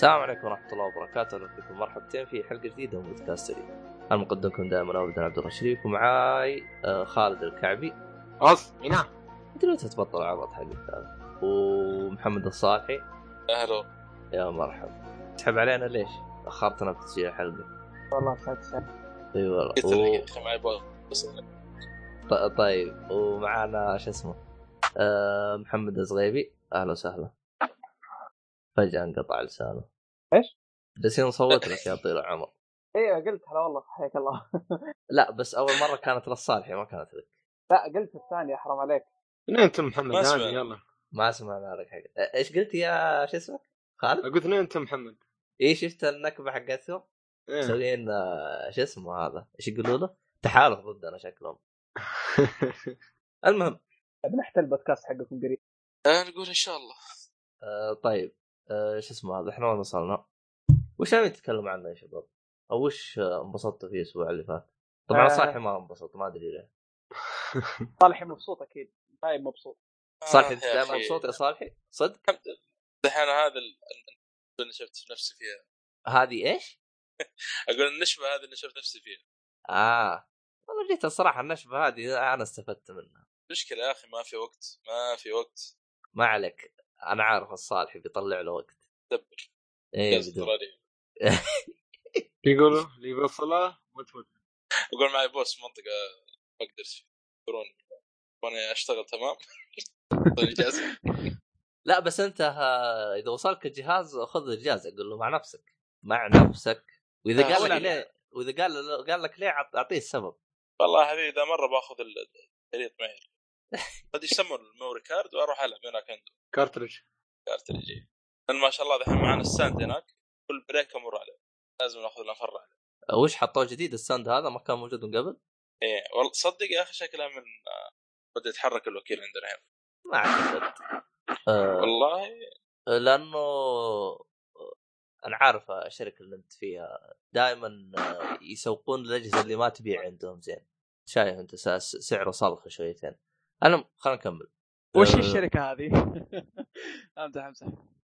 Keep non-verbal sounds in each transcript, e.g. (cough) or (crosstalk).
السلام عليكم ورحمة الله وبركاته، أهلا فيكم مرحبتين في حلقة جديدة من بودكاستري. أنا مقدمكم دائما أبدا عبد الله الشريف ومعاي آه، خالد الكعبي. أص هنا أنت متى تبطل العبط حقك هذا؟ ومحمد الصالحي. أهلا يا مرحبا. تحب علينا ليش؟ أخرتنا بتسجيل الحلقة. والله سعد أي والله. قلت و... طيب ومعانا شو اسمه؟ آه محمد الزغيبي. أهلا وسهلا. فجأة انقطع لسانه. إيش؟ جالسين نصوت لك يا (laughs) طويل العمر. أيوه قلت هلا والله حياك الله (laughs) لا بس أول مرة كانت للصالحي ما كانت لك. لا قلت الثانية حرام عليك من انت محمد ما هذه سمعنا. يلا ما سمعنا لك حاجة إيش قلت يا شو اسمك؟ خالد؟ أقول اثنين انت محمد إيه شفت النكبة حقتهم؟ إيه. مسويين آه، شو اسمه هذا؟ إيش يقولوا له؟ تحالف ضدنا شكلهم. (laughs) المهم بنحتل البودكاست حقكم قريب نقول إن شاء الله آه طيب آه شو اسمه هذا؟ إحنا وين وصلنا؟ وش نبي نتكلم عنه يا شباب؟ أو وش آه، انبسطتوا فيه الأسبوع اللي فات؟ طبعا آه. صالحي ما انبسط ما أدري ليه. (laughs) صالحي مبسوط أكيد دايم مبسوط صالحي آه أنت يا دائما أخي. مبسوط يا صالحي؟ صدق؟ الحمد لله دحين هذا ال- ال- اللي شفت نفسي فيها هذه إيش؟ (laughs) أقول النشبة هذه اللي شفت نفسي فيها آه والله جيت الصراحة النشبة هذه أنا استفدت منها. مشكلة يا أخي ما في وقت ما في وقت ما عليك أنا عارف الصالحي بيطلع له وقت. دبر. إيه. (laughs) يقولوا اللي يبغى الصلاة ما تفوت. أقول معي بوس في منطقة ما أقدر يقولون وأنا أشتغل تمام. (laughs) اجازه (laughs) لا بس أنت ها إذا وصلك الجهاز خذ اجازه قول له مع نفسك. مع نفسك. وإذا آه، قال لك ليه وإذا قال قال لك ليه أعطيه السبب. والله حبيبي إذا مرة باخذ ال- الشريط معي. قد يسمون الميموري كارد وأروح ألعب هناك عنده كارترج كارتريجي لأن ما شاء الله دحين معنا الساند هناك كل بريك أمر عليه. لازم نأخذ لنا فر عليه. وش حطوه جديد الساند هذا؟ ما كان موجود من قبل؟ إيه والله صدق يا أخي شكلها من آه، بدأ يتحرك الوكيل عندنا هنا ما أعتقد. آه والله. لأنه أنا عارف الشركة اللي أنت فيها. دائما يسوقون الأجهزة اللي ما تبيع عندهم زين. شايف أنت سعره صلخه شويتين. أنا خلينا نكمل. وش آه، الشركة هذه؟ (laughs) أمزح أمزح.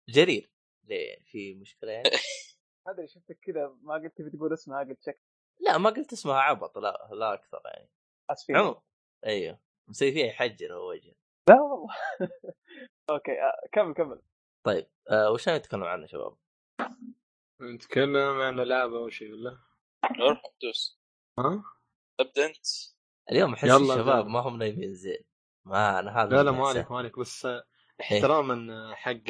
جرير. ليه؟ في مشكلة يعني؟ (laughs) ما أدري شفتك كذا ما قلت تبي تقول اسمها قلت شكل لا ما قلت اسمها عبط. لا لا أكثر يعني. اسفين عموما أيوه. مسوي فيها يحجر هو وجهه. لا والله. (laughs) أوكي آه، كمل كمل. طيب آه وش نتكلم عنه شباب؟ نتكلم عن العاب أول شيء ولا؟ روح دوس. ها؟ أبدأ أنت. اليوم أحس الشباب. ما هم نايمين زين. ما أنا هذا لا لا ما. عليك ما عليك بس آه، احتراما حق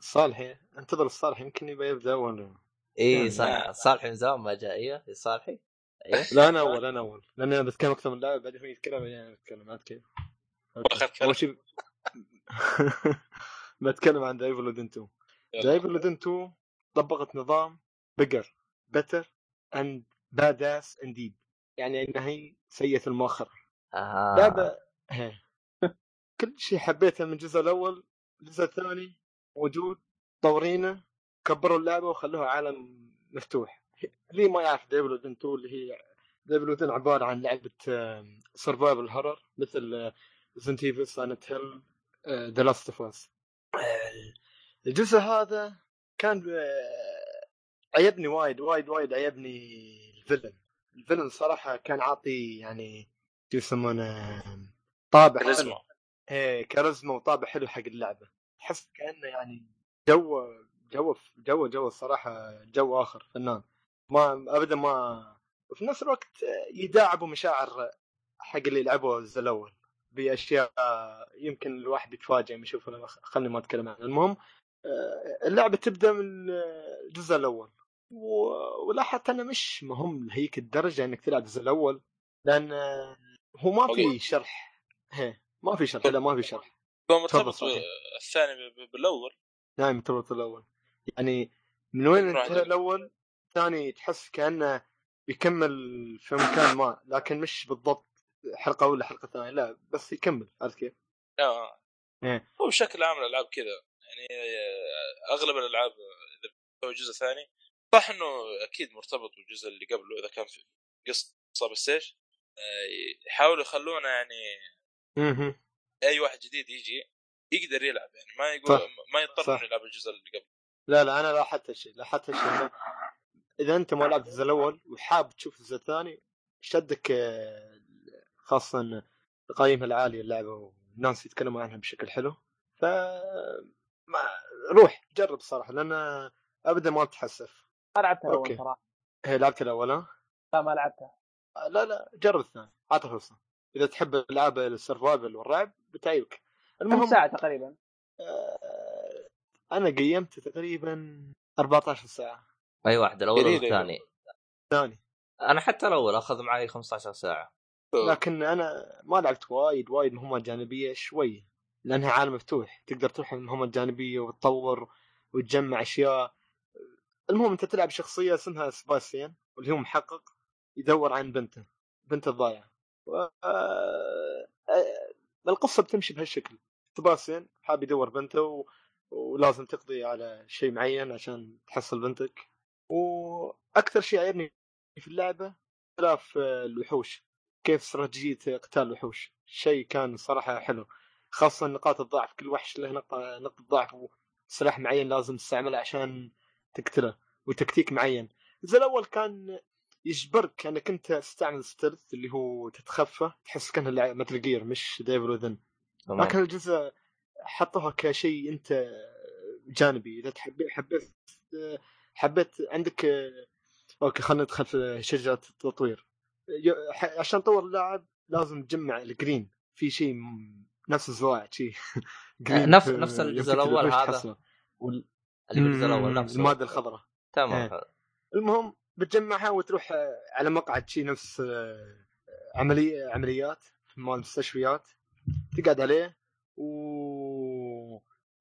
صالحي انتظر الصالح يمكن يبغى يبدأ اول اي يعني صح. صالحي من زمان ما جاء. أيوه يا صالحي أيوه (laughs) لا أنا أول أنا أول لأني أنا بتكلم أكثر من لاعب بعدين هو يتكلم يعني اتكلم عاد كيف. أول شيء (laughs) بتكلم عن The Evil Within 2 يلا. The Evil Within 2 طبقت نظام bigger better and badass indeed يعني انها هي سيئة المؤخر آه. لعبه. كل شيء حبيته من الجزء الأول الجزء الثاني موجود طورينة كبروا اللعبة وخلوها عالم مفتوح. اللي ما يعرف The Evil Within 2 اللي هي The Evil Within عبارة عن لعبة survival horror مثل Resident Evil Silent Hill The Last of Us الجزء هذا كان آه، عيبني وايد وايد وايد عيبني ال villain. ال villain صراحة كان عاطي يعني شو يسمونه طابع. كاريزما. إيه كاريزما وطابع حلو حق اللعبة. تحس كأنه يعني جو جو جو جو الصراحة جو آخر فنان. ما ابدا ما وفي نفس الوقت يداعبوا مشاعر حق اللي لعبوا الجزء الأول بأشياء يمكن الواحد يتفاجئ لما يشوفها. خلني ما أتكلم عنها. المهم آه، اللعبة تبدأ من الجزء الأول. ولاحظت أنه مش مهم لهيك الدرجة إنك تلعب الجزء الأول لأن هو ما في. شرح. هي ما في شرح لا ما في شرح هو مرتبط. الثاني بالأول نايم مرتبط الأول يعني من وين انتهى. الأول ثاني تحس كأنه بيكمل في مكان ما لكن مش بالضبط حلقة أولى حلقة ثانية لا بس يكمل عرفت كيف؟ آه. إيه. هو بشكل عام الألعاب كذا يعني آه، أغلب الألعاب اذا بتسوي جزء ثاني صح إنه أكيد مرتبط بالجزء اللي قبله إذا كان في قصة بس إيش آه، يحاولوا يخلونه يعني أها أي واحد جديد يجي يقدر يلعب يعني ما يقول صح. ما يضطر صح. إنه يلعب الجزء اللي قبل لا لا أنا لاحظت هالشيء لاحظت هالشيء إذا أنت ما لعبت الجزء الأول وحاب تشوف الجزء الثاني شدك آه، خاصة تقييمها العاليه اللعبة والناس يتكلموا عنها بشكل حلو ف ما روح جرب صراحة لأن ابدا ما تحسف ما لعبتها. الأول صراحة هي لعبت الأول ها؟ لا ما لعبتها آه، لا لا جرب الثاني اعطي فرصة إذا تحب ألعاب السرفايفل والرعب بتعيبك. كم المهم ساعة تقريبا. آه، أنا قيمت تقريبا 14 ساعة. أي واحد الأول قليل والثاني ثاني. أنا حتى الأول أخذ معي 15 ساعة. لكن أنا ما لعبت وايد وايد مهمات جانبية شوي لأنها عالم مفتوح. تقدر تروح المهمات الجانبية وتطور وتجمع أشياء. المهم أنت تلعب شخصية اسمها سباستيان واللي هو محقق يدور عن بنته. بنته الضايعة. القصة بتمشي بهالشكل. سباستيان حاب يدور بنته و... ولازم تقضي على شيء معين عشان تحصل بنتك. وأكثر شيء عجبني في اللعبة اختلاف آه، الوحوش. كيف استراتيجية قتال الوحوش. شيء كان صراحة حلو. خاصة نقاط الضعف. كل وحش له نقطة نقطة ضعف وسلاح معين لازم تستعمله عشان تقتله وتكتيك معين. الجزء الأول كان يجبرك أنك أنت تستعمل stealth اللي هو تتخفى تحس كانها Metal Gear مش The Evil Within. لكن الجزء حطوها كشيء أنت جانبي. إذا تحب حبيت حبيت عندك أوكي خلينا ندخل في شجره التطوير. عشان تطور اللاعب لازم تجمع الجرين في شيء نفس الزواج شيء (laughs) نفس- نفس الجزء الوحش هذا. وال- اللي بالجزء الأول مم، نفسه. المادة الخضراء. تمام. إيه. المهم بتجمعها وتروح آه، على مقعد شيء نفس آه، عملي عمليات مال المستشفيات تقعد عليه و...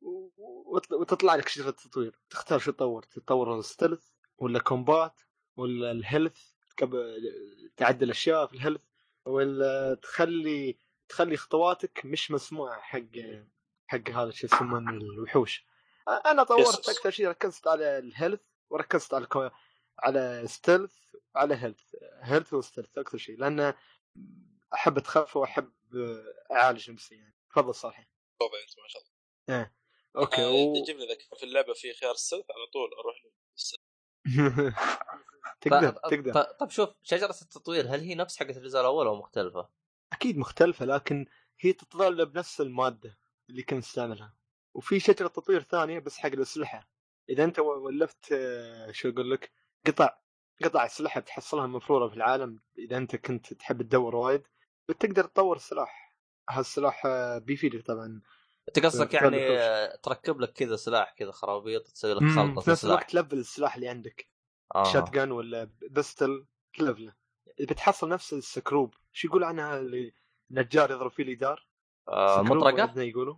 و- وت- وتطلع لك شجره التطوير تختار شو تطور تطور ال stealth ولا combat ولا ال health تعدل اشياء في ال health ولا تخلي تخلي خطواتك مش مسموعة حق حق هذا شو يسمونه الوحوش أنا طورت. أكثر شيء ركزت على ال health وركزت على. على stealth على health health و stealth أكثر شيء لأن أحب أتخفى وأحب أعالج نفسي يعني. تفضل صالحي توضع أنت ما شاء الله. أوكي آه، و... تعجبني اذا كان في اللعبة في خيار السلف على طول أروح. (laughs) تقدر ط- تقدر. طب شوف شجرة التطوير هل هي نفس حقت الجزء الأول أو مختلفة؟ أكيد مختلفة لكن هي تتطلب نفس المادة اللي كنت تستعملها وفي شجرة تطوير ثانية بس حق الأسلحة. إذا أنت ولفت آه، شو أقول لك؟ قطع قطع اسلحه بتحصلها مفروره في العالم إذا أنت كنت تحب تدور وايد بتقدر تطور سلاح هالسلاح آه، بيفيدك طبعا. أنت قصدك يعني. آه، تركب لك كذا سلاح كذا خرابيط تسوي لك خلطة في نفس الوقت لفل السلاح اللي عندك. آه. شات جان ولا بستل تلفله. بتحصل نفس السكروب شو يقول عنها اللي نجار يضرب فيه الجدار آه سكروب مطرقة؟ يقولوا.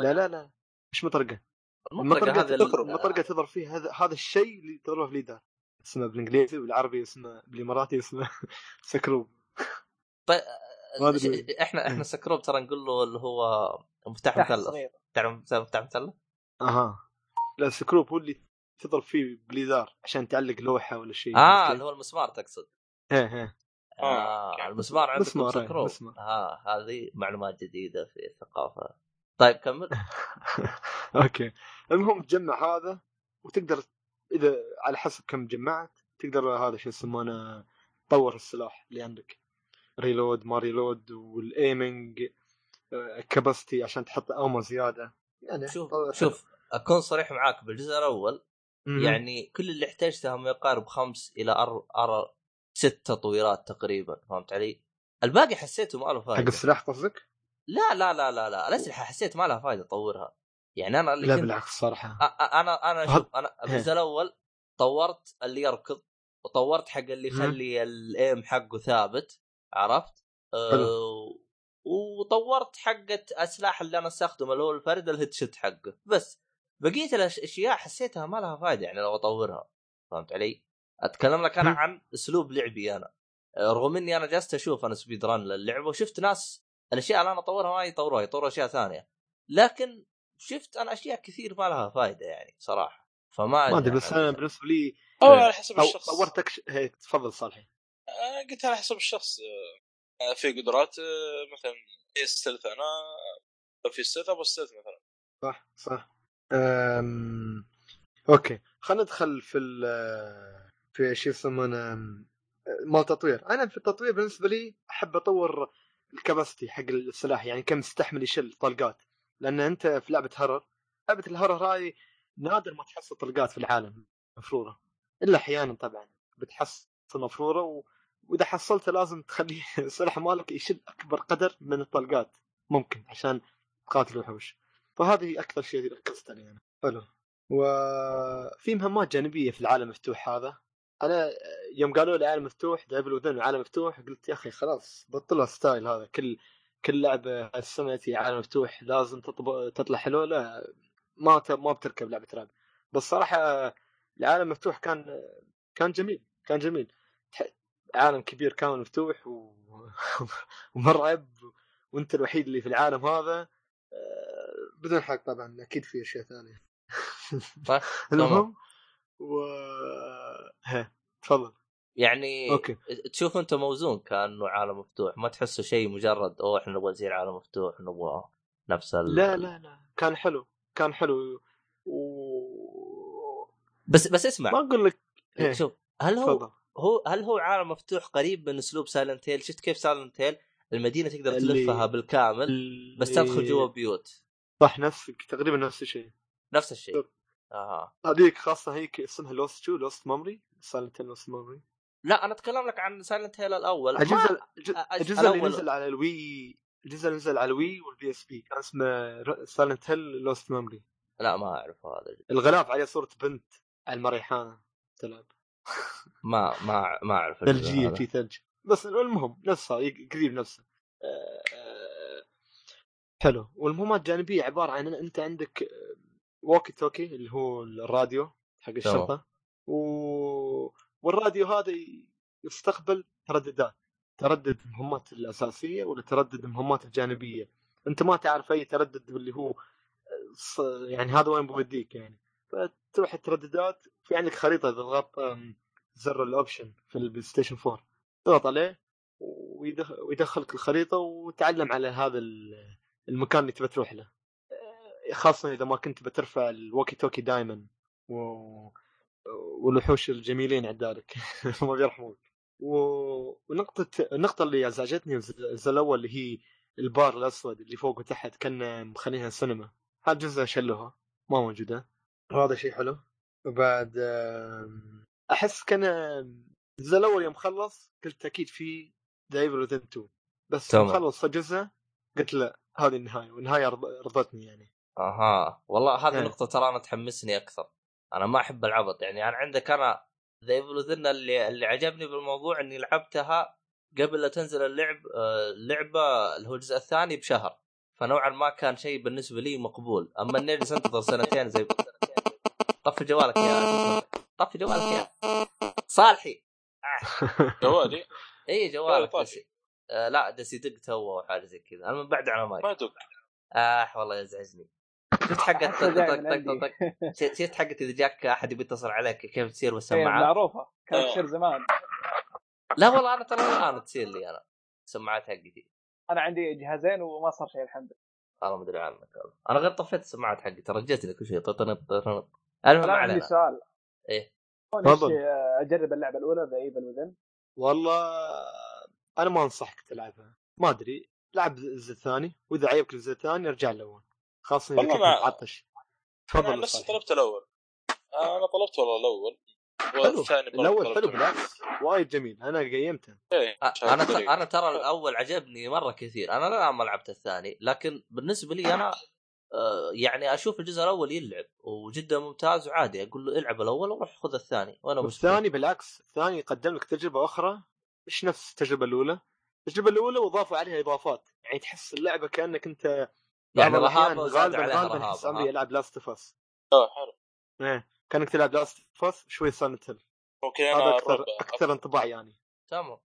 لا لا لا مش مطرقة. المطرقة هذه المطرقة تضرب فيه هذا هذا الشيء اللي تضربه في الجدار اسمه بالإنجليزي بالعربي اسمه بالإماراتي اسمه (laughs) سكروب. طيب إحنا إحنا سكروب ترى نقول له اللي هو مفتاح مثلث. صغير. تعرف مفتاح مثلث؟ أها. لا السكروب هو اللي تضرب فيه بالجدار عشان تعلق لوحة ولا شيء آه اللي؟ هو المسمار تقصد. إيه إيه آه، آه أوكي. المسمار عندكم مسمار، سكروب. مسمار. آه هذه معلومات جديدة في الثقافة. طيب كمل. (laughs) أوكي. المهم تجمع هذا وتقدر إذا على حسب كم جمعت تقدر هذا شو يسمونه تطور السلاح اللي عندك reload ما reload وال aiming capacity عشان تحط ammo زيادة يعني شوف شوف أكون صريح معاك بالجزء الأول. يعني كل اللي احتاجته ما يقارب خمس إلى أر... أر... ست تطويرات تقريبا فهمت علي؟ الباقي حسيته ما له حق فائده السلاح قصدك؟ لا لا لا لا لا الاسلحه حسيت ما لها فائده أطورها يعني أنا اللي لا كنت بالعكس صراحة أنا أنا شوف أنا الجزء الأول طورت اللي يركض وطورت حق اللي. يخلي ال aim حقه ثابت عرفت؟ أه وطورت حقة اسلحه اللي أنا أستخدمه اللي هو الفرد ال headshot حقه بس بقية الأشياء حسيتها ما لها فائده يعني لو أطورها فهمت علي؟ أتكلم لك أنا. عن أسلوب لعبي أنا أه، رغم إني أنا جلست أشوف أنا speed run للعبة وشفت ناس الأشياء اللي أنا أطورها ما يطوروها يطوروا أشياء ثانية لكن شفت أنا أشياء كثير ما لها فائده يعني صراحة فما ما أدري بس أنا. بالنسبة لي أو إيه. على حسب الشخص طورت أكش... هي تفضل صالحي آه، قلت على حسب الشخص آه، في قدرات آه، مثلا في stealth أنا في stealth أبو stealth مثلا صح صح أم... okay خلينا ندخل في ال في شو يسمونه مال تطوير أنا في التطوير بالنسبة لي أحب أطور الكباستي حق السلاح يعني كم يستحمل يشيل طلقات لأن أنت في لعبة هرر لعبة الهرر هاي نادر ما تحصل طلقات في العالم مفرورة. إلا أحيانا طبعا بتحصل مفرورة و... وإذا حصلته لازم تخليه (laughs) السلاح مالك يشيل أكبر قدر من الطلقات ممكن عشان تقاتل الوحوش فهذه أكثر شيء ركزت عليه أنا. حلو. وفي مهمات جانبية في العالم المفتوح هذا. أنا يوم قالوا لي عالم مفتوح The Evil Within عالم مفتوح قلت يا أخي خلاص بطلوا style هذا كل كل لعبة السنة في عالم مفتوح لازم. تطلع حلوة لا ما. ما بتركب لعبة رعب بس صراحة العالم مفتوح كان كان جميل كان جميل عالم كبير كامل مفتوح و... (laughs) ومرعب وانت الوحيد اللي في العالم هذا بدون حق طبعا أكيد في أشياء ثانية (laughs) المهم و تفضل يعني okay. تشوف أنت موزون كأنه عالم مفتوح ما تحسه شيء مجرد أوه إحنا نبغى نصير عالم مفتوح نبغى نفس ال... لا لا لا. كان حلو كان حلو. و بس بس اسمع. ما أقول لك إيه، شوف هل هو تفضل. هو هل هو عالم مفتوح قريب من اسلوب Silent Hill؟ شفت كيف Silent Hill؟ المدينة تقدر اللي- تلفها بالكامل بس تدخل جوا بيوت. صح نفس تقريبا نفس الشيء. نفس الشيء. أها. هذيك خاصة هيك اسمها Lost شو؟ Lost Memory؟ Silent Lost Memory. لا أنا أتكلم لك عن Silent Hill الأول. الجزء الجزء اللي نزل على ال Wii الجزء اللي نزل على ال Wii وال PSP كان اسمه Silent Hill Lost Memory لا ما أعرف هذا. الغلاف عليه صورة بنت على المريحانة تلعب. ما ما ما أعرف ثلجية. في ثلج. بس المهم نفسها قريب نفسه آه، حلو. والمهمات الجانبية عبارة عن إن أنت عندك walkie talkie اللي هو الراديو حق الشرطة و... والراديو هذا يستقبل ترددات. تردد المهمات الأساسية ولا تردد المهمات الجانبية؟ أنت ما تعرف أي تردد اللي هو يعني هذا وين بوديك يعني؟ فتروح الترددات في عندك خريطة أم، زر ال option في ال PlayStation 4 تضغط عليه ويدخ- ويدخلك الخريطة وتعلم على هذا ال- المكان اللي تبى تروح له. خاصة إذا ما كنت بترفع ال walkie talkie دائما. والوحوش الجميلين عدالك (laughs) ما بيرحموك و... ونقطة النقطة اللي أزعجتني الجزء الأول اللي هي البار الأسود اللي فوق وتحت كان مخلينها سينما. هذا جزء شلوها ما موجودة. وهذا شيء حلو. وبعد أحس كان الجزء الأول يوم خلص قلت أكيد في The Evil Within 2 بس يوم تمام. خلص جزء قلت لا هذه النهاية والنهاية رض- رضتني يعني. أها. والله هذه إيه. النقطة ترى أنا تحمسني أكثر. أنا ما أحب العبط يعني أنا عندك أنا The Evil اللي اللي عجبني بالموضوع إني لعبتها قبل لا تنزل اللعب آه، اللعبة اللي هو الجزء الثاني بشهر فنوعا ما كان شيء بالنسبة لي مقبول. أما إني اجلس انتظر سنتين زي طفي جوالك يا طفي جوالك يا صالحي. (laughs) جوالي؟ إي جوالك. آه لا دسي دق تو أو حاجة زي كذا. أنا من بعد على ما ماي دق آه والله يزعجني. شفت حقت طق (laughs) حتى جاي طق من طق عندي. طق طق. شفت حقت إذا جاك أحد يبي يتصل عليك كيف تصير إيه، بالسماعات معروفة. كانت آه. تصير زمان. لا والله أنا ترى الآن تصير لي أنا السماعات حقتي. أنا عندي جهازين وما صار شيء الحمد لله. أنا ما أدري عنك والله. أنا غير طفيت السماعات حقتي رجيتني كل شيء ططنط ططنط المهم عندي سؤال. إيه. كون تفضل. آه، أجرب اللعبة الأولى The Evil Within والله أنا ما أنصحك تلعبها. ما أدري. لعب الجزء الثاني. وإذا عجبك الجزء الثاني ارجع الأول خاصة إذا والله كنت ما- متعطش أنا تفضل نفسي. طلبت الأول. أنا طلبت والله الأول. والثاني الأول. حلو بالعكس. وايد جميل. أنا قيمته. أ- أنا ت- طريق. أنا ترى الأول عجبني مرة كثير. أنا الان ما لعبت الثاني. لكن بالنسبة لي أنا آه، يعني أشوف الجزء الأول يلعب وجدا ممتاز وعادي. أقول له العب الأول وروح خذ الثاني. وأنا مشكلة. والثاني بالعكس. الثاني يقدم لك تجربة أخرى. مش نفس التجربة الأولى؟ التجربة الأولى واضافوا عليها إضافات. يعني تحس اللعبة كأنك أنت يعني وزاد غالبا غالبا ها؟ العب Last of Us آه حلو. إيه كانك تلعب Last of Us شوي Silent Hill ممكن هذا أنا أكثر الربع أكثر انطباع يعني. تمام.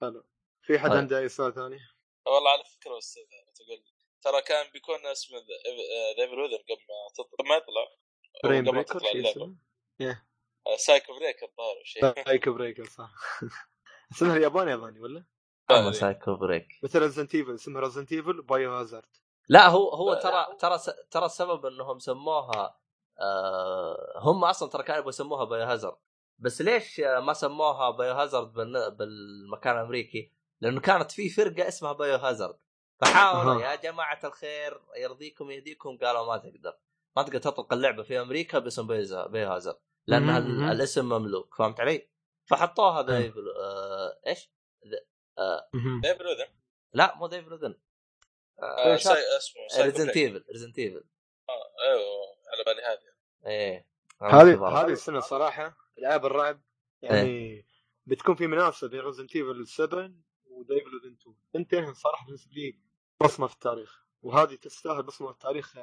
حلو. في حد طيب. عنده أي سؤال ثاني؟ والله على فكرة بس تقول ترى كان بيكون اسمه The Evil Within قبل ما تطلع ما يطلع. Brain Breaker آه، Psycho Breaker الظاهر شيء سايكو Breaker صح. اسمها الياباني ياباني ولا؟ Psycho Break مثل Resident Evil اسمها Resident Evil Biohazard لا هو هو ترى ترى س- ترى السبب إنهم سموها آه هم أصلا ترى كانوا يسموها Biohazard بس ليش ما سموها Biohazard بالمكان الأمريكي؟ لأنه كانت في فرقة اسمها Biohazard فحاولوا. يا جماعة الخير يرضيكم يهديكم قالوا ما تقدر ما تقدر تطلق اللعبة في أمريكا باسم Biohazard لأن. الاسم مملوك فهمت علي؟ فحطوها the آه إيش؟ مهم. ديف لا مو ذا ايفل ذن آه اسمه ريزنت. ايفل ريزنت ايفل آه، أيوه على بالي هذه. إيه. هذه هذه السنة صراحة العاب الرعب يعني إيه. بتكون في منافسة بين ريزنت ايفل 7 وديفل وذن 2 انتين صراحة بالنسبة لي بصمة في التاريخ وهذه تستاهل بصمة في التاريخ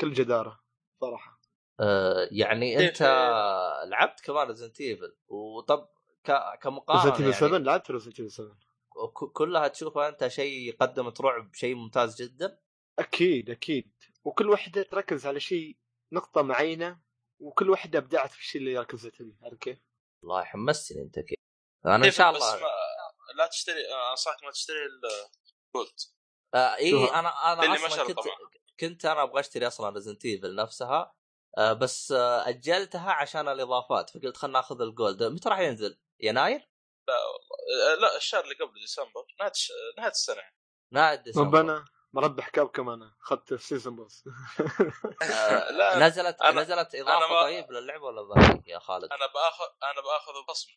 كل جدارة صراحة. آه يعني أنت لعبت كمان ريزنت ايفل وطب ك... كمقارنة Resident Evil 7 يعني لعبت Resident Evil 7 ك- كلها تشوفها انت شيء قدمة رعب شيء ممتاز جدا أكيد أكيد وكل واحدة تركز على شيء نقطة معينة وكل واحدة ابدعت في الشيء اللي ركزت فيه عارف كيف؟ والله حمستني انت كيف فانا إن شاء الله ما لا تشتري آه، أنصحك ما تشتري ال gold آه إي أنا أنا أصلا كنت طبعا. كنت أنا أبغى أشتري أصلا Resident Evil نفسها آه بس آه أجلتها عشان الإضافات فقلت خلنا ناخذ ال gold متى راح ينزل؟ يناير؟ آه، لا الشهر اللي قبل ديسمبر. نهاية نهاية السنة نهاية ديسمبر. ربنا مربح كاب كمان أخذت ال season pass آه لا (laughs) نزلت أنا- نزلت إضافة أنا ما- طيب للعبة ولا باقي يا خالد؟ أنا باخذ أنا بآخذ بصمه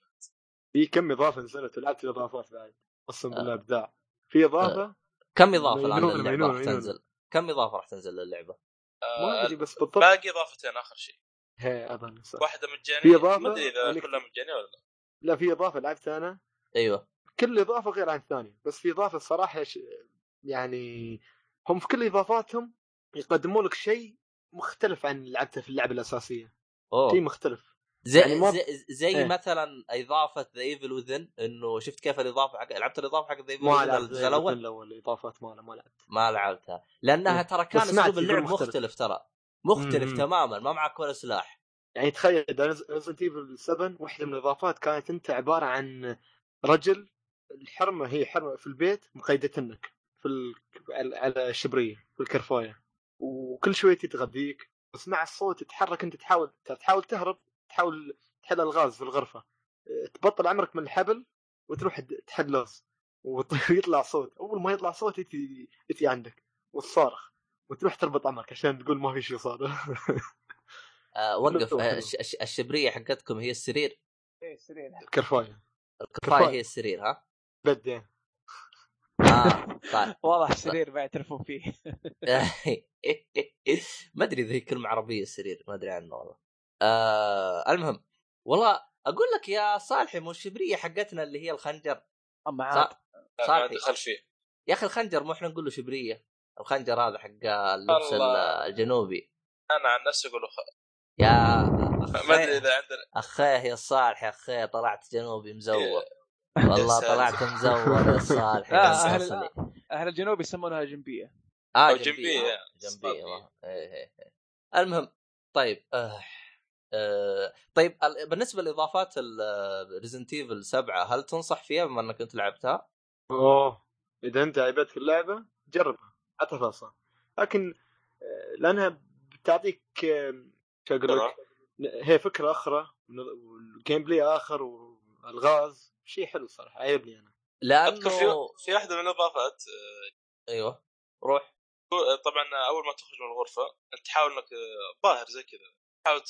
في كم إضافة نزلت؟ ولعبت الاضافات بعد. أقسم آه. بالله أبداع. في إضافة؟ كم إضافة الآن للعبة راح. تنزل؟ كم إضافة راح تنزل للعبة؟ ما آه، أدري بس بالضبط. باقي إضافتين آخر شيء. هي أظن صح. واحدة مجانيه ما أدري إذا كلها مجانيه ولا لا. لا في إضافة لعبتها أنا أيوه. كل إضافة غير عن الثانية بس في إضافة الصراحه ش... يعني هم في كل إضافاتهم يقدموا لك شيء مختلف عن اللي لعبته في اللعبة الأساسية. شيء اوه مختلف. زي يعني ما- زي, زي إيه. مثلا إضافة The Evil Within إنه شفت كيف الإضافة حق لعبت الإضافة حق The Evil Within لعبت الجزء الأول؟ الأول الاضافات ما ما لعبت. ما لعبتها. لأنها إيه. ترى كان أسلوب اللعب مختلف. مختلف ترى. مختلف مم. تماما ما معك ولا سلاح. يعني تخيل Resident Evil 7 واحدة من الإضافات كانت أنت عبارة عن رجل الحرمة هي حرمة في البيت مقيدتنك في ال... على- الشبرية في الكرفاية. وكل شوية تتغذيك بس مع الصوت تتحرك أنت تحاول تحاول تهرب تحاول تحل الغاز في الغرفة. آه، تبطل عمرك من الحبل وتروح تحل لغز ويطلع (laughs) صوت. أول ما يطلع صوت يتي, يتي عندك وتصارخ وتروح تربط عمرك عشان تقول ما في شيء صار. (laughs) آه وقف آه الشبرية حقتكم هي السرير؟ إيه سرير. الكرفاية. الكفايه كفاية. هي السرير ها؟ بدين آه طيب. (laughs) واضح السرير ما يعترفون فيه. (laughs) ما أدري إذا هي كلمة عربية السرير ما أدري عنه والله. آه المهم والله أقول لك يا صالحي مو الشبرية حقتنا اللي هي الخنجر؟ اما عاد. صالحي. دخل فيه يا أخي الخنجر مو إحنا نقول له شبرية؟ الخنجر هذا حق اللبس الله. الجنوبي. أنا عن نفسي أقول. يا ما أدري إذا عندنا اخيه يا صالح يا اخيه طلعت جنوبي مزور والله. طلعت مزور يا صالح أصلي. أهل الجنوب يسمونها جنبية آه أو جنبية. جنبية صدق. ما- إيه إيه إيه. المهم طيب آه. آه. طيب ال- بالنسبة لإضافات Resident Evil 7 هل تنصح فيها بما إنك أنت لعبتها؟ أوه إذا أنت عجبتك اللعبة جربها فرصه لكن آه، لأنها بتعطيك آه، شو أقول لك؟ هي فكرة أخرى وال gameplay آخر والغاز شيء حلو صراحة عجبني أنا. أذكر في لأنه في واحدة من الاضافات آه، أيوه. روح. طبعا أول ما تخرج من الغرفة أنت تحاول إنك آه، ظاهر زي كذا تحاول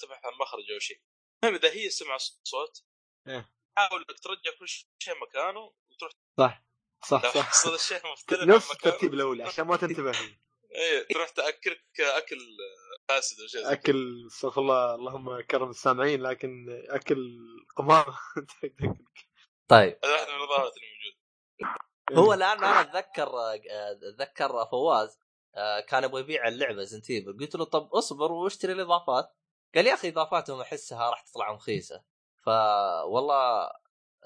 تبحث عن مخرج أو شيء. المهم إذا هي سمع صوت إيه. حاول إنك ترجع كل شيء مكانه وتروح صح صح صح حصل الشيء مختلف نفس الترتيب الاولي عشان ما تنتبه. إيه تروح تأكلك أكل فاسد أو شيء زي كذا. أكل استغفر الله اللهم كرم السامعين لكن أكل قمامه (laughs) طيب. هذا الاضافات اللي موجوده هو الآن أنا أتذكر أتذكر فواز آه، كان يبغى يبيع اللعبة زنت قلت له طب اصبر واشتري الإضافات. قال يا أخي إضافاتهم أحسها راح تطلع رخيصة. فوالله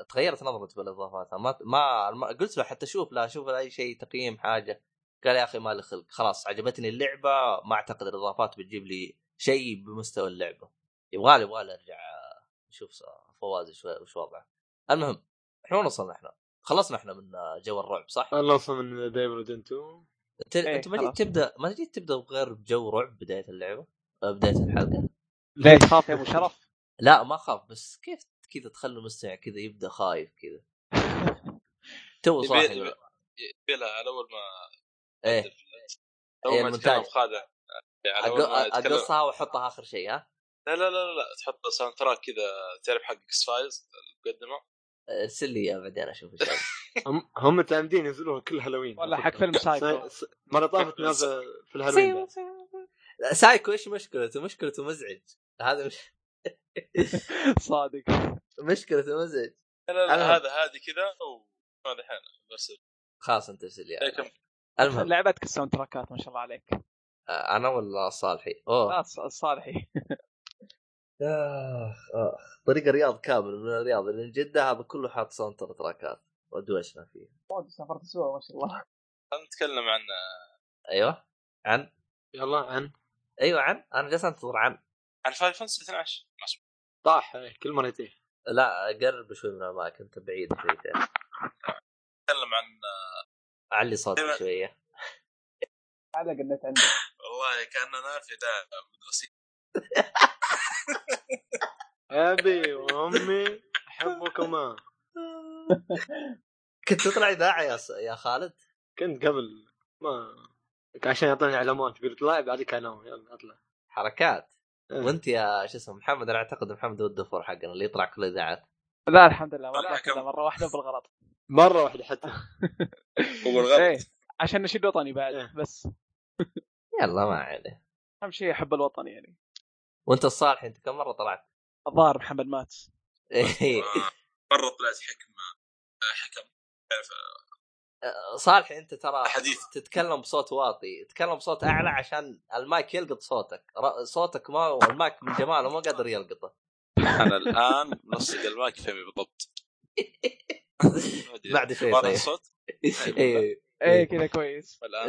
تغيرت نظرتي بالإضافات. ما ما ما- قلت له حتى شوف لا شوف أي شيء تقييم حاجة. قال يا أخي مالي خلق خلاص عجبتني اللعبة ما أعتقد الإضافات بتجيب لي شيء بمستوى اللعبة يبغالي يبغالي أرجع نشوف فواز شوي وش وضعه المهم إحنا وين وصلنا إحنا؟ خلصنا إحنا من جو الرعب صح؟ خلصنا من The Evil Within Two انت إيه، أنت ما جيت. تبدأ ما جيت تبدأ بغير بجو رعب بداية اللعبة؟ بداية الحلقة ليش خاف يا أبو شرف؟ لا ما خاف بس كيف كذا تخلي المستمع كذا يبدأ خايف كذا (laughs) تو صاحي لها على أول ما إيه. إيه، ما المونتاج. يتكلم اقصها واحطها آخر شيء ها؟ لا لا لا لا تحط soundtrack كذا تعرف حق X-Files المقدمه ارسل لي اياه بعدين أشوف إيش. (laughs) هم هم متعمدين ينزلوها كل هالوين. ولا حق فيلم (laughs) سايكو. مرة طافت (laughs) نازل في الهالوين سايكو إيش مشكلته؟ مشكلته مزعج. هذا مش صادق. مشكلته مزعج. لا لا, هذا هذه كذا وما الحين بس. خلاص انت ارسل لي المهم. لعبتك ال soundtrack ات ما شاء الله عليك. آه، أنا ولا صالحي؟ أوه. الصالحي (laughs) آخ آخ. طريق الرياض كامل من الرياض إلى جدة هذا كله حاط soundtrack ات. ودوشنا فيه. سافرت سوا ما شاء الله. خلينا نتكلم عن أيوه. عن؟ يلا عن. أيوه عن. أنا جالس أنتظر عن. عن Final Fantasy 12 ناس- طاح. إيه، كل مرة يتيه لا قرب شوي من المايك أنت بعيد شويتين نتكلم عن علي صوتك شوية. على النت عندك والله كاننا في دائره مدرسيه أبي وأمي أحبكما. (laughs) كنت تطلع إذاعة يا س... يا خالد؟ كنت قبل ما عشان يعطوني علامات يقول اطلع بعدك انام يلا أطلع. حركات. إيه. وأنت يا شو اسمه محمد أنا أعتقد محمد هو الدفور حقنا اللي يطلع كل الاذاعات لا الحمد لله ما لا، مرة واحدة بالغلط. مرة واحدة حتى. هو الغلط. إيه عشان نشيد وطني بعد إيه. بس. يلا ما عليه. أهم شيء أحب الوطن يعني. وأنت الصالح أنت كم مرة طلعت؟ الظاهر محمد مات. إيه. آه، مرة طلعت حكم آه، حكم. تعرف صالح أنت ترى حديث. تتكلم بصوت واطي تتكلم بصوت أعلى عشان المايك يلقط صوتك. ر- صوتك ما المايك من جماله ما قادر يلقطه. أنا الآن ملصق المايك فهمي بالضبط. (laughs) بعد شوي مرة طيب. الصوت؟ أيوه إيه كذا كويس. والان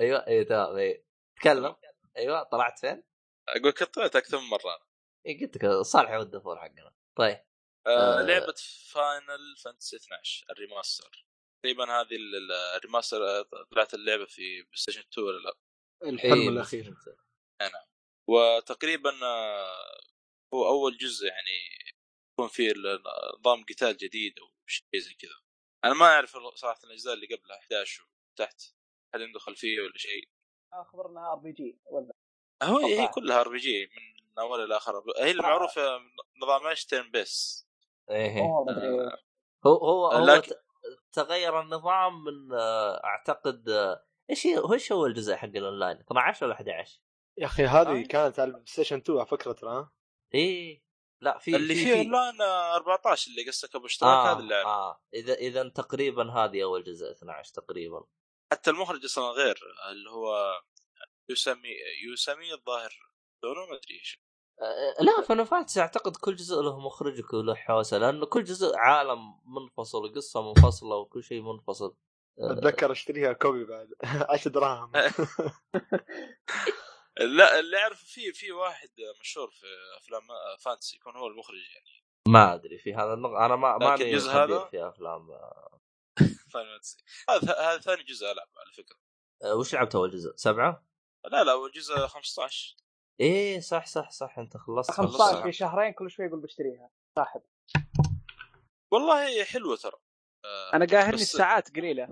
أيوه أيوه تمام أيوه تكلم. أيوه طلعت فين؟ أقول كنت طلعت أكثر من مرة اي قلت لك صالح هو الدفور حقنا. طيب. آه آه. لعبة Final Fantasy 12 ال remaster. تقريبا هذه ال- ال- ال remaster آه، طلعت اللعبة في PlayStation 2 ولا لا؟ الحلم إيه، الأخير. بس- وتقريبا هو أول جزء يعني يكون فيه نظام قتال جديد أو شيء زي كذا. أنا ما أعرف صراحة الأجزاء اللي قبلها 11 وتحت هل عنده خلفية ولا شيء؟ أخبرها RPG ولا؟ هو هي. كلها RPG من اولها لاخرها هي المعروفه نظام إيش turn base إيه. أدري. آه، هو هو هو لكن- تغير النظام من آه، أعتقد آه، إيش إيش هو الجزء حق الأونلاين؟ 12 ولا 11 يا أخي هذه آه. كانت على ال PlayStation 2 على فكرة ترى؟ إيه. لا في اللي في- فيه اونلاين آه، 14 اللي قصدك أبو اشتراك آه هذا اللعب آه. إذا إذا تقريبا هذه أول جزء 12 تقريبا. حتى المخرج أصلا غير اللي هو يسمي يسمي الظاهر لونه ما أدري إيش. آه لا Final Fantasy أعتقد كل جزء له مخرج وله حوسة لأنه كل جزء عالم منفصل وقصه منفصلة وكل شيء منفصل. آه، أتذكر أشتريها copy بعد (laughs) 10 دراهم. (laughs) (laughs) لا اللي اعرف في في واحد مشهور في Final Fantasy يكون هو المخرج يعني. ما أدري في هذا النق... أنا ما الجزء خبير هذا- في أفلام. (laughs) Fantasy. هذا هذا ثاني جزء ألعب على فكرة. آه، وش لعبت أول جزء؟ سبعة؟ لا لا أول جزء 15 إيه صح صح صح أنت خلصت 15 في شهرين كل شوي يقول بشتريها. صاحب. والله هي حلوة ترى. آه، أنا قاهرني الساعات قليلة.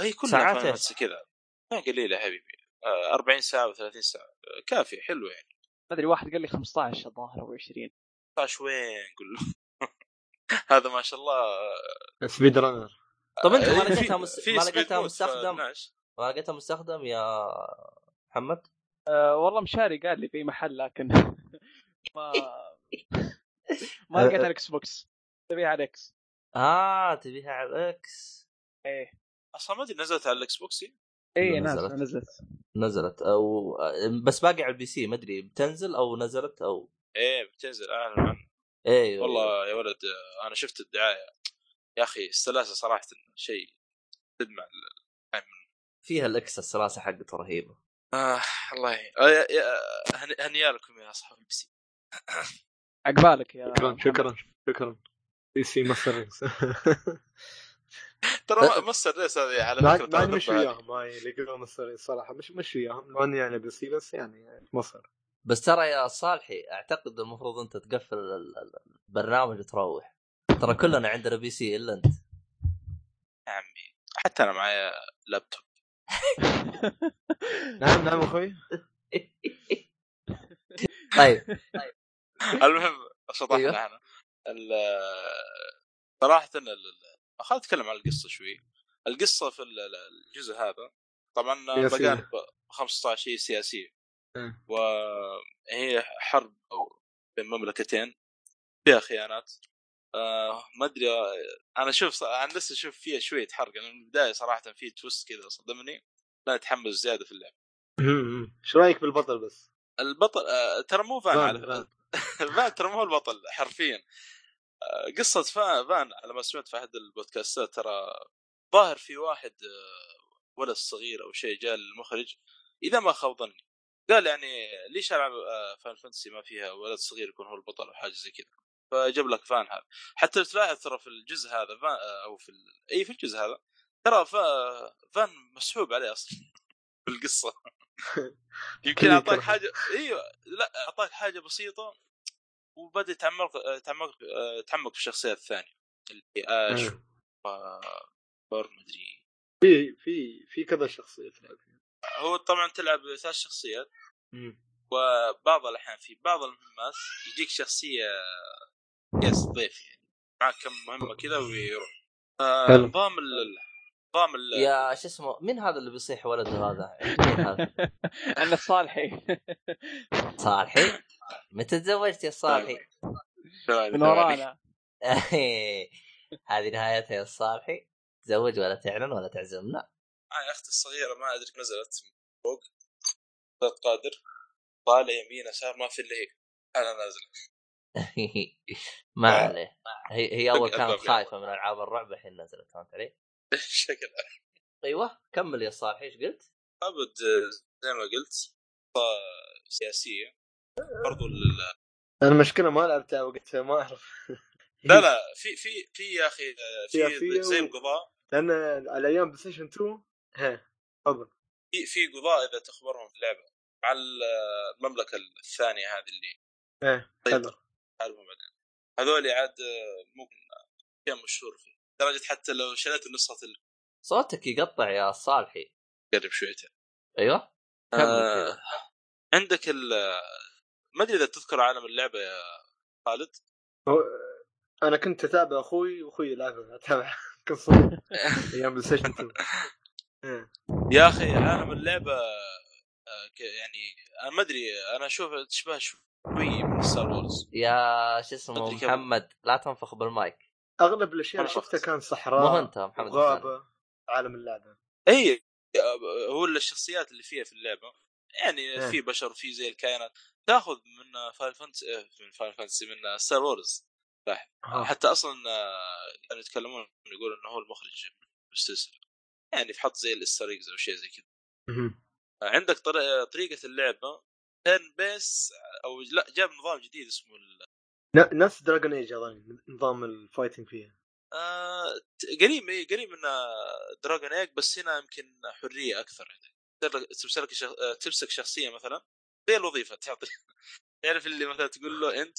هي كلها ساعات كذا. ما قليلة يا حبيبي. 40 ساعة و30 ساعة. آه، كافي حلو يعني. ما أدري واحد قال لي 15 الظاهر أو 20 15 وين؟ قول له. (laughs) هذا ما شاء الله آه، speed runner. طب أنت ما في- لقيتها مس... ما لقيتها مستخدم؟ 12. ما لقيتها مستخدم يا محمد؟ أه والله مشاري قال لي في محل لكن (laughs) ما (laughs) ما لقيت على ال X box. تبيها على ال X آه تبيها على ال X إيه. أصلا ما أدري نزلت على ال Xbox؟ هي؟ إيه نزلت. نازلة نزلت. نزلت أو بس باقي على ال PC ما أدري بتنزل أو نزلت أو. إيه بتنزل أعلن عنه. إيه. والله يا ولد أنا شفت الدعاية. يا أخي السلاسة صراحة شيء تدمع فيها الإكس السلاسة حقته رهيبة. آه الله ي- آه، يا- يا- هني- اصحاب البي سي. عقبالك يا شكرا. شكرا شكرا. بي سي ماستر (laughs) ترى ما- مصر ريس هذه على فكرة ترى مش. وياهم ما اللي يقولون مصري الصراحه مش مش وياهم لو اني يعني بس بس يعني مصر. بس ترى يا صالحي أعتقد المفروض أنت تقفل ال- ال- البرنامج وتروح. ترى كلنا عندنا بي سي إلا أنت. يا عمي حتى أنا معايا لابتوب (laughs) نعم نعم أخوي. (laughs) طيب. (laughs) المهم شطحنا أيوه. إحنا صراحة خلينا نتكلم عن القصة شوي. القصة في ال- ال- الجزء هذا طبعا. بقى 15 هي سياسيه إيه. وهي حرب بين مملكتين فيها خيانات. آه ما أدري أنا شوف عن نفسي أشوف فيها شوية حرق من البداية صراحة في تويست كذا صدمني. لا اتحمس زيادة في اللعبه إيش رأيك بالبطل بس؟ البطل آه ترى مو فان على (laughs) ترى مو البطل حرفيا. آه، قصة فان على ما سمعت في أحد البودكاستات ترى ظاهر في واحد آه، ولد صغير أو شيء جاء للمخرج إذا ما خاب ظني. قال يعني ليش ألعب آه، Final Fantasy ما فيها ولد صغير يكون هو البطل أو حاجة زي كذا. فجاب لك Vaan هذا. حتى لو تلاحظ ترى في الجزء هذا Vaan آه، أو في ال... إي في الجزء هذا ترى Vaa... Vaan مسحوب عليه أصلا (laughs) في القصة (laughs) يمكن أعطاك. حاجة إيوه لا أعطاك حاجة بسيطة وبدأ يتعمق تعمق تعمق في الشخصيات الثانية اللي اش إيه. بور مدري في في في كذا شخصية تلعب فيها هو طبعا تلعب ثلاث شخصيات. وبعض الأحيان في بعض المهمات يجيك شخصية يس ضيف يعني معك كم مهمة كذا ويروح آه،. نظام ال- نظام ال- يا شو اسمه مين هذا اللي بيصيح ولده هذا؟ (laughs) عند الصالحي صالحي؟ (laughs) متى تزوجت يا صالحي؟ من ورانا. (laughs) هذه نهايتها يا صالحي تزوج ولا تعلن ولا تعزمنا. معي أختي الصغيرة ما أدري نزلت من فوق. ثلاث قادر. طالع يمين يسار ما في إلا هي أنا نازل. (laughs) ما (laughs) عليه. هي هي أول كانت خايفة من ألعاب الرعب الحين نزلت فهمت علي؟ شكل أيوه. كمل يا صالحي إيش قلت؟ أبد زي ما قلت سياسية. برضو ال- أنا المشكلة ما لعبتها وقتها ما أعرف. لا لا (laughs) في في في يا أخي في زي القضاء لأن على أيام PlayStation 2 ها تفضل. في في قضاء إذا تخبرهم في اللعبه مع المملكة الثانية هذه اللي إيه حلو تعرفهم بعدين. هذول عاد ممكن كان مشهور فيه. لدرجة حتى لو شريت النسخة اللي صوتك يقطع يا صالحي. قرب شويتين. أيوه؟ آه. عندك ال ما أدري إذا تذكر عالم اللعبة يا خالد. أنا كنت أتابع أخوي وأخوي يلعبها أتابع (laughs) قصة أيام PlayStation 2 إيه. يا أخي عالم اللعبة آه، ك- يعني أنا ما أدري أنا أشوف تشبه شوي من Star Wars يا شو اسمه. محمد لا تنفخ بالمايك. أغلب الأشياء اللي شفتها كان مو صحراء أنت يا محمد وغابه عالم اللعبة. اي آه، هو الشخصيات اللي فيها في اللعبة. يعني إيه. في بشر في زي الكائنات. تاخذ من Final Fantasy من Final Fantasy من Star Wars آه. حتى أصلا آه، كانوا يتكلمون يقول إنه هو المخرج السلسله يعني في حط زي ال Easter أو شيء زي كذا. عندك طر- طريقة اللعبة. turn base أو لا جاب نظام جديد اسمه ال- نفس Dragon Age اظن نظام ال fighting فيها. آه، قريب إيه، قريب من Dragon Age بس هنا يمكن حرية أكثر. تقدر تمسك شخ... آه، تمسك شخصية مثلا زي الوظيفة تعطي (laughs) تعرف اللي مثلا تقول له أنت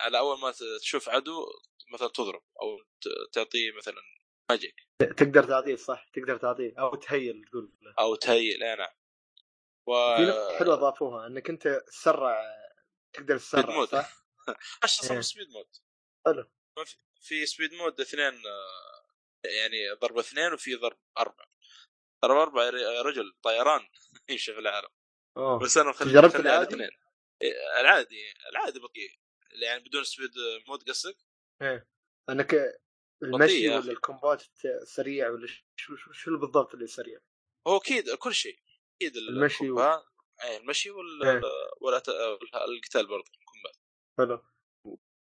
على أول ما تشوف عدو مثلا تضرب أو تعطيه مثلا magic تقدر تعطيه صح تقدر تعطيه أو ت heal تقول. أو تهيل أي نعم و في حلوة اضافوها إنك أنت تسرع تقدر speed تسرع mode. صح؟ (laughs) إيه. سبيد مود حلو. في speed mode اثنين آه، يعني ضرب اثنين وفي ضرب أربعة ضرب اربعه يا رجل طيران (laughs) يمشي في العالم أوه بس أنا مخلي جربت العادي؟ اثنين إيه، العادي العادي بطيء يعني بدون speed مود قصدك إيه أنك المشي ولا. ال combat سريع ولا شو شو شو بالضبط اللي سريع؟ هو أكيد كل شيء أكيد المشي و- ال combat اي المشي وال. والأت... القتال برضه ال combat حلو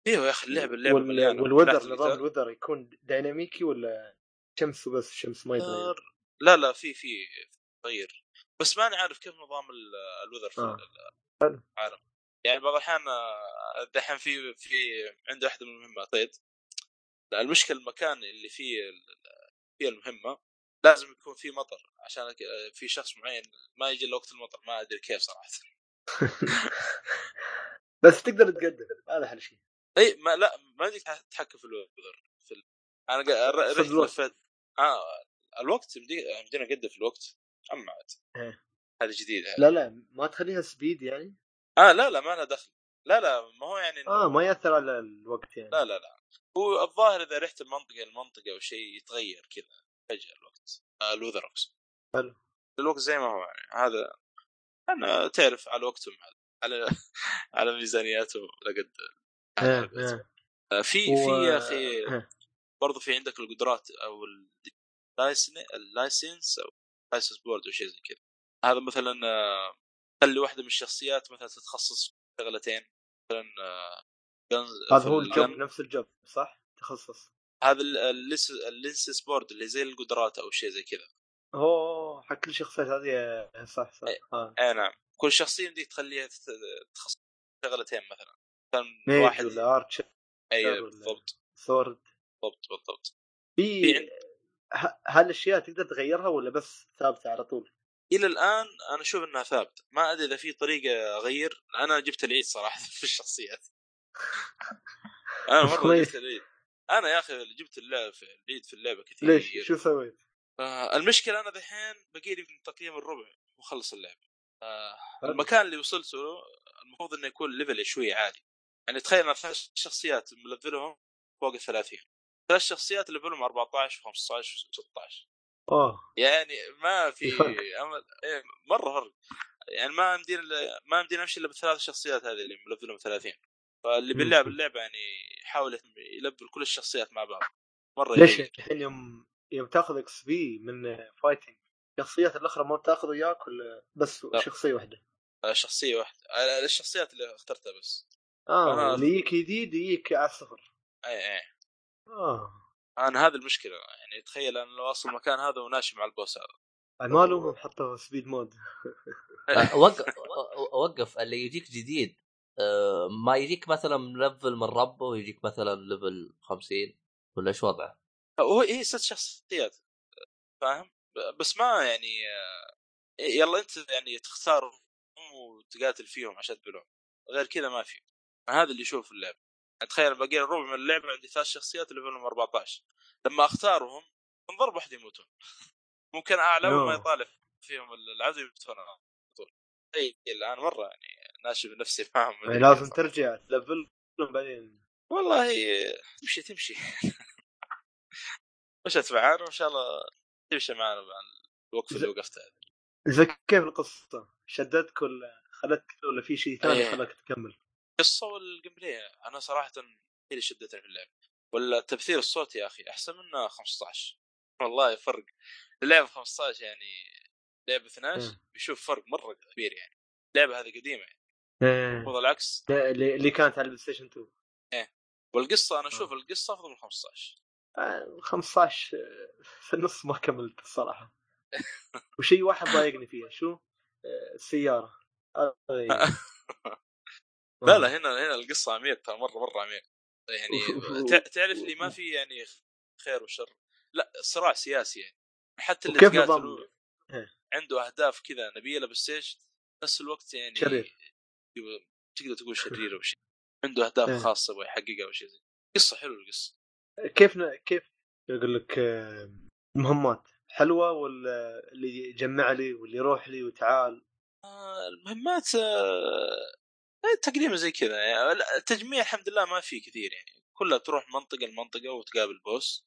أيوه يا أخي اللعبه اللعبه وال... وال weather نظام. ال weather يكون ديناميكي ولا شمس وبس شمس ما يتغير نار. لا لا في في تغير بس ماني عارف كيف نظام ال- ال weather في آه. العالم. يعني بعض الأحيان آه، دحين في في عندي واحدة من المهمات طيب. المشكلة المكان اللي فيه فيها المهمة لازم يكون في مطر عشان ك- في شخص معين ما يجي إلا وقت المطر. ما أدري كيف صراحة. (laughs) بس تقدر تقدم هذا أحلى شيء. إي ما لا ما يمديك تتحكم في الوذر في ال... أنا (laughs) رحت. لفيت آه الوقت يمدينا نقدم في الوقت أما عاد. إيه. هذه جديدة لا لا ما تخليها سبيد يعني؟ آه لا لا ما لها دخل. لا لا ما هو يعني آه ما يأثر على الوقت يعني. لا لا لا. هو الظاهر إذا رحت المنطقة المنطقة أو شيء يتغير كذا فجأة الوقت. آه الوذر اقصد حلو. الوقت زي ما هو يعني. هذا أنا تعرف على وقتهم على (laughs) على, على ميزانياتهم لقد إيه، إيه. آه، في في يا أخي. برضو في عندك القدرات أو اللايسنس أو license board أو شيء زي كذا هذا مثلا آه، خلي واحدة من الشخصيات مثلا تتخصص شغلتين مثلا آه، هذا هو ال job ال gun. نفس ال job صح؟ تخصص هذا ال license board اللي زي القدرات أو شيء زي كذا أوه حق كل شخصيات هذه آه، صح صح إيه. آه. اي نعم كل شخصية يمديك تخليها في شغلتين مثلا mage واحد ولا archer اي بالضبط sword بالضبط بالضبط في هالاشياء تقدر تغيرها ولا بس ثابتة على طول؟ إلى الآن أنا أشوف إنها ثابتة ما أدري إذا في طريقة أغير أنا جبت العيد صراحة (laughs) في الشخصيات أنا (laughs) مرة كويس. جبت العيد أنا يا أخي جبت اللعب في العيد في اللعبة كثير ليش؟ شو سويت؟ آه المشكلة أنا دحين باقي لي تقييم الربع وخلص اللعبة آه. المكان اللي وصلت له المفروض إنه يكون level شوي عالي يعني تخيل أنا ثلاث شخصيات ملفلهم فوق ال 30 ثلاث شخصيات ليفلهم 14 و15 و16 اوه يعني ما في. (laughs) أمل إيه، مرة فرق يعني ما يمدينا ما يمدينا نمشي إلا بالثلاث شخصيات هذه اللي ملفلهم 30 فاللي. بيلعب اللعبة يعني يحاول يلفل كل الشخصيات مع بعض مرة ليش. الحين يوم يوم تاخذ XP من fighting الشخصيات الأخرى ما بتاخذ وياك ولا بس لا. شخصية واحدة؟ آه، شخصية واحدة آه، الشخصيات اللي اخترتها بس آه اللي يجيك جديد يجيك على الصفر اي اي آه. أنا هذه المشكلة يعني تخيل أنا لو أصل المكان هذا وناشي مع ال boss هذا. ما لهم حطوا speed mode آه، وقف وقف اللي يجيك جديد. آه، ما يجيك مثلا ملفل من ربه ويجيك مثلا level 50 ولا إيش وضعه؟ هو هي ست شخصيات فاهم؟ بس ما يعني آه، يلا أنت يعني تختارهم وتقاتل فيهم عشان تبلعهم. غير كذا ما في. هذا اللي يشوف يعني تخيل باقي الربع من اللعبة عندي ثلاث شخصيات اللي لهم 14 لما أختارهم من ضرب واحد يموتون (laughs) ممكن أعلى ما. يطالع فيهم العدو يموتون على طول إي الآن مرة يعني ناشف نفسي معهم يعني لازم ترجع تلفل بعدين والله تمشي تمشي (laughs) مشت معانا وان شاء الله تمشي معانا مع الوقفة اللي وقفتها زي كيف القصة؟ شدتك ولا خلتك ولا في شيء ثاني إيه. خلاك تكمل؟ القصة وال gameplay أنا صراحة هي اللي شدتني في اللعبه ولا التمثيل الصوتي يا أخي أحسن منه 15 والله فرق. اللعبة 15 يعني لعبة 12 مم. بيشوف فرق مرة كبير يعني. اللعبة هذه قديمة. يعني. المفروض العكس. اللي كانت على البلاي ستيشن 2 والقصة أنا أشوف القصة أفضل من 15 آه، 15 آه، في النص ما كملت الصراحة. وشيء واحد ضايقني فيها شو؟ آه، السيارة. (laughs) لا لا هنا هنا القصة عميق ترى مرة مرة عميق يعني تع- تعرف لي ما في يعني خير وشر؟ لا صراع سياسي يعني. حتى اللي تقاتلوا إيه. عنده أهداف كذا نبيلة بالسيج نفس الوقت يعني شرير. تقدر تقول شرير. أو شيء. عنده أهداف إيه. خاصة يبغى يحققها أو شيء زي قصة حلوة القصة. كيف ن- كيف يقول لك آه، مهمات؟ حلوة ولا اللي يجمع لي واللي يروح لي وتعال؟ آه، المهمات آه، آه، تقريبا زي كذا يعني. لا، التجميع الحمد لله ما في كثير يعني. كلها تروح منطقة لمنطقة وتقابل بوس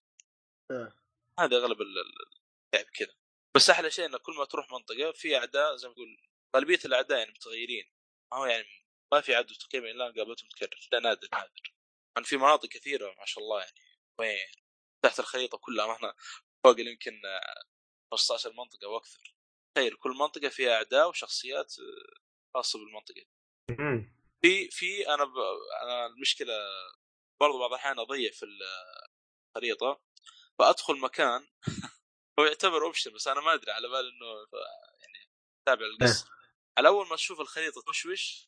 آه. هذا أغلب ال- ال- اللعب كذا. بس أحلى شيء انك كل ما تروح منطقة في أعداء زي ما تقول غالبية الأعداء يعني متغيرين. ما هو يعني ما في عدو تقريبا إلا قابلته متكرر. لا نادر نادر. يعني في مناطق كثيرة ما شاء الله يعني. وين؟ تحت الخريطة كلها. ما إحنا فوق يمكن آه، 15 منطقة وأكثر. تخيل كل منطقة فيها أعداء وشخصيات آه، خاصة بالمنطقة. في في أنا ب... أنا المشكلة برضو بعض الأحيان أضيع في الخريطة فأدخل مكان (laughs) هو يعتبر option بس أنا ما أدري على بال إنه ف- يعني تابع القصة على أول ما تشوف الخريطة تشوش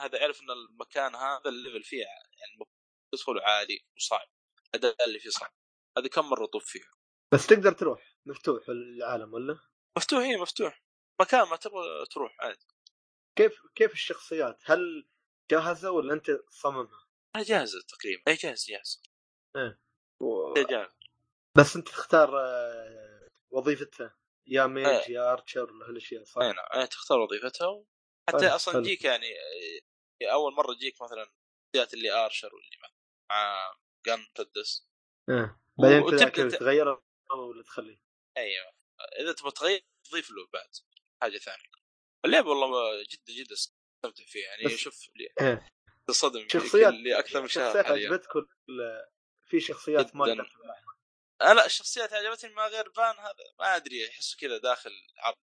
هذا اعرف إن المكان هذا ال level فيه يعني تدخله عالي وصعب الاداء اللي فيه صعب. هذه كم مرة طوف فيها؟ بس تقدر تروح مفتوح العالم ولا؟ مفتوح هي مفتوح. مكان ما تبغى تروح عادي. كيف كيف الشخصيات؟ هل جاهزة ولا أنت تصممها؟ جاهزة تقريبا أي جاهز جاهز و... إيه جاهز بس أنت تختار آه، وظيفتها يا mage إيه. يا archer ولا هالأشياء صح؟ أي نعم يعني تختار وظيفتها حتى حلو، أصلا. تجيك يعني آه، أول مرة تجيك مثلا شخصيات اللي archer واللي مع gun مسدس إيه. بعدين وتبدأ كذا ت- تغير ولا تخليه؟ أيوه إذا تبغى تغير تضيف له بعد حاجة ثانية اللعبه والله جدا جدا استمتع فيها يعني شوف لي إيه. تصدم شخصيات اللي أكثر من شهر شخصيات حاليا. عجبتك في شخصيات ما؟ آه لا الشخصيات عجبتني ما غير فان هذا. ما أدري احسه كذا داخل عرض.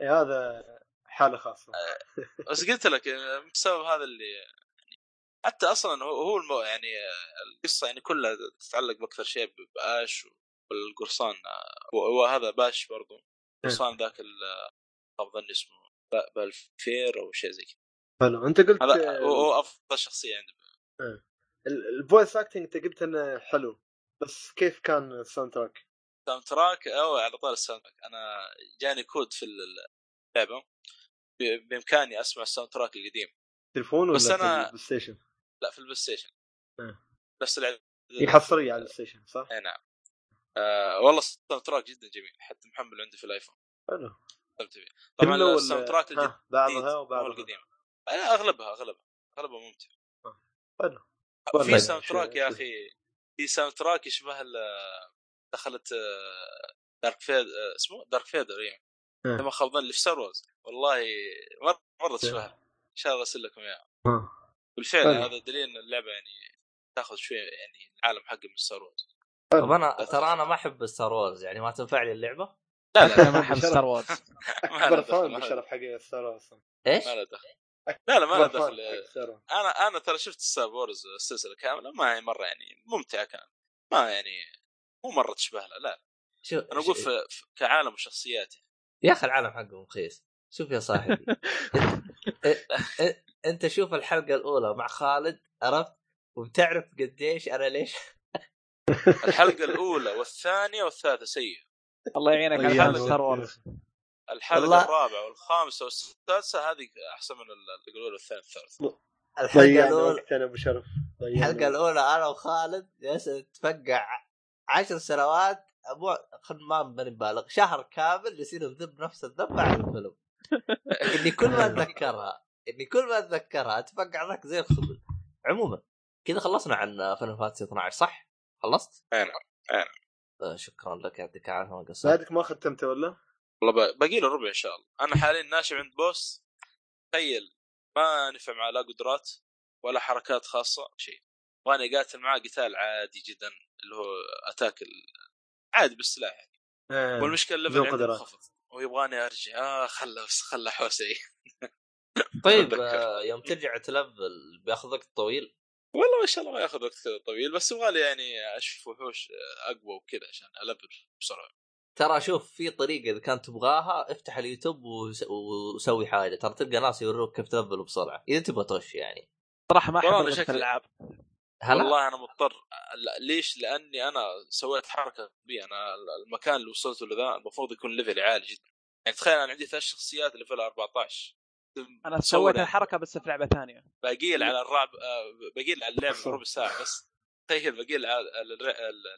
إيه، هذا حالة خاصة. بس قلت لك آه، بسبب هذا اللي يعني حتى أصلا هو المو يعني آه، القصة يعني كلها تتعلق بأكثر شيء بآش والقرصان. آه، هو هذا بآش برضو. قرصان ذاك آه، ظني اسمه. بالفلير أو شيء زي كذا حلو. أنت قلت هذا آه، هو أفضل شخصية عندي. ال- ال voice acting أنت قلت إنه حلو. بس كيف كان الساوند تراك؟ ساوند تراك أو على طاري ال soundtrack أنا جاني كود في اللعبة. بإمكاني أسمع ال soundtrack القديم. تلفون ولا بس في أنا- البلاي ستيشن؟ لا في البلاي ستيشن. إيه. نفس اللعبه هي حصرية على البلاي ستيشن صح؟ اي نعم. آه والله ال soundtrack جدا جميل. حتى محمل عندي في الآيفون. حلو. فيه طبعا كله ولا- ال soundtrack الجديد ها، بعضها وبعضها القديم. آه، أغلبها أغلبها أغلبها ممتع. حلو. في soundtrack يا. أخي في soundtrack يشبه دخلت آه، دارث فيد آه، اسمه دارث فيدر يعني إيه. لما خاب ظني اللي في ستار وورز والله مره مره تشبه إن شاء الله أرسل لكم إياها. ها. بالفعل. هذا دليل إن اللعبة يعني تاخذ شوية يعني العالم حق من ستار وورز طب أنا ترى أنا ما أحب ستار وورز يعني ما تنفع لي اللعبة؟ لا لا أنا ما أحب. ستار وورز (laughs) ما أكبر له fan له- بالشرف حق ستار أصلا إيش؟ ما له دخل لا لا ما له دخل أنا أنا ترى شفت ستار وورز السلسلة كاملة ما هي مرة يعني ممتعة كان ما يعني مو مرة تشبه لها لا. شو أنا أقول كعالم وشخصيات يا أخي العالم حقهم رخيص. شوف يا صاحبي. أنت شوف الحلقة الأولى مع خالد عرفت؟ وبتعرف قديش أنا ليش الحلقة الأولى والثانية والثالثة سيئة. الله يعينك على حلقة. ستار وورز الحلقة الرابعة والخامسة والسادسة هذه أحسن من الاولى والثانيه والثالثة. الحلقة ضيعنا الاولى وقتنا أبو شرف. ضيعنا الحلقة الأولى أنا وخالد جالس نتفقع عشر سنوات ابو خل ما بني بالغ شهر كامل جالسين نذب نفس الذبه على الفيلم. (laughs) إني كل ما أتذكرها إني كل ما أتذكرها أتفقع ذاك زي الخبز. عموما كذا خلصنا عن فيلم فانتسي 12 صح؟ خلصت؟ اي نعم آه، شكرا لك يعطيك العافية ما قصرت بعدك ما ختمته ولا؟ والله باقي له ربع إن شاء الله أنا حاليا ناشئ عند بوس تخيل ما نفع معه لا قدرات ولا حركات خاصة شيء وأنا اقاتل معاه قتال عادي جدا اللي هو أتاك عادي بالسلاح يعني آه. والمشكلة ال level قدرات. منخفض ويبغاني أرجع آه خله خله حوسي (laughs) طيب. آه، يوم ترجع تلفل بياخذ وقت طويل والله ما شاء الله ما ياخذ وقت كذا طويل بس يبغالي يعني أشوف وحوش أقوى وكذا عشان الفل بسرعة. ترى شوف في طريقة إذا كانت تبغاها افتح اليوتيوب وس- وسوي حاجة ترى تلقى ناس يوروك كيف تلفل بسرعة إذا تبغى تخش يعني. صراحة ما أحب شكلي- الألعاب. هلا؟ والله أنا مضطر لا ليش؟ لأني أنا سويت حركة بي أنا المكان اللي وصلت له ذا المفروض يكون level ي عالي جدا. يعني تخيل أنا عندي ثلاث شخصيات level 14 أنا سويت الحركة بس في لعبة ثانية. باقي على الرعب آه، باقي على اللعبه ربع ساعة بس. تخيل باقي على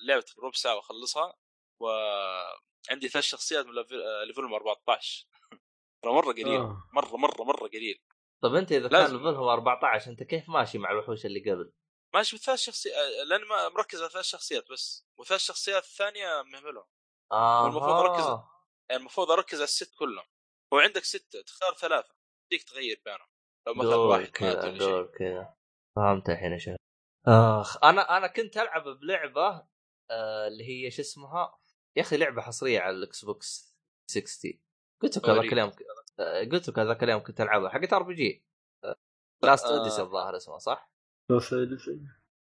اللعبة ربع ساعة وأخلصها. وعندي ثلاث شخصيات من level- آه، level هم 14 (laughs) ترى مرة قليل. آه. مرة مرة مرة قليل. طب أنت إذا كان. ليفلهم 14 أنت كيف ماشي مع الوحوش اللي قبل؟ ماشي بثلاث شخصيات لاني ما مركز على ثلاث شخصيات بس. وثلاث شخصيات الثانية مهملهم. آه والمفروض أركز. يعني المفروض أركز على الست كلهم. هو عندك سته تختار ثلاثة. تديك تغير بينهم لو مثلا واحد مات كذا ولا شيء دور كذا. فهمت الحين يا شيخ. آخ أنا أنا كنت ألعب بلعبة آه اللي هي شو اسمها؟ يا أخي لعبة حصرية على الإكس بوكس 60 قلت لك هذاك. اليوم آه، قلت لك هذاك اليوم كنت ألعبها. حقت RPG. Lost آه. Odyssey الظاهر اسمها صح؟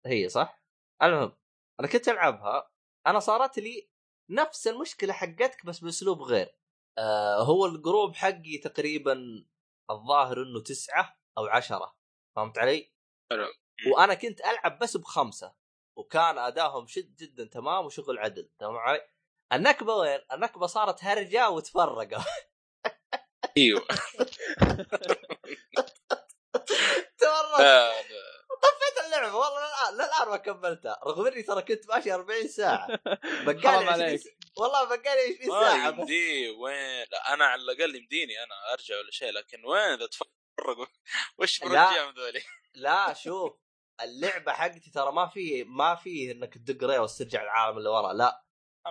هي صح؟ المهم أنا كنت ألعبها. أنا صارت لي نفس المشكلة حقتك بس بأسلوب غير. آه هو ال group حقي تقريبا الظاهر إنه تسعة أو عشرة فهمت علي؟ حلو. وأنا كنت ألعب بس بخمسة وكان ادائهم شد جدا تمام وشغل عدل تمام علي؟ النكبة وين؟ النكبة صارت هرجة وتفرقوا أيوه. (laughs) طفيت اللعبه والله للان للآن ما كملتها. رغم إني ترى كنت ماشي 40 ساعة. (laughs) بقالي حرام 20 عليك. والله بقالي 20 ما ساعة. بس يمدي وين؟ لا أنا على الأقل يمديني أنا أرجع ولا شيء لكن وين إذا تفرقوا؟ (laughs) وش لا. برجعهم ذولي؟ لا شوف اللعبة حقتي ترى ما في ما في إنك تدق ريوس ترجع العالم اللي ورا لا.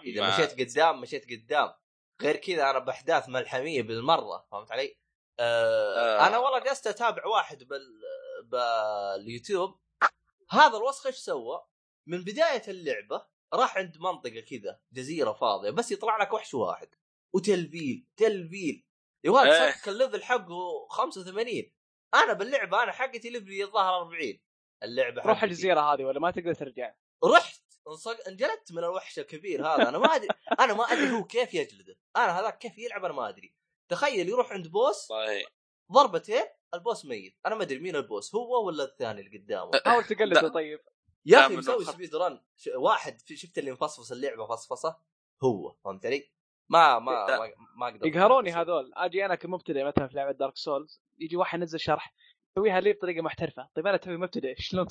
إذا مشيت قدام مشيت قدام. غير كذا أنا بأحداث ملحمية بالمرة فهمت علي؟ آه آه. أنا والله جلست أتابع واحد بال باليوتيوب. هذا الوسخ إيش سوى؟ من بداية اللعبة راح عند منطقة كذا جزيرة فاضية بس يطلع لك وحش واحد. وتلفيل تلفيل. يا ولد إيه. صك ال level حقه 85 أنا باللعبة أنا حقتي level ي الظاهر 40 اللعبة روح. الجزيرة هذه ولا ما تقدر ترجع؟ رحت انصق... انجلدت من الوحش الكبير هذا. أنا ما أدري أنا ما أدري هو كيف يجلده. أنا هذاك كيف يلعب أنا ما أدري. تخيل يروح عند boss والله ضربتين ال boss ميت أنا ما أدري مين ال boss هو ولا الثاني اللي قدامه حاول تقلده. طيب يا أخي مسوي. speed run. واحد في- شفت اللي مفصفص اللعبة فصفصه هو فهمت علي؟ ما ما لا. ما, أقدر يقهروني هذول آجي أنا كمبتدئ مثلا في لعبة دارك سولز يجي واحد ينزل شرح يسويها لي بطريقة محترفة طيب أنا توي مبتدئ شلون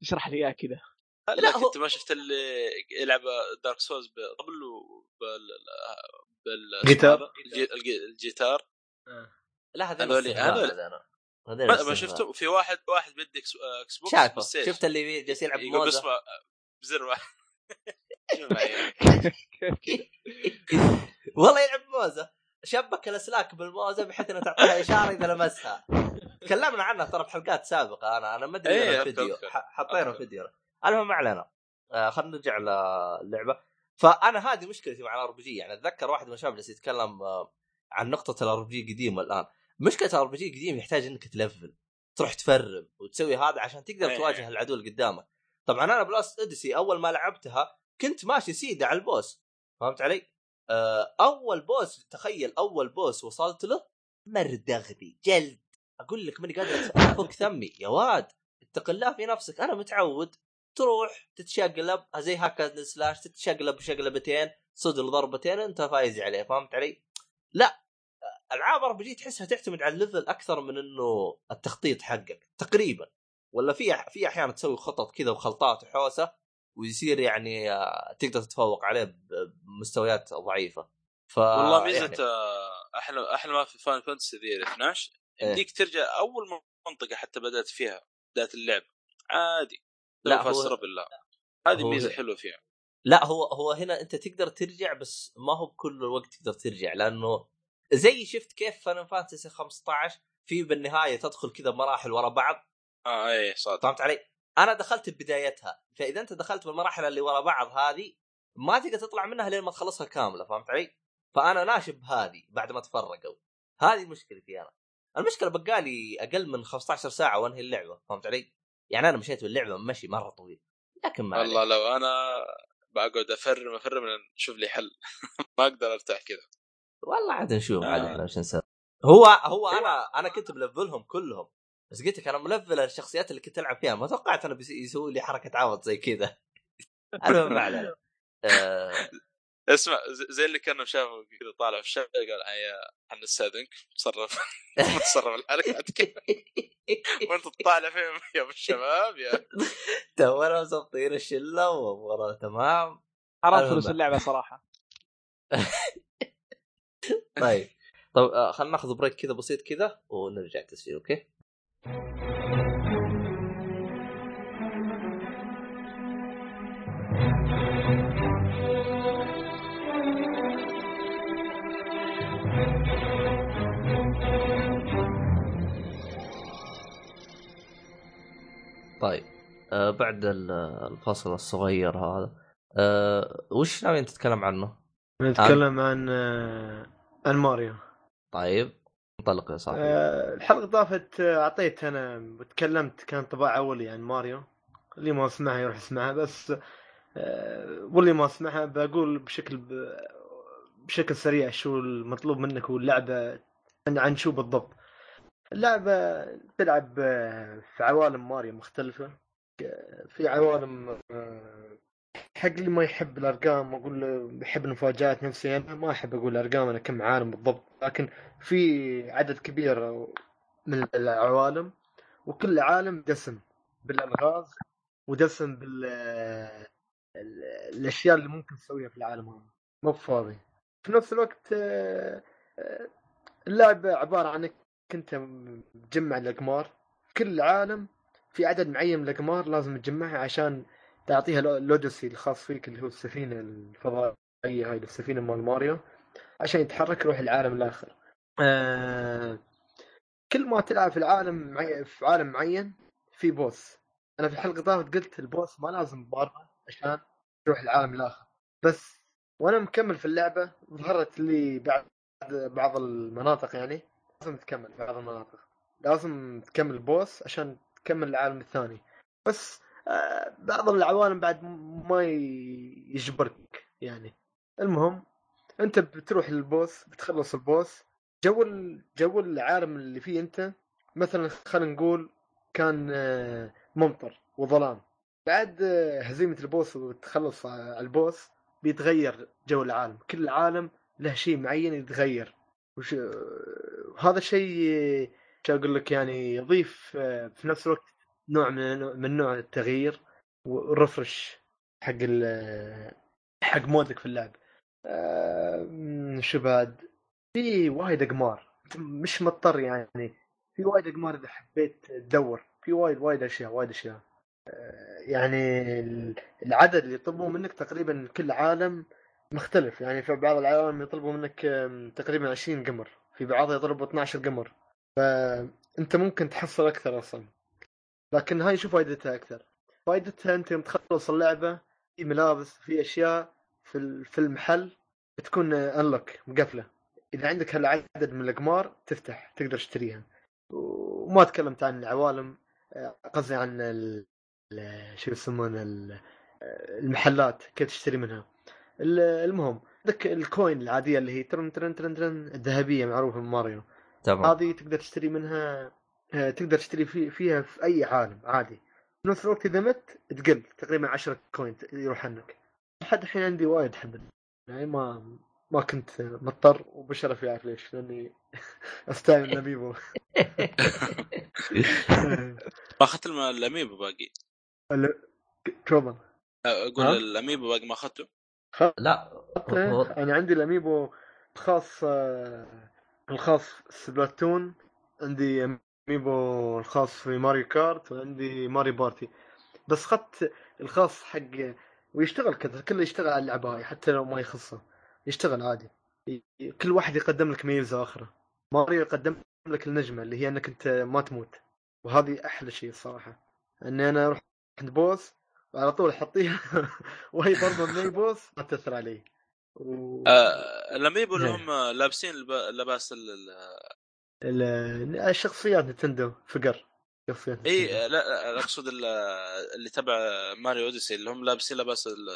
تشرح لي إياه كذا لا هو- كنت ما شفت اللي يلعب دارك سولز قبل وبال بال جيتار. هذا؟ الجي- الجي- الجيتار لا هذا هذول- هذول- هذول ما, ما استهبال. شفته في واحد واحد بيدي إكس إكس بوكس شايفه. شفت اللي جالس يلعب يقول بموزة. بصبع بزر واحد. (laughs) (laughs) والله يلعب موزه شبك الأسلاك بالموزة بحيث انها تعطيها (laughs) إشارة إذا لمسها. تكلمنا عنها ترى بحلقات سابقة. أنا أنا ما أدري أذكر- فيديو. حطينا. فيديو. المهم ما علينا. آه خلينا نرجع للعبة. فأنا هذه مشكلتي مع ال RPG يعني أتذكر واحد من الشباب جالس يتكلم آه، عن نقطة ال RPG قديمه الآن. مشكله ال RPG قديم يحتاج إنك تلفل تروح تفرم وتسوي هذا عشان تقدر إيه. تواجه العدو اللي قدامك طبعا أنا ب Lost Odyssey أول ما لعبتها كنت ماشي سيده على ال boss فهمت علي؟ آه، أول boss تخيل أول boss وصلت له مردغني جلد أقول لك ماني قادر أفك فمي يا واد اتق الله في نفسك أنا متعود تروح تتشقلب زي hack and slash تتشقلب شقلبتين صدر ضربتين أنت فايز عليه فهمت علي؟ لا ألعاب RPG تحسها تعتمد على ال level أكثر من إنه التخطيط حقك تقريبا. ولا في في أحيانا تسوي خطط كذا وخلطات وحوسة ويصير يعني آه، تقدر تتفوق عليه بمستويات ضعيفة. ف والله ميزة يعني آه، أحلى أحلى ما في فاينل فانتسي ذي 12 إيه. يمديك ترجع أول منطقة حتى بدأت فيها بدايه اللعبه عادي. لا، لا هو- فسر بالله. هذه هو- ميزه حلوة فيها. لا هو هو هنا أنت تقدر ترجع بس ما هو بكل الوقت تقدر ترجع لأنه زي شفت كيف فان فانتسي 15 في بالنهاية تدخل كذا مراحل ورا بعض آه إيه صادق فهمت علي؟ أنا دخلت ببدايتها فإذا أنت دخلت بالمراحل اللي ورا بعض هذه ما تقدر تطلع منها لين ما تخلصها كاملة فهمت علي؟ فأنا ناشب هذه بعد ما تفرقوا هذه مشكلتي أنا المشكلة بقالي أقل من 15 ساعة وأنهي اللعبة فهمت علي؟ يعني أنا مشيت باللعبه مشي مرة طويل لكن ما والله. لو أنا بقعد افرم افرم أشوف لي حل (laughs) ما أقدر أرتاح كذا والله عاد نشوف آه. عاد إحنا وش نسوي. هو هو أنا أنا كنت ملفلهم كلهم بس قلت لك أنا ملفل الشخصيات اللي كنت ألعب فيها ما توقعت أنا بيس- يسوي لي حركة عبط زي كذا. (laughs) المهم ما علينا. آه، (laughs) اسمع زي- زي اللي كانوا شافوا كذا طالع في الشارع قال يا حنستاذنك تصرف تصرف الحركات كذا. (laughs) وأنت تطالع فيهم يا الشباب يا. تونا مظبطين الشلة وامورنا تمام. حرام. فلوس اللعبة صراحة. (laughs) طيب. طيب آه، خلينا ناخذ break كذا بسيط كذا ونرجع تسجيل okay؟ طيب. آه بعد ال- الفصل الصغير هذا آه وش ناويين تتكلم عنه؟ نتكلم عن آه، عن ماريو طيب انطلق يا صاحبي. آه، الحلقة طافت آه، أعطيت أنا وتكلمت كان طباع أولي عن ماريو. اللي ما سمعها يروح يسمعها بس آه، واللي ما سمعها بقول بشكل ب- بشكل سريع شو المطلوب منك واللعبة عن عن شو بالضبط. اللعبة تلعب آه، في عوالم ماريو مختلفة. في عوالم آه، حق اللي ما يحب الأرقام أقول له يحب المفاجآت نفسي أنا ما أحب أقول ارقام أنا كم عالم بالضبط لكن في عدد كبير من العوالم وكل عالم دسم بالألغاز ودسم بال ال- الأشياء اللي ممكن تسويها في العالم هذا. مو فاضي في نفس الوقت آه، آه، اللعبه عبارة عن إنك أنت تجمع الأقمار. كل عالم في عدد معين من الأقمار لازم تجمعها عشان تعطيها لو- الاوديسي الخاص فيك اللي هو السفينة الفضائية هاي السفينة مال ماريو عشان يتحرك يروح العالم الآخر. آه كل ما تلعب في العالم معي... في عالم معين في بوس. أنا في الحلقة طافت قلت البوس ما لازم مباراة عشان تروح العالم الآخر. بس وأنا مكمل في اللعبة ظهرت لي بعد بعض المناطق يعني. لازم تكمل بعض المناطق. لازم تكمل البوس عشان تكمل العالم الثاني. بس بعض العوالم بعد ما يجبرك يعني. المهم أنت بتروح للبوس بتخلص البوس جو جو العالم اللي فيه أنت. مثلا خلينا نقول كان آه، ممطر وظلام. بعد آه، هزيمة البوس وتخلص البوس بيتغير جو العالم. كل عالم له شيء معين يتغير. وش... هذا الشيء آه، شو أقول لك يعني يضيف آه، في نفس الوقت نوع من من نوع التغيير والرفرش حق حق مودك في اللعب. آه، شو بعد؟ في وايد أقمار. مش مضطر يعني. في وايد أقمار إذا حبيت تدور. في وايد وايد أشياء وايد أشياء. آه، يعني ال- العدد اللي يطلبوه منك تقريبا كل عالم مختلف. يعني في بعض العالم يطلبوا منك تقريبا 20 قمر. في بعضها يطلبوا 12 قمر. فأنت ممكن تحصل أكثر أصلا. لكن هاي شو فائدتها أكثر. فائدتها أنت يوم تخلص اللعبة في ملابس في أشياء في في المحل بتكون unlock مقفلة. إذا عندك هالعدد من الاقمار تفتح تقدر تشتريها. وما تكلمت عن العوالم آه، قصدي عن ال... شو يسمونه ال- آه، المحلات كيف تشتري منها. ال- المهم عندك ال coin العادية اللي هي ترن ترن ترن ترن الذهبية معروفة من ماريو. تمام. هذه تقدر تشتري منها تقدر تشتري في فيها في أي عالم عادي. في نفس الوقت إذا مت تقل تقريبا 10 coin يروح عنك لحد الحين عندي وايد حبل يعني ما ما كنت مضطر وبشرف يعرف ليش لأني (laughs) استعين لبيبو (laughs) ما اخذت الم- الأميبو باقي؟ تفضل. أقول ها؟ الأميبو باقي ما أخذته؟ لا. أنا عندي الأميبو الخاص آه، الخاص سبلاتون. عندي اميبو الخاص في ماريو كارت وعندي ماريو بارتي. بس اخذت الخاص حق ويشتغل كذا كله يشتغل على اللعبة هاي حتى لو ما يخصه. يشتغل عادي. كل واحد يقدم لك ميزة أخرى ماريو يقدم لك النجمة اللي هي إنك أنت ما تموت. وهذه أحلى شيء الصراحة. إني أنا أروح عند boss وعلى طول أحطيها. (laughs) وهي ضربه من أي boss ما تأثر علي. و... آه ال Amiibo اللي إيه. هم لابسين لباس الشخصيات Nintendo فقر شخصيات إي. لا لا، أقصد ال- اللي تبع Mario Odyssey اللي هم لابسين لباس ال-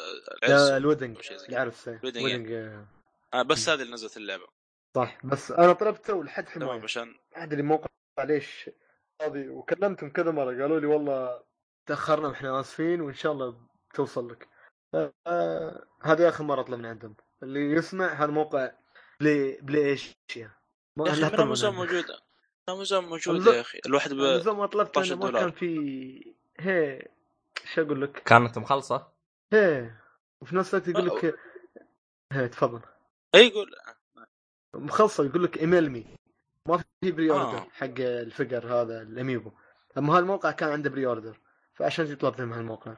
لا، العرس الودنج العرس الودنج ودنج آه، آه بس هذه اللي نزلت اللعبة. صح بس أنا طلبته لحد تمام حمايه عشان أدري موقع ليش هذه وكلمتهم كذا مرة قالوا لي والله تأخرنا وإحنا آسفين وإن شاء الله توصل لك. آه، آه، هذه آخر مرة أطلب من عندهم. اللي يسمع هذا موقع Play Play-Asia ما يا أخي عندهم. موجوده امازون موجوده يا أخي. الواحد ب... نظام ما طلبت 12 أنا ما دولار. كان في هي شو أقول لك؟ كانت مخلصة؟ هي وفي نفس الوقت يقول لك هي تفضل. إي يقول مخلصة يقول لك email me. ما في pre-order آه. حق الفقر هذا ال Amiibo. اما هالموقع كان عنده pre-order فعشان كذي طلبت من هالموقع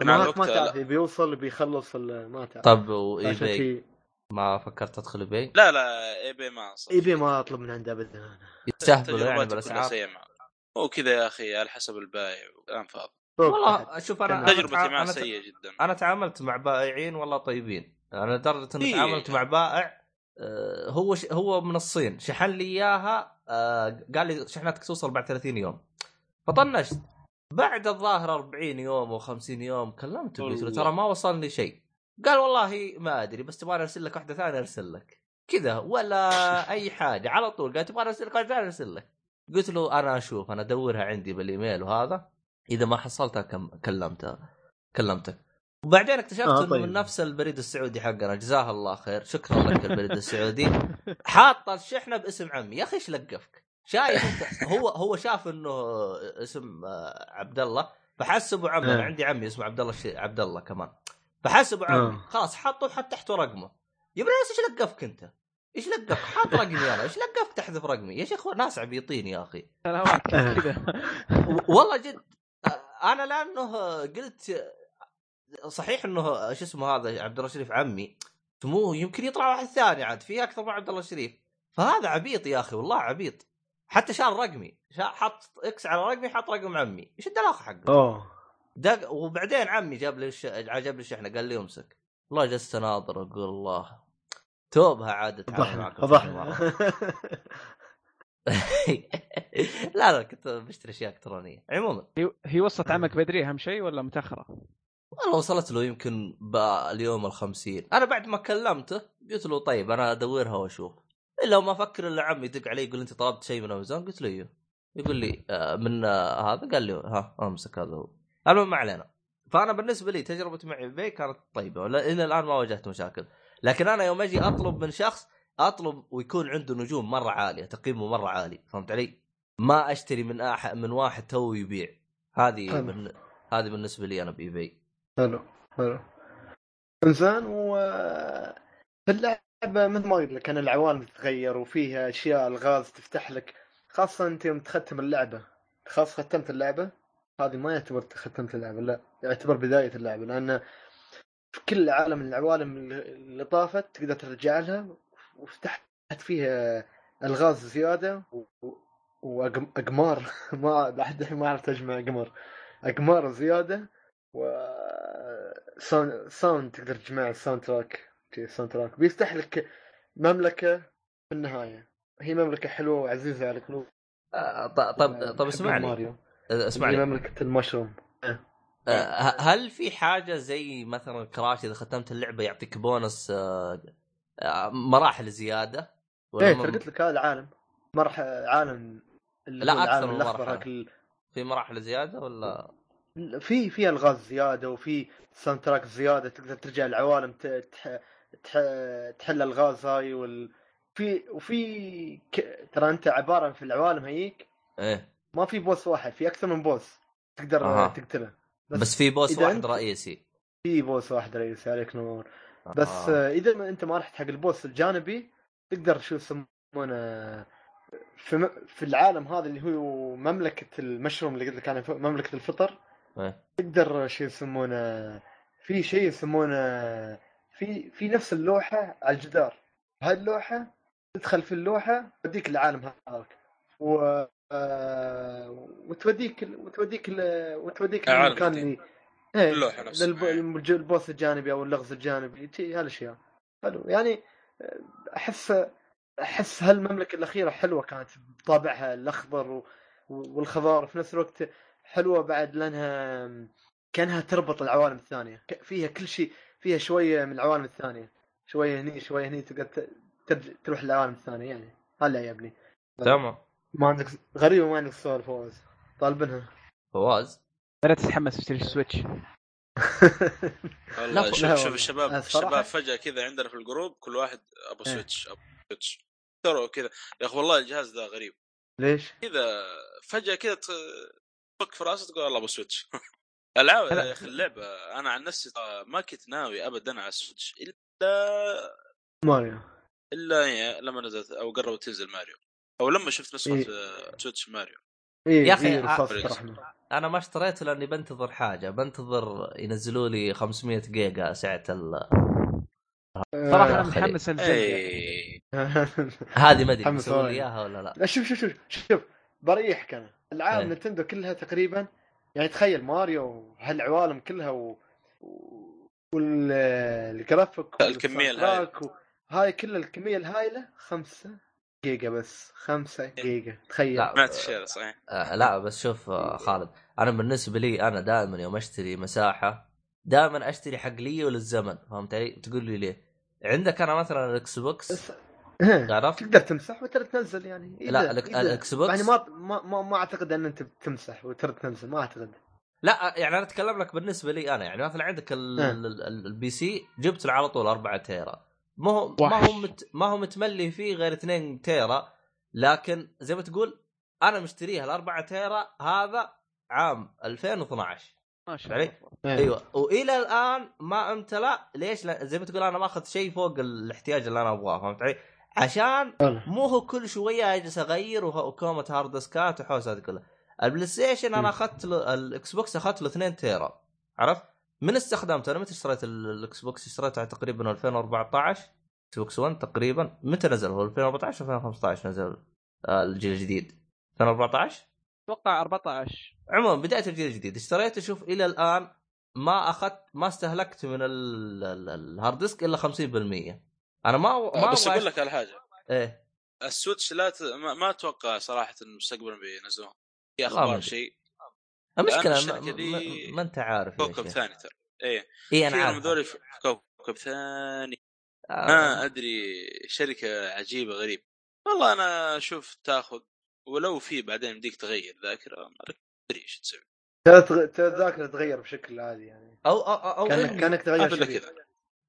ما تعرف. بيوصل بيخلص ما تعرف. طب عشان و eBay كذي ما فكرت تدخل اي لا لا اي بي ما صار اي بي ما أطلب من عنده ابدا أنا. يستهبلوا يعني بالاسعار معه هو كذا يا أخي على حسب البايع كلام فاضي. والله شوف أنا أنا تجربتي معه أنا ت- سيئة جدا. أنا تعاملت مع بائعين والله طيبين. أنا لدرجة إني إيه. تعاملت مع بائع آه، هو ش... هو من الصين. شحن لي إياها آه، قال لي شحنتك توصل بعد 30 يوم. فطنشت. بعد الظاهر 40 يوم أو 50 يوم كلمته قلت له. ترى ما وصلني شيء. قال والله ما أدري بس تبغى أرسل لك واحدة ثانية أرسل لك. كذا ولا أي حاجة على طول. قال تبغى أرسل لك واحدة ثانية أرسل لك. قلت له أنا أشوف أنا أدورها عندي بالإيميل وهذا. إذا ما حصلتها كم... كلمتها كلمتك. وبعدين اكتشفت آه، إنه طيب. من نفس البريد السعودي حقنا. جزاه الله خير. شكرا لك البريد السعودي. حاط الشحنة باسم عمي. يا أخي إيش لقفك؟ شايف هو هو شاف إنه اسم آه، عبد الله فحسبه عمي أنا آه. عندي عمي اسمه عبد الله. عبد الله كمان. فحسبه عمي آه. خلاص حطه وحط تحته رقمه. يا بس إيش لقفك أنت؟ إيش لقفك؟ حاط رقمي أنا إيش لقفك تحذف رقمي؟ يا شيخ ناس عبيطين يا أخي. (laughs) والله جد أنا لأنه قلت صحيح أنه شو اسمه هذا عبد الله الشريف عمي سموه يمكن يطلع واحد ثاني عاد في أكثر من عبد الله الشريف فهذا عبيط يا أخي والله عبيط. حتى شال رقمي. حط إكس على رقمي حط رقم عمي. إيش الدلاخه حقه. أوه. دق وبعدين عمي جاب لي الش... جاب لي الشحنه قال لي امسك. والله جلست اناظر أقول الله. توبها عاد تتعامل معك فضحنا لا لا كنت بشتري أشياء إلكترونية. عموما. هي- وصلت عمك بدري أهم شيء ولا متأخرة؟ والله وصلت له يمكن باليوم الخمسين. أنا بعد ما كلمته قلت له طيب أنا أدورها وأشوف. إلا ما أفكر إلا عمي يدق علي يقول أنت طلبت شيء من أمازون؟ قلت له أيوه يقول لي آه، من آه، هذا؟ قال لي ها أمسك هذا هو. المهم ما علينا. فأنا بالنسبة لي تجربتي مع eBay كانت طيبة إلى الآن ما واجهت مشاكل. لكن أنا يوم أجي أطلب من شخص أطلب ويكون عنده نجوم مرة عالية تقييمه مرة عالي فهمت علي؟ ما أشتري من أح من واحد تو يبيع. هذه. من... هذه بالنسبة لي أنا ب eBay. حلو حلو. إنزين و في اللعبة مثل ما قلت لك أنا العوالم تتغير وفيها أشياء الغاز تفتح لك خاصة أنت يوم تختم اللعبة. خلاص ختمت اللعبة؟ هذه ما يعتبر ختمت اللعبة لا يعتبر بداية اللعبة لأن في كل عالم العوالم اللي طافت تقدر ترجع لها وفتحت فيها ألغاز زيادة و- واقمار (laughs) ما لحد الحين ما عرفت اجمع أقمار أقمار زيادة و sound, sound تقدر تجمع ال soundtrack ال soundtrack بيفتح لك مملكة في النهاية هي مملكة حلوة وعزيزة على القلوب آه، ط- طب طب بحب اسمعني. اسمعني. مملكة المشروم. آه، ه- هل في حاجة زي مثلا Crash إذا ختمت اللعبة يعطيك بونص آه، آه، مراحل زيادة؟ إيه ترى قلت لك هذا العالم. مرح عالم لا، العالم من مرحلة. ال- في مراحل زيادة ولا؟ في في ألغاز زيادة وفي soundtrack زيادة تقدر ترجع العوالم تح... تح... تحل ألغاز هاي وال في وفي ك... ترى أنت عبارة في العوالم هيك؟ إيه. ما في boss واحد في أكثر من boss تقدر. أه. تقتله بس, بس في boss واحد رئيسي في boss واحد رئيسي عليك نور بس آه. آه. إذا ما أنت ما رحت حق ال boss الجانبي تقدر شو يسمونه في م... في العالم هذا اللي هو مملكة المشروم اللي قلت لك أنا مملكة الفطر إيه. تقدر شيء يسمونه في شيء يسمونه في في نفس اللوحة على الجدار هاي اللوحة تدخل في اللوحة توديك العالم هذاك و آه، وتوديك ال- وتوديك وتوديك العالم المكان. اللي إيه اللوحة نفسها. للب- المج- البوس الجانبي أو اللغز الجانبي شي هالاشياء حلو. يعني آه، أحس أحس هالمملكة الأخيرة حلوة كانت بطابعها الأخضر والخضار وفي نفس الوقت حلوة بعد لأنها كأنها تربط العوالم الثانية. فيها كل شيء فيها شوية من العوالم الثانية. شوية هني شوية هني تقدر تروح للعوالم الثانية يعني. هلا يا ابني. تمام. ما عندك غريبة ما عندك سؤال فواز. طالبنها. فواز؟ بدات تتحمس تشتري Switch والله لا، شوف شوف. الشباب الشباب فجأة كذا عندنا في الجروب كل واحد أبو إيه. Switch أبو Switch. ترى كذا. يا أخي والله الجهاز ده غريب. ليش؟ كذا فجأة كذا تفك في راسك تقول الله أبو Switch. (laughs) العاب. يا أخي اللعبة. أنا عن نفسي ما كنت ناوي ابدا على ال Switch إلا ماريو. إلا يعني لما نزلت أو قربت تنزل ماريو. أو لما شفت نسخة إيه. آه، Switch ماريو. إيه يا إيه رصاص الرحمه أنا ما اشتريته لأني بنتظر حاجة. بنتظر ينزلوا لي 500 جيجا سعة ال... صراحة أنا آه، متحمس ال Zelda اي (laughs) هذه ما أدري لي ثواني. إياها ولا لا؟ لا شوف شوف شوف شوف بريحك أنا. العاب إيه. Nintendo كلها تقريبا يعني تخيل ماريو هالعوالم كلها و... والجرافيك الكمية الهائلة. هاي كل الكمية الهائله خمسة جيجا بس خمسة جيجا تخيل لا. سمعت الشيء صحيح آه لا بس شوف آه خالد أنا بالنسبة لي أنا دائما يوم أشتري مساحة دائما أشتري حق لي وللزمن فهمت علي؟ تقول لي ليه؟ عندك أنا مثلا ال Xbox إيه، (coughs) عرفت؟ تقدر تمسح وترى تنزل يعني إذا- لا، ال Xbox- يعني ما ما ما, ما أعتقد إن أنت بتمسح وترى تنزل ما أعتقد لا يعني أنا أتكلم لك بالنسبة لي أنا يعني مثلا عندك ال- إيه. ال- ال- ال PC جبت له على طول 4 tera ما هو ما. هو مت ما هو متملي فيه غير 2 tera لكن زي ما تقول أنا مشتريها ال 4 tera هذا عام 2012 ما شاء؟ الله إيه. أيوه وإلى الآن ما امتلأ ليش؟ لأ زي ما تقول أنا ماخذ شيء فوق الاحتياج اللي أنا أبغاه فهمت علي؟ عشان. مو هو كل شوية اجلس اغير وكومه hard ديسكات وحوسه هذه كلها. ال PlayStation أنا. أخذت له ال Xbox أخذت له 2 tera عرفت؟ من استخدمته أنا متى اشتريت ال- ال Xbox؟ اشتريته تقريبا 2014 إكس بوكس 1 تقريبا. متى نزل هو؟ 2014 2015 نزل آه، الجيل الجديد. 2014 أتوقع 14 عموما بداية الجيل الجديد. اشتريته شوف إلى الآن ما أخذت ما استهلكت من ال- ال- ال hard disk إلا 50% أنا ما ما بس أبغى أقول لك على حاجة. إيه. السويتش لا ت... ما, ما أتوقع صراحة إنه مستقبلا بينزلوها في أخبار. شيء. المشكلة ما, ما, ما أنت عارف كوكب ثاني ترى. إيه. اي أنا عارف ذولي في كوكب ثاني. آه. ما أدري شركة عجيبة غريب. والله أنا أشوف تاخذ ولو في بعدين يمديك تغير ذاكرة ما أدري إيش تسوي. ترى تغ- ترى الذاكرة تتغير بشكل عادي يعني. أو أو أو, أو كأنك إني, كأنك تغير كذا.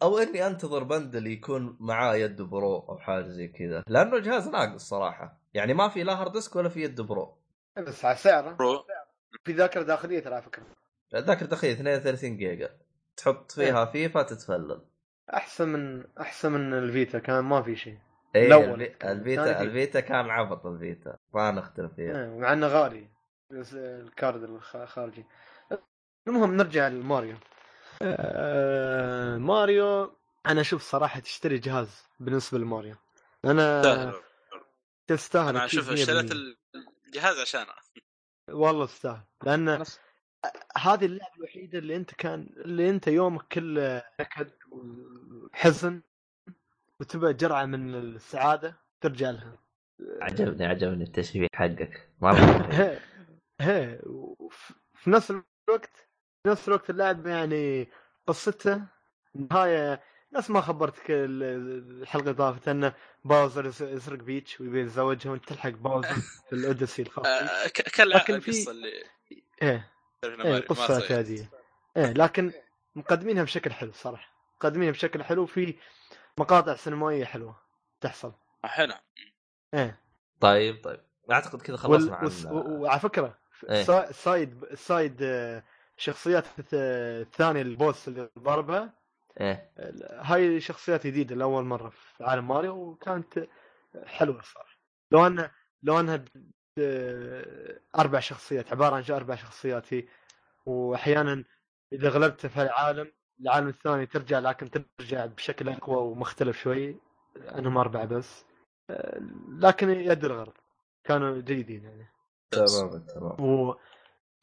أو إني أنتظر bundle يكون معاه يد pro أو حاجة زي كذا. لأنه الجهاز ناقص صراحة. يعني ما في لا hard disk ولا في يد pro. بس على سعره برو. في ذاكرة داخلية ترى على فكرة. ذاكرة داخلية 32 جيجا. تحط فيها فيفا تتفلل. أحسن من أحسن من الفيتا كان ما في شيء. إيه الفيتا الفيتا كان عبط الفيتا. ما نختلف فيها. إيه، مع إنه غالي. بس ال card الخ- الخارجي. المهم نرجع لماريو. آه ماريو أنا أشوف صراحة تشتري جهاز بالنسبة لماريو. أنا تستاهل. تستاهل أنا أشوف اشتريت 100%. الجهاز عشانه. والله تستاهل لأن هذه اللعبة الوحيدة اللي أنت كان اللي أنت يومك كله نكد وحزن وتبى جرعة من السعادة ترجع لها. عجبني عجبني التشبيه حقك. مره (laughs) هي هي. وف- في نفس الوقت في نفس الوقت اللاعب يعني قصته نهاية نفس ما خبرتك ال- الحلقة اللي طافت انه باوزر يس- يسرق بيتش ويبي يتزوجها وانت تلحق باوزر في الأوديسي الخاص. آه، لكن في- القصة اللي إيه إيه قصة تغير. اعتيادية إيه لكن مقدمينها بشكل حلو صراحة مقدمينها بشكل حلو في مقاطع سينمائية حلوة تحصل حلو إيه طيب طيب أعتقد كذا وال... خلصنا عن وس... و- وعلى فكرة إيه. سا- side side آه، شخصيات الث- الثانية البوس اللي ضربها إيه. ال- هاي شخصيات جديدة لأول مرة في عالم ماريو وكانت حلوة صراحة. لو انها لو أنها أربع شخصيات عبارة عن أربع شخصيات هي. وأحيانا إذا غلبت في العالم العالم الثاني ترجع لكن ترجع بشكل أقوى ومختلف شوي أنهم أربعة بس. لكن يد الغرض كانوا جيدين يعني. تمام تمام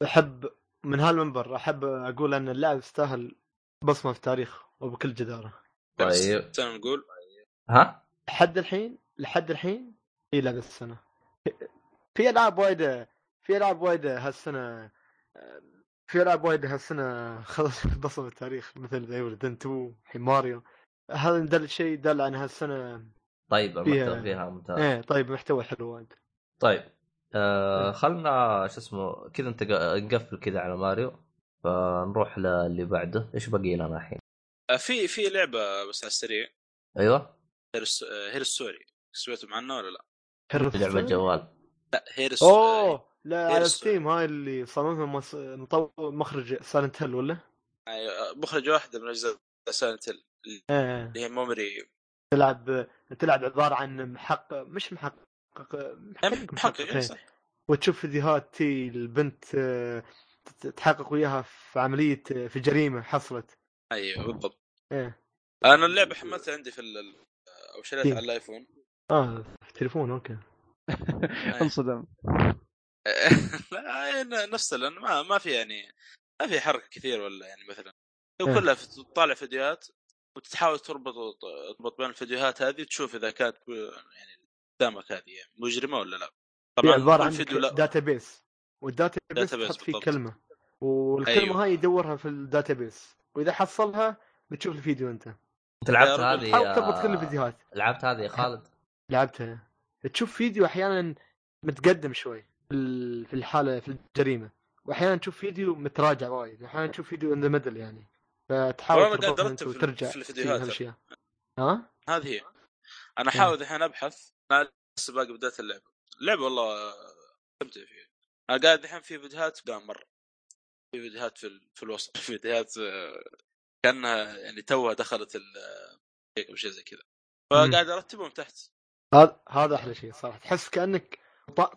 وأحب من هالمنبر أحب أقول أن اللاعب يستاهل بصمة في التاريخ وبكل جدارة. طيب. السنة نقول. ها؟ لحد الحين لحد الحين؟ هي لعبه السنة في ألعاب وايدة في ألعاب وايدة هالسنة في ألعاب وايدة هالسنة خلص (laughs) بصمة التاريخ مثل زي دن 2 الحين ماريو. هذا دل شيء دل عن هالسنة طيب فيها- المحتوى فيها ممتاز. إيه طيب محتوى حلو وايد. طيب آه خلنا شو اسمه كذا انت نقفل كذا على ماريو. فنروح للي بعده إيش باقي لنا الحين آه، في في لعبة بس على السريع أيوه هير الس- آه، هير ستوري سويتوا عنه ولا لا؟ هير في لعبة جوال لا هير أوه لا على ستيم هاي اللي صممها. مطور مخرج سايلنت هيل ولا؟ آه، مخرج واحدة من أجزاء سايلنت هيل اللي هي ميموري تلعب تلعب عبارة عن محقق مش محقق محقق محقق إيه. إيه، صح. وتشوف فيديوهات تي البنت آه، تحقق وياها في عملية في جريمة حصلت. أيوه بالضبط. إيه. أنا اللعبة حملتها عندي في ال- أو شريتها إيه. على الآيفون. آه في تليفون أوكي. انصدم. (laughs) نفس لأنه ما ما في يعني ما في حركه كثير ولا يعني مثلا. هو إيه. كلها تطالع فيديوهات وتحاول تربط تربط بين الفيديوهات هذه تشوف إذا كانت يعني قدامك هذه مجرمة ولا لا. هي طبعا عباره كل عن data base وال data base تحط فيه بالضبط. كلمة. والكلمة أيوه. هاي يدورها في ال data base وإذا حصلها بتشوف الفيديو أنت. أنت لعبت هذه حاول تربط كل آه، الفيديوهات لعبت هذه يا خالد؟ (laughs) لعبتها. تشوف فيديو أحيانا متقدم شوي في ال- في الحالة في الجريمة. واحيانا تشوف فيديو متراجع وايد. أحيانا تشوف فيديو in the middle يعني. فتحاول أرتب في- وترجع في الفيديوهات. هالأشياء. ها؟ هذه هي. أنا احاول الحين أبحث. أنا لسه باقي بداية اللعبة. اللعبة والله استمتع فيها. أنا قاعد الحين في فيديوهات قدام مرة. في فيديوهات في, في الوسط في (laughs) فيديوهات آه، كانها يعني توها دخلت ال أو شيء زي كذا. فقاعد أرتبهم تحت. هذا هذا أحلى شيء صراحة. تحس كأنك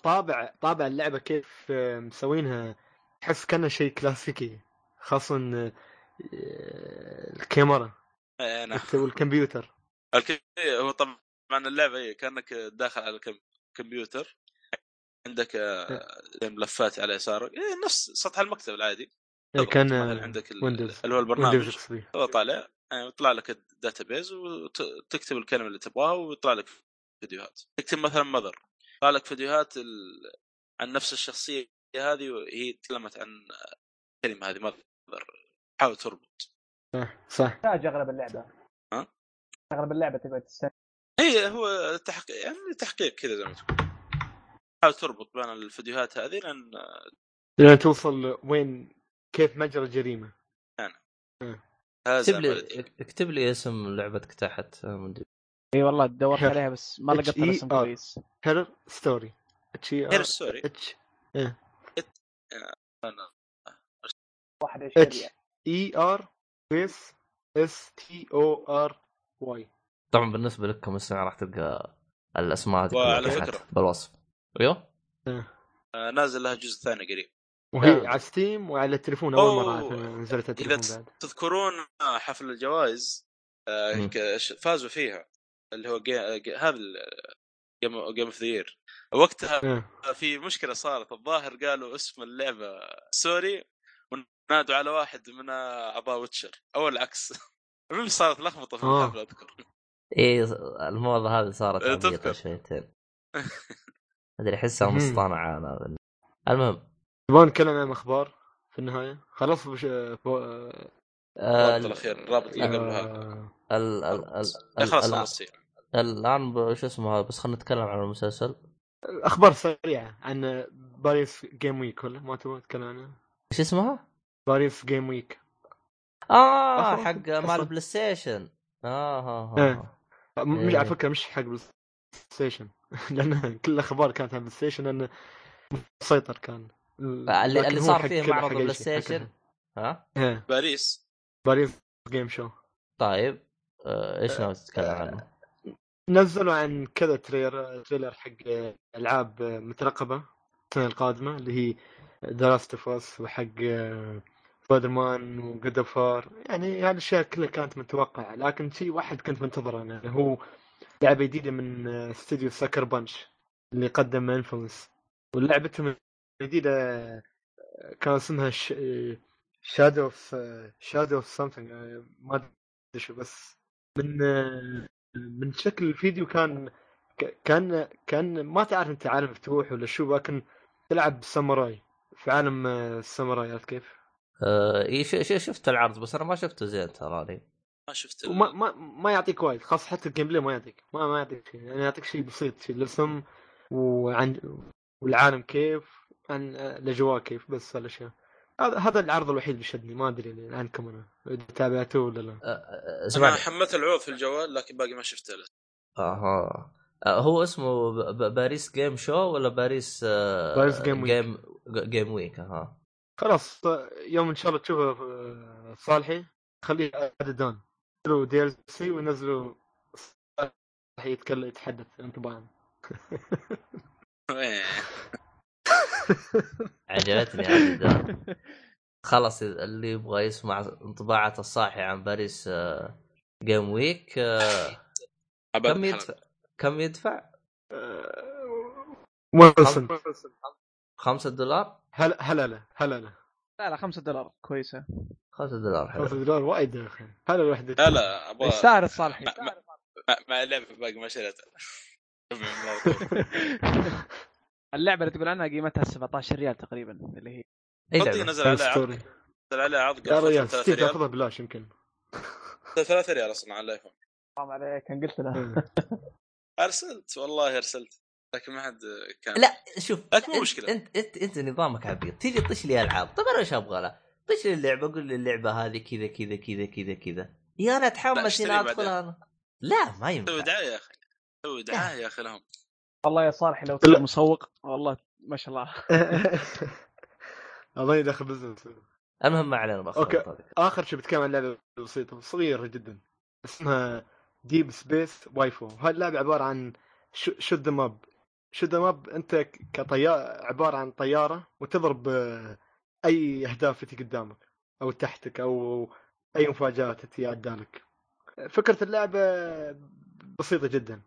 طابع طابع اللعبة كيف آه، مسوينها. تحس كأنه شيء كلاسيكي خاصة آه، الكاميرا. إيه، نعم. والكمبيوتر الك- هو طبعا اللعبة هي كأنك داخل على الكم- الكمبيوتر عندك آه، زي ملفات على يسارك. إيه، نفس سطح المكتب العادي. إيه، كان عندك ال- ويندوز اللي هو البرنامج. تضغط عليه يعني يطلع لك ال data base وتكتب الكلمة اللي تبغاها ويطلع لك فيديوهات. تكتب مثلا mother. يطلع لك فيديوهات ال... عن نفس الشخصية هذه وهي تكلمت عن الكلمة هذه mother. حاول تربط. صح صح. تحتاج أغلب اللعبة. ها؟ أغلب اللعبة تقعد تستنى هي هو تحقيق يعني تحقيق كذا زي ما تقول. حاول تربط بين الفيديوهات هذه لأن لين توصل وين كيف مجرى الجريمة. هذا اكتب لي. اكتب لي اسم لعبتك تحت أدري. إي والله دورت هير. عليها بس ما لقيت الاسم H E R. كويس هير ستوري H هير ستوري H واحد H E R S S T O R Y طبعا بالنسبة لك كمستمع راح تلقى الأسماء هذه كلها وعلى فكرة. بالوصف؟ أيوه آه، نازل لها جزء ثاني قريب وهي آه. على ستيم وعلى التليفون أول مرة نزلت التليفون بعد تذكرون حفل الجوائز آه، مم. فازوا فيها اللي هو. جي... هذا game of the year وقتها آه. في مشكلة صارت الظاهر قالوا اسم اللعبة ستوري ونادوا على واحد من اعضاء ويتشر أو العكس (laughs) المهم صارت لخبطة في آه. الحفله أذكر إيه الموضة هذه صارت تذكر. شويتين (laughs) أدري احسها. مصطنعه أنا المهم تبغى نتكلم عن أخبار في النهاية خلاص بش... فو... آه، الرابط الأخير الرابط اللي قبلها آه... ال ال ال إيه، خلاص خلصت هي. الآن شو اسمه هذا، بس خلينا نتكلم عن المسلسل أخبار سريعة عن باريس جيم ويك ولا ما تبغى نتكلم عنها إيش اسمها؟ باريس جيم ويك آه حق مال. PlayStation آه آه إيه. آه مش إيه. على فكرة مش حق PlayStation (laughs) لأن كل الأخبار كانت عن PlayStation لأنه مسيطر كان اللي اللي صار فيه معرض PlayStation ها؟ إيه. باريس. باريس Game Show طيب آه، إيش ناوي تتكلم عنه؟ نزلوا عن كذا trailer trailer حق ألعاب مترقبة السنة القادمة اللي هي The Last of وحق سبايدر مان و God يعني هالاشياء كلها كانت متوقعة لكن شيء واحد كنت منتظره يعني هو لعبة جديدة من استوديو Sucker Punch اللي قدم inFamous ولعبتهم الجديدة كان اسمها Shadow of Shadow of something ما أدري شو بس من من شكل الفيديو كان كان كان ما تعرف أنت عالم مفتوح ولا شو لكن تلعب ساموراي. في عالم الساموراي عرفت كيف؟ آه ش- ش- شفت العرض؟ بس أنا ما شفته زين تراني ما شفت وما ما ما يعطيك وايد خاص حتى ال gameplay ما يعطيك. ما ما يعطيك شيء يعني يعطيك شيء بسيط شيء الرسم وعن والعالم كيف عن الأجواء كيف بس هالأشياء. هذا هذا العرض الوحيد اللي شدني ما أدري عنكم أنا. إذا تابعتوه ولا لا. آه، آه، أنا اسمعني حملت العروض في الجوال لكن باقي ما شفته لسه أها. آه، هو اسمه باريس Game Show ولا باريس آه، باريس Game Week. Game Game Week أها. خلاص يوم إن شاء الله تشوفه آه، صالحي. خليه عددان ينزلوا DLC وينزلوا صالحي يتكلم يتحدث انطباعا إيه. (laughs) عجبتني. خلاص اللي يبغى يسمع انطباعات الصاحي عن باريس آه، جيم ويك آه، (laughs) كم. يدفع كم يدفع؟ ويلسون خمسة دولار؟ هلا هلا لا هلا لا لا لا 5 دولار. كويسة. خمسة دولار حلو. 5 دولار وايد يا أخي. هلا الوحدة. لا لا أبغى يستاهل الصالحي؟ مع- اللعبه باقي ما شريتها (laughs) اللعبة اللي تقول عنها قيمتها 17 ريال تقريبا اللي هي. اي نزل عليها عرض نزل عليها عرض يا ريال 3 ستيف ريال. تاخذها بلاش يمكن. 3 ريال أصلا على الآيفون. حرام عليك كان قلت له. إيه. (laughs) أرسلت والله أرسلت. لكن ما حد كان. لا شوف لكن مو أنت- مشكلة. انت انت أنت نظامك عبيط. تيجي تطش لي ألعاب. طيب أنا إيش أبغى لها؟ طش لي اللعبة قول لي اللعبة هذه كذا كذا كذا كذا كذا. يا أنا اتحمس هنا أدخل. أنا. لا ما سوي ينفع دعاية يا أخي. سوي دعاية يا أخي لهم. والله يا صالح لو. تصير مسوق والله ما شاء الله. الله يدخل business المهم ما علينا بس أوكي. آخر شيء بتكلم عن لعبة بسيطة صغيرة جدا. اسمها Deep Space Waifu هاي اللعبة عبارة عن shoot 'em up shoot 'em up انت كطيار عبارة عن طيارة وتضرب آه، أي أهداف تجي قدامك أو تحتك أو أي مفاجآت تجي عدالك فكرة اللعبة بسيطة جدا.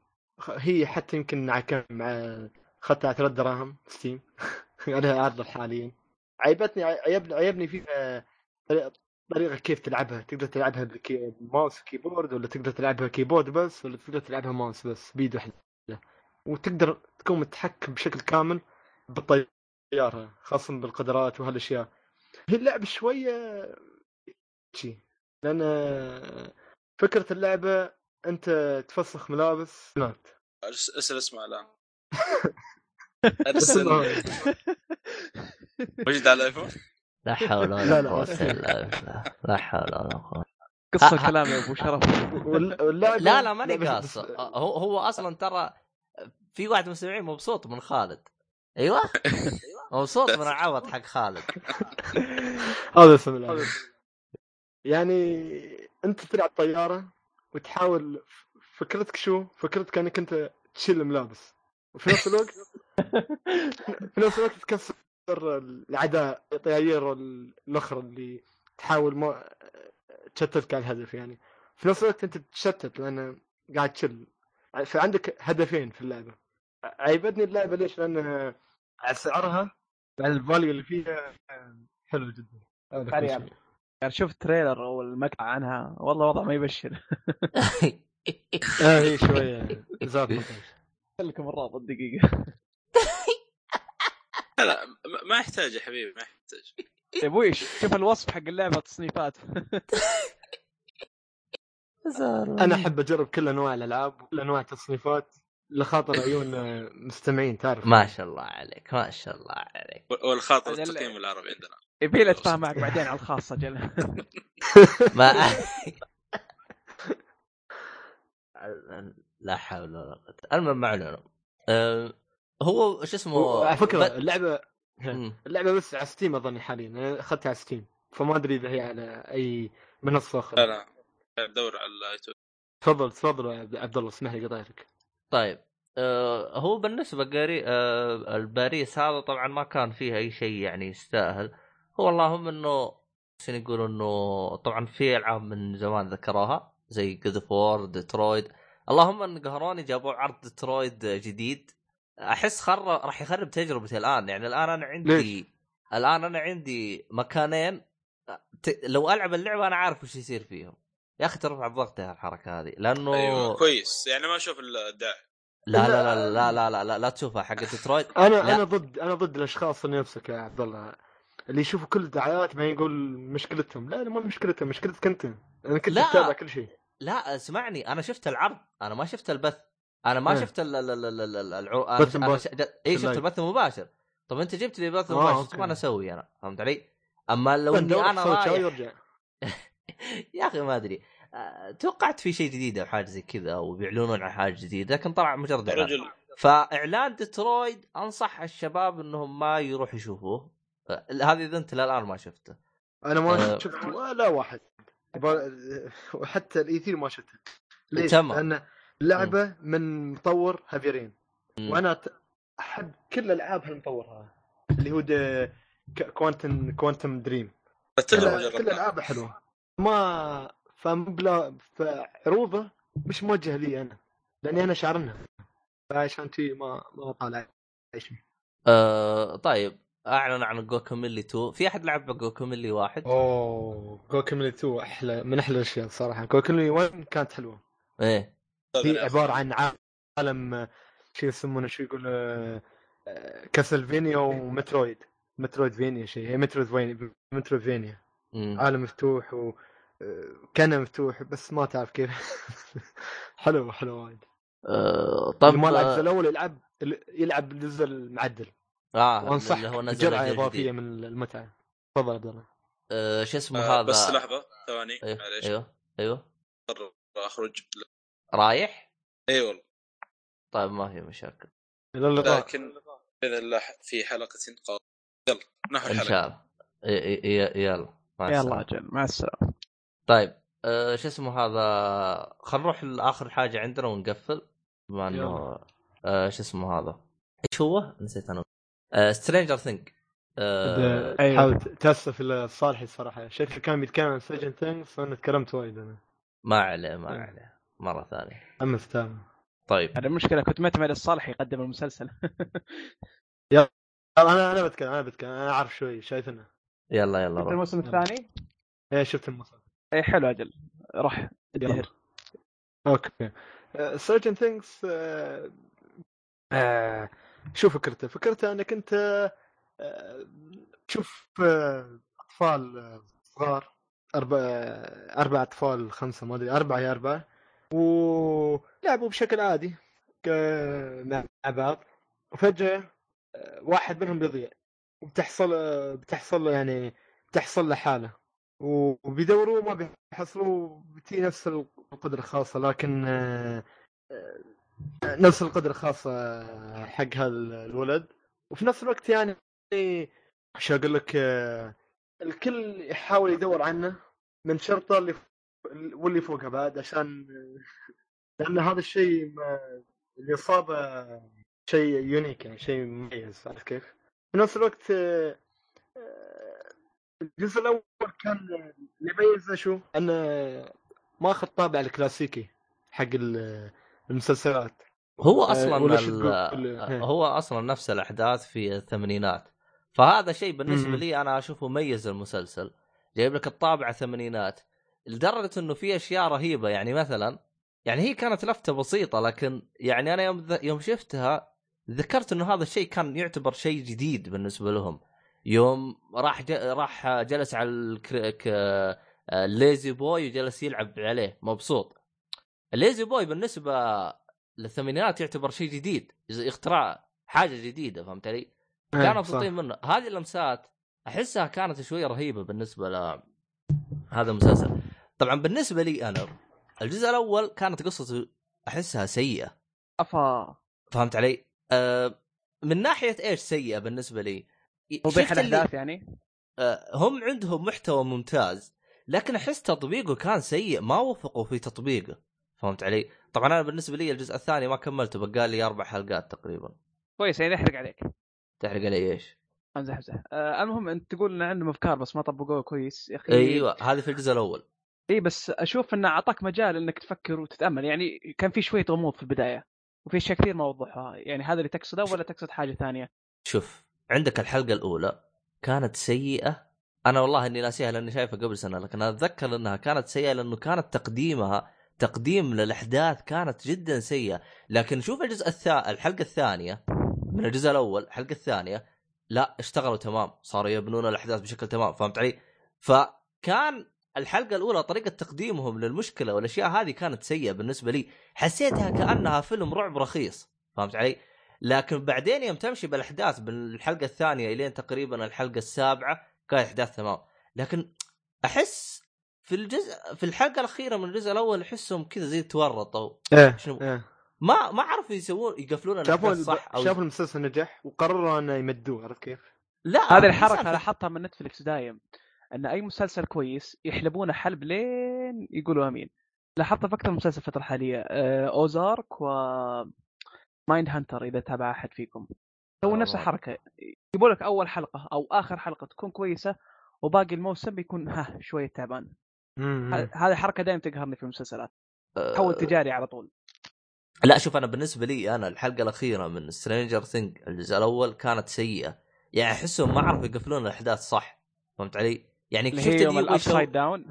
هي حتى يمكن على كم مع اخذتها 3 دراهم Steam. (laughs) عليها عرض حاليا. عيبتني عيبني عيبني فيها طريقة كيف تلعبها. تقدر تلعبها ب mouse keyboard ولا تقدر تلعبها keyboard بس ولا تقدر تلعبها ماوس بس بيد واحدة. وتقدر تكون متحكم بشكل كامل بالطيارة خاصة بالقدرات وهالأشياء. هي اللعبة شوية شي لأن فكرة اللعبة أنت تفسخ ملابس. بنات أس- أسأل اسمع الآن. (laughs) ارسل وجد على الآيفون؟ لا حول (laughs) لا، ولا لا. قوة إلا بالله. لا حول ولا قوة قصة. كلام يا أبو شرف. لا لا ماني لعبة- قاص هو هو أصلا ترى في واحد من المستمعين مبسوط من خالد. أيوه؟ (laughs) مبسوط من العوض حق خالد. (laughs) هذا اسم يعني أنت تلعب طيارة وتحاول فكرتك شو؟ فكرتك انك أنت تشيل ملابس وفي نفس الوقت (laughs) في نفس الوقت تكسر الاعداء الطياير الاخرى اللي تحاول ما تشتتك على الهدف يعني. في نفس الوقت أنت تتشتت لأن قاعد تشل فعندك هدفين في اللعبة. عيبتني اللعبة ليش؟ لأن على سعرها على ال value اللي فيها حلو جدا. يعني شفت trailer أو المقطع عنها والله وضع ما يبشر. (laughs) آه هي شوية زاد. لكم الرابط دقيقه لا لا ما- ما يحتاج يا حبيبي ما يحتاج. يا أبوي شوف الوصف حق اللعبة تصنيفات. (laughs) (laughs) أنا أحب أجرب كل أنواع الألعاب وكل أنواع التصنيفات. لخاطر (laughs) عيون مستمعين تعرف. ما شاء الله عليك ما شاء الله عليك. والخاطر التقييم العربي عندنا. يبي لي اتفاهم معك بعدين على الخاصة جل. (laughs) (laughs) ما لا حول ولا قوة. المهم ما علينا أه، هو شو اسمه؟ على فكرة ب- اللعبه. اللعبة بس على Steam أظني حاليا أنا أخذتها على Steam فما أدري إذا هي على أي منصة لا أخرى. لا قاعد ادور على الايتون تفضل تفضل يا عبد- عبد الله اسمح لي قطعتك طيب أه هو بالنسبة قري أه الباريس هذا طبعا ما كان فيه أي شيء يعني يستاهل. هو اللهم إنه شنو يقولوا إنه طبعا في ألعاب من زمان ذكروها زي جود فور ديترويد اللهم إن قهروني جابوا عرض ديترويد جديد. أحس خر راح يخرب تجربتي الآن. يعني الآن أنا عندي ليش؟ الآن أنا عندي مكانين ت... لو ألعب اللعبة أنا عارف وش يصير فيهم. يا أخي ترفع الضغط يا الحركه هذه. لأنه أيوه كويس. يعني ما أشوف الداعي. لا لا لا لا لا لا لا, لا تشوفها حق ديترويت (laughs) أنا لا. أنا ضد أنا ضد الأشخاص اللي نفسك يا عبد الله اللي يشوفوا كل الدعايات ما يقول مشكلتهم لا لا ما مشكلتهم مشكلتك أنت أنا كنت. اتابع كل شيء لا اسمعني أنا شفت العرض أنا ما شفت البث أنا ما إيه. شفت ال ال ال ال. أنا. اي شفت ال live. البث المباشر طب أنت جبت لي بث آه، مباشر أوكي. ما أنا أسوي أنا فهمت علي؟ أما لو إني أنا رايح (laughs) يا أخي ما أدري آه، توقعت في شيء جديد أو حاجة زي كذا أو بيعلنون عن حاجة جديدة لكن طلع مجرد يا إعلان. رجل. فإعلان ديترويد أنصح الشباب إنهم ما يروحوا يشوفوه. آه، هذه إذا أنت للان ما شفته. أنا آه. ما شفت ولا واحد. وحتى ال E3 ما شفته. ليش؟ تمام. لأن اللعبه من مطور Heavy Rain. مم. وأنا أحب كل ألعاب هالمطور هذا اللي هو Quantic Quantic Dream كل ألعابه حلوة. ما فمبلا فعروضه مش موجه لي أنا لأني أنا شعرنها. فعشان تي ما ما طالع شيء. آه طيب أعلن عن Guacamelee 2 في أحد لعب Guacamelee واحد؟ أوه Guacamelee 2 أحلى من أحلى الأشياء صراحة. Guacamelee 1 كانت حلوة. إيه. هي عبارة عن عالم شو يسمونه شو يقول كاسلفينيا ومترويد مترويد فينيا شيء هي مترويد فينيا مترويد فينيا. عالم مفتوح و كان مفتوح بس ما تعرف كيف. (laughs) حلو حلو وايد. آه طب ما لعب الجزء آه، الأول يلعب يلعب بالجزء المعدل. آه وانصح اللي هو نزل جرعه. إضافية من المتعة. تفضل عبد الله. آه شو اسمه آه هذا؟ بس لحظة ثواني. أيوه معليش. أيوه أيوه أخرج. رايح؟ اي والله. طيب ما في مشاكل. إلى اللقاء. لكن بإذن الله في حلقة قادمة. يلا نحو إن الحلقة. شاء الله. ي- ي- ي- يلا. مع يلا السلامة. أجل مع السلامة. طيب آه شو اسمه هذا؟ خلينا نروح لآخر حاجة عندنا ونقفل بما إنه يلا. آه شو اسمه هذا؟ إيش هو؟ نسيت أنا. آه Stranger Things آه أيوة. حاول تأسف الصالحي الصراحه شكله كان بيتكلم عن Stranger Things وأنا تكلمت وايد أنا. ما عليه ما أيوة. عليه. مرة ثانية. أما أستاذ. طيب. هذا المشكلة كنت معتمد الصالح يقدم المسلسل. (laughs) أنا أنا بتكلم أنا بتكلم أنا أعرف شوي شايفنا. يلا يلا شفت الموسم يلا. الثاني؟ إيه شفت المسلسل اي حلو أجل روح okay. Stranger Things شو فكرته؟ فكرته أنك أنت آه، تشوف آه، أطفال آه، صغار أربع أربع أطفال خمسة ما أدري أربعة يا أربعة. ولعبوا بشكل عادي مع بعض. وفجأة آه، واحد منهم بيضيع. وبتحصل آه، بتحصل يعني بتحصل له حالة. وبيدوروا ما بيحصلوا بتي نفس القدرة الخاصة لكن آه، آه، نفس القدرة الخاصة حق هذا الولد وفي نفس الوقت يعني شو أقول لك آه، الكل يحاول يدور عنه من شرطه اللي واللي فوقها بعد عشان لأن هذا الشيء اللي صابه شيء يونيك يعني شيء مميز عرفت كيف؟ في نفس الوقت الجزء الأول كان اللي يميزه شو؟ انه ماخذ طابع الكلاسيكي حق ال- المسلسلات هو آه، أصلا ال-؟ آه، إيه. هو أصلا نفس الأحداث في الثمانينات فهذا شيء بالنسبة مم. لي أنا أشوفه مميز المسلسل جايب لك الطابع الثمانينات لدرجة إنه في أشياء رهيبة يعني مثلا يعني هي كانت لفتة بسيطة لكن يعني أنا يوم ذ- يوم شفتها ذكرت إنه هذا الشيء كان يعتبر شيء جديد بالنسبة لهم يوم راح ج... راح جلس على الكر... ك... الليزي بوي وجلس يلعب عليه مبسوط الليزي بوي بالنسبة للثمانينات يعتبر شيء جديد اختراع حاجة جديدة فهمت علي؟ كانوا إيه، صح. مبسوطين منه هذه اللمسات أحسها كانت شوية رهيبة بالنسبة ل هذا المسلسل طبعا بالنسبة لي أنا الجزء الأول كانت قصته أحسها سيئة أفا فهمت علي؟ أه من ناحية إيش سيئة بالنسبة لي؟ اللي- الاحداث يعني؟ آه، هم عندهم محتوى ممتاز لكن أحس تطبيقه كان سيء ما وفقوا في تطبيقه. فهمت علي؟ طبعا أنا بالنسبة لي الجزء الثاني ما كملته بقى لي أربع حلقات تقريبا. كويس يعني يحرق عليك. تحرق علي إيش؟ أمزح أمزح. آه المهم أنت تقول إن عندهم أفكار بس ما طبقوها كويس يا أخي. أيوه هذه في الجزء الأول. إي بس أشوف انه أعطاك مجال إنك تفكر وتتأمل. يعني كان في شوية غموض في البداية وفي أشياء كثير ما وضحوها. يعني هذا اللي تقصده ولا تقصد حاجة ثانية؟ شوف عندك الحلقة الأولى كانت سيئة أنا والله إني ناسيها لأني شايفها قبل سنة لكن أتذكر إنها كانت سيئة لأنه كانت تقديمها تقديم للأحداث كانت جدا سيئة لكن شوف الجزء الثاني الحلقة الثانية من الجزء الأول الحلقة الثانية لا اشتغلوا تمام صاروا يبنون الأحداث بشكل تمام فهمت علي؟ فكان الحلقة الأولى طريقة تقديمهم للمشكلة والأشياء هذه كانت سيئة بالنسبة لي حسيتها كأنها فيلم رعب رخيص فهمت علي؟ لكن بعدين يوم تمشي بالأحداث بالحلقة الثانية إلين تقريبا الحلقة السابعة كانت احداث تمام. لكن أحس في الجزء في الحلقة الأخيرة من الجزء الأول أحسهم كذا زي تورطوا. إيه شنو؟ إيه. ما ما عرفوا يسوون يقفلون شافوا الاحداث صح أو شافوا المسلسل نجح وقرروا إنه يمدوه عرفت كيف؟ لا هذه الحركة لاحظتها من نتفلكس دايم إن أي مسلسل كويس يحلبونه حلب لين يقولوا آمين. لاحظتها في أكثر من مسلسل الفترة الحالية آه، Ozark و Mindhunter إذا تابع أحد فيكم. سووا نفس. الحركة. يجيبوا لك أول حلقة أو آخر حلقة تكون كويسة وباقي الموسم بيكون ها شوية تعبان. هذه حركه دائما تقهرني في المسلسلات. تحول تجاري على طول. لا شوف أنا بالنسبة لي أنا الحلقة الأخيرة من Stranger Things الجزء الأول كانت سيئة. يعني أحسهم ما عرفوا يقفلون الأحداث صح. فهمت علي؟ يعني شفت اللي يبغى يشو... ال Upside Down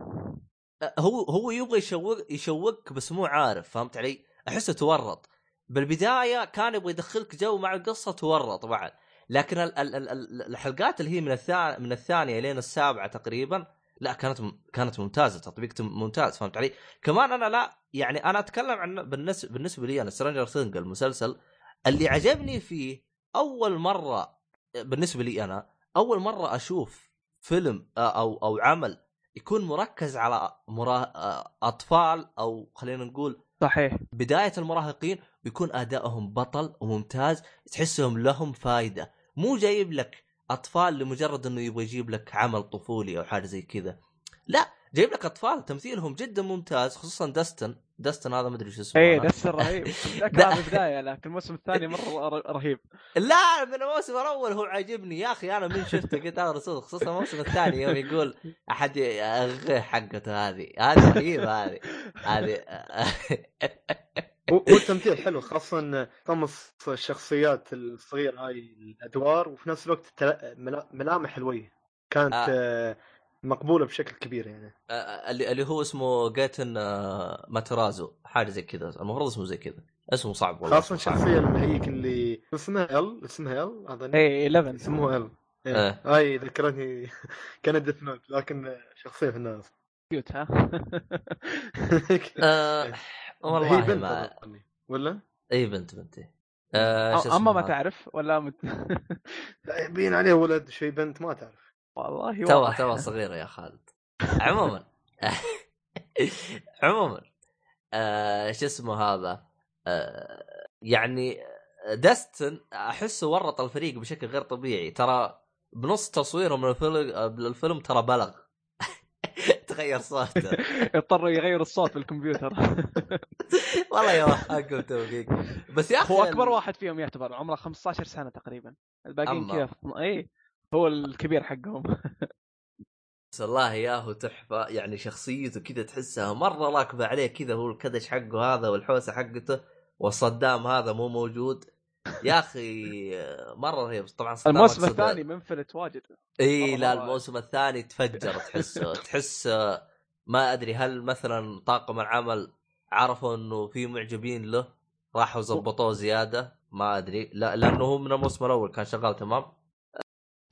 هو هو يبغى يشوق يشوقك بس مو عارف. فهمت علي؟ أحسه تورط. بالبداية كان يبغى يدخلك جو مع القصة تورط بعد لكن ال ال ال ال- الحلقات اللي هي من الثانية من الثانية لين السابعة تقريبا لا كانت كانت ممتازة تطبيق ممتاز فهمت علي؟ كمان أنا لا يعني أنا أتكلم عن بالنسبة بالنسبة لي أنا Stranger Things المسلسل اللي عجبني فيه أول مرة بالنسبة لي أنا أول مرة أشوف فيلم أو أو عمل يكون مركز على مرا... أطفال أو خلينا نقول صحيح. بداية المراهقين بيكون أدائهم بطل وممتاز تحسهم لهم فايدة. مو جايب لك أطفال لمجرد إنه يبغى يجيب لك عمل طفولي أو حاجة زي كذا. لا جايب لك أطفال تمثيلهم جدا ممتاز خصوصا دستن دستن هذا ما أدري شو اسمه إيه أنا. دس رهيب. (laughs) ذاك لا. هذا بداية لكن الموسم الثاني مرة (laughs) ر- رهيب. لا من الموسم الأول هو عاجبني. يا أخي أنا من شفته قلت هذا رسول خصوصا الموسم الثاني يوم يقول أحد اغ حقته هذه. هذه رهيبة هذه. هذه. (laughs) هو هو التمثيل حلو خاصة طمس الشخصيات الصغيرة هاي الأدوار وفي نفس الوقت ملامح الوجه. كانت آه. مقبولة بشكل كبير يعني اللي اللي هو اسمه جيتن آه، ماترازو حاجة زي كذا المفروض اسمه زي كذا اسمه صعب والله خاصة. الشخصيه اللي هيك اللي اسمها ال اسمها ال اظن إيه 11 اسمه ال إيه. إيه. هاي ذكرتني (laughs) كانت ديث نوت لكن شخصية في الناس كيوت ها (laughs) آه هي والله بنت ما. ولا؟ اي بنت بنتي شو اما ما؟ تعرف ولا مت... لا يبين عليه ولد شيء بنت ما تعرف والله تو. تو صغيره يا خالد. عموما. (laughs) عموما. آه شو اسمه هذا؟ آه يعني دستن أحسه ورط الفريق بشكل غير طبيعي. ترى بنص تصويره من الفيلم الفيلم ترى بلغ. (laughs) تغير صوته. (laughs) اضطروا يغيروا الصوت بالكمبيوتر. والله يا حقهم توفيق. بس يا أخي هو أكبر واحد فيهم يعتبر عمره 15 سنة تقريبا. الباقيين في- اي هو الكبير حقهم. (laughs) بس والله ياهو تحفة يعني شخصيته كذا تحسها مرة راكبة عليه كذا هو الكدش حقه هذا والحوسة حقته والصدام هذا مو موجود. يا أخي مرة رهيب. طبعا الموسم الثاني منفلت واجد. إي لا. الموسم الثاني تفجر تحسه (laughs) تحس ما أدري هل مثلا طاقم العمل عرفوا إنه في معجبين له راحوا زبطوه زيادة ما أدري لا لأنه هو من الموسم الأول كان شغال تمام؟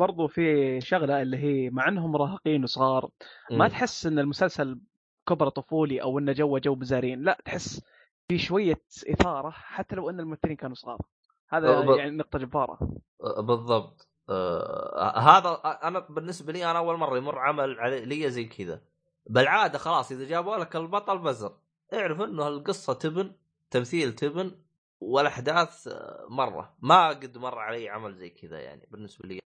برضو في شغلة اللي هي مع إنهم مراهقين وصغار ما مم. تحس إن المسلسل كبره طفولي أو إنه جو جو بزارين لا تحس في شوية إثارة حتى لو إن الممثلين كانوا صغار. هذا ب- يعني نقطة جبارة. آه، بالضبط. آه هذا أنا بالنسبة لي أنا أول مرة يمر عمل علي لي زي كذا. بالعادة خلاص إذا جابوا لك البطل بزر. اعرف إنه القصة تبن تمثيل تبن والأحداث مرة. ما قد مر علي عمل زي كذا يعني بالنسبة لي.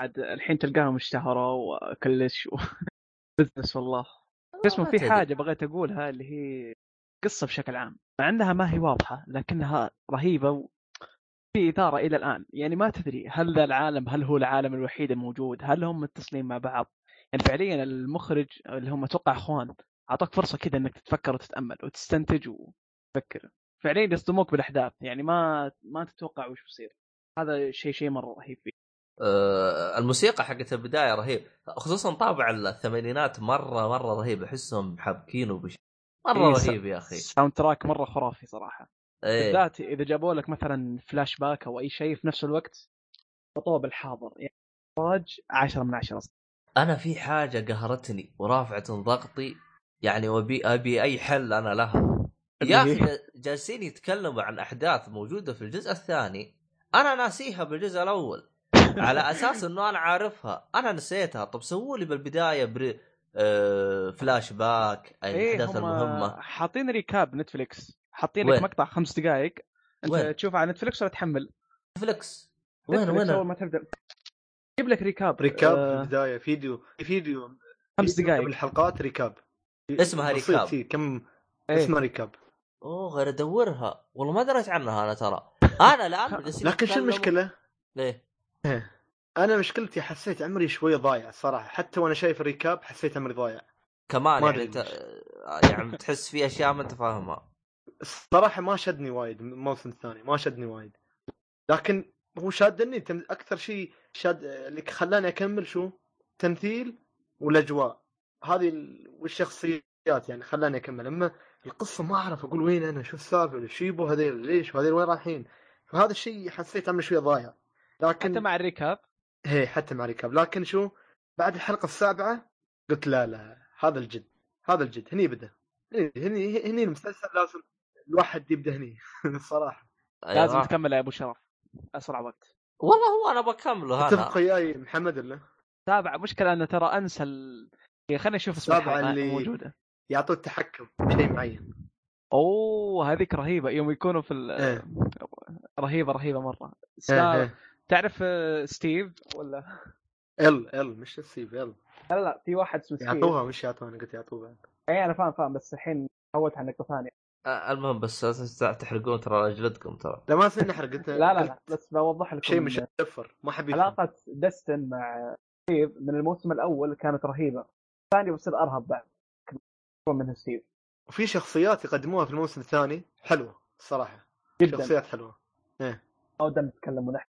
عاد الحين تلقاهم اشتهروا وكلش و... (laughs) business والله. اسمه في. حاجة بغيت أقولها اللي هي قصة بشكل عام. مع إنها ما هي واضحة لكنها رهيبة و... في إثارة إلى الآن. يعني ما تدري هل ذا العالم هل هو العالم الوحيد الموجود؟ هل هم متصلين مع بعض؟ يعني فعليا المخرج اللي هم أتوقع إخوان اعطاك فرصة كذا إنك تتفكر وتتأمل وتستنتج وتفكر. فعليا يصدموك بالأحداث يعني ما ما تتوقع وش بيصير. هذا شيء شيء مرة رهيب فيه. الموسيقى حقت البداية رهيب خصوصا طابع الثمانينات مرة مرة رهيب أحسهم حابكينه بش مرة إيه، رهيب يا أخي. soundtrack مرة خرافي صراحة. إيه. بالذات إذا جابوا لك مثلا فلاش باك أو أي شيء في نفس الوقت حطوه بالحاضر يعني إخراج 10 من 10 أنا في حاجة قهرتني ورافعة ضغطي يعني وبي أبي أي حل أنا لها يا اللي أخي جالسين يتكلموا عن أحداث موجودة في الجزء الثاني أنا ناسيها بالجزء الأول. على أساس إنه أنا عارفها. أنا نسيتها. طب سووا لي بالبداية بري... آه... فلاش باك إيه الاحداث هم المهمة. حاطين recap Netflix حاطين لك وين؟ مقطع خمس دقائق أنت وين؟ تشوفه على Netflix ولا تحمل. Netflix وين Netflix اول وين ما تبدأ. يجيب لك recap recap في آه البداية. فيديو في فيديو. خمس دقائق قبل الحلقات recap اسمها recap. فيه كم إيه. اسمها recap أوه غير أدورها. والله ما دريت عنها أنا ترى. أنا الآن (laughs) لكن شو المشكلة؟ ليه؟ أنا مشكلتي حسيت عمري شوي ضايع الصراحه حتى وأنا شايف ال recap حسيت عمري ضايع. كمان ما يعني أنت يعني تحس في أشياء ما أنت فاهمها. الصراحه ما شدني وايد الموسم الثاني ما شدني وايد. لكن هو شادني أكثر شيء شاد اللي خلاني أكمل شو؟ تمثيل والأجواء. هذه ال- والشخصيات يعني خلاني أكمل. أما القصة ما أعرف أقول وين أنا شو السالفة؟ شو يبوا هذيل ليش؟ وهذيل وين رايحين؟ فهذا الشيء حسيت عمري شوي ضايع. لكن حتى مع ال recap. هي حتى مع recap لكن شو؟ بعد الحلقة السابعة قلت لا لا هذا الجد هذا الجد هني بدا هني هني, هني المسلسل لازم الواحد يبدأ هني (laughs) الصراحه لازم أيوة. تكمل يا أبو شرف. أسرع وقت. والله هو أنا بكمله اتفق أنا وياي محمد الا سابع مشكلة أنه ترى أنسى ال... يا خليني أشوف اسم الحلقة اللي- موجودة. يعطوه التحكم بشيء معين. أوه هذيك رهيبة. يوم يكونوا في ال... إيه. رهيبة رهيبة مرة. إيه، سا... إيه. تعرف آه، ستيف ولا؟ ال ال مش السيف ال. لا لا في واحد اسمه ستيف. يعطوها مش يعطوها أنا قلت يعطوها. بعد اي أنا فاهم فاهم بس الحين حولت عن نقطة ثانية. آه، المهم بس لا تحرقون ترى جلدكم ترى. لا ما صير نحرق أنت (laughs) لا لا لا بس بوضح لكم شيء إن مشفر ما يفهم علاقة دستن مع ستيف من الموسم الأول كانت رهيبة. الثاني بصير أرهب بعد. أكبر من ستيف. وفي شخصيات يقدموها في الموسم الثاني حلوة الصراحه جدا. شخصيات حلوة. نقدر نتكلم ونحكي.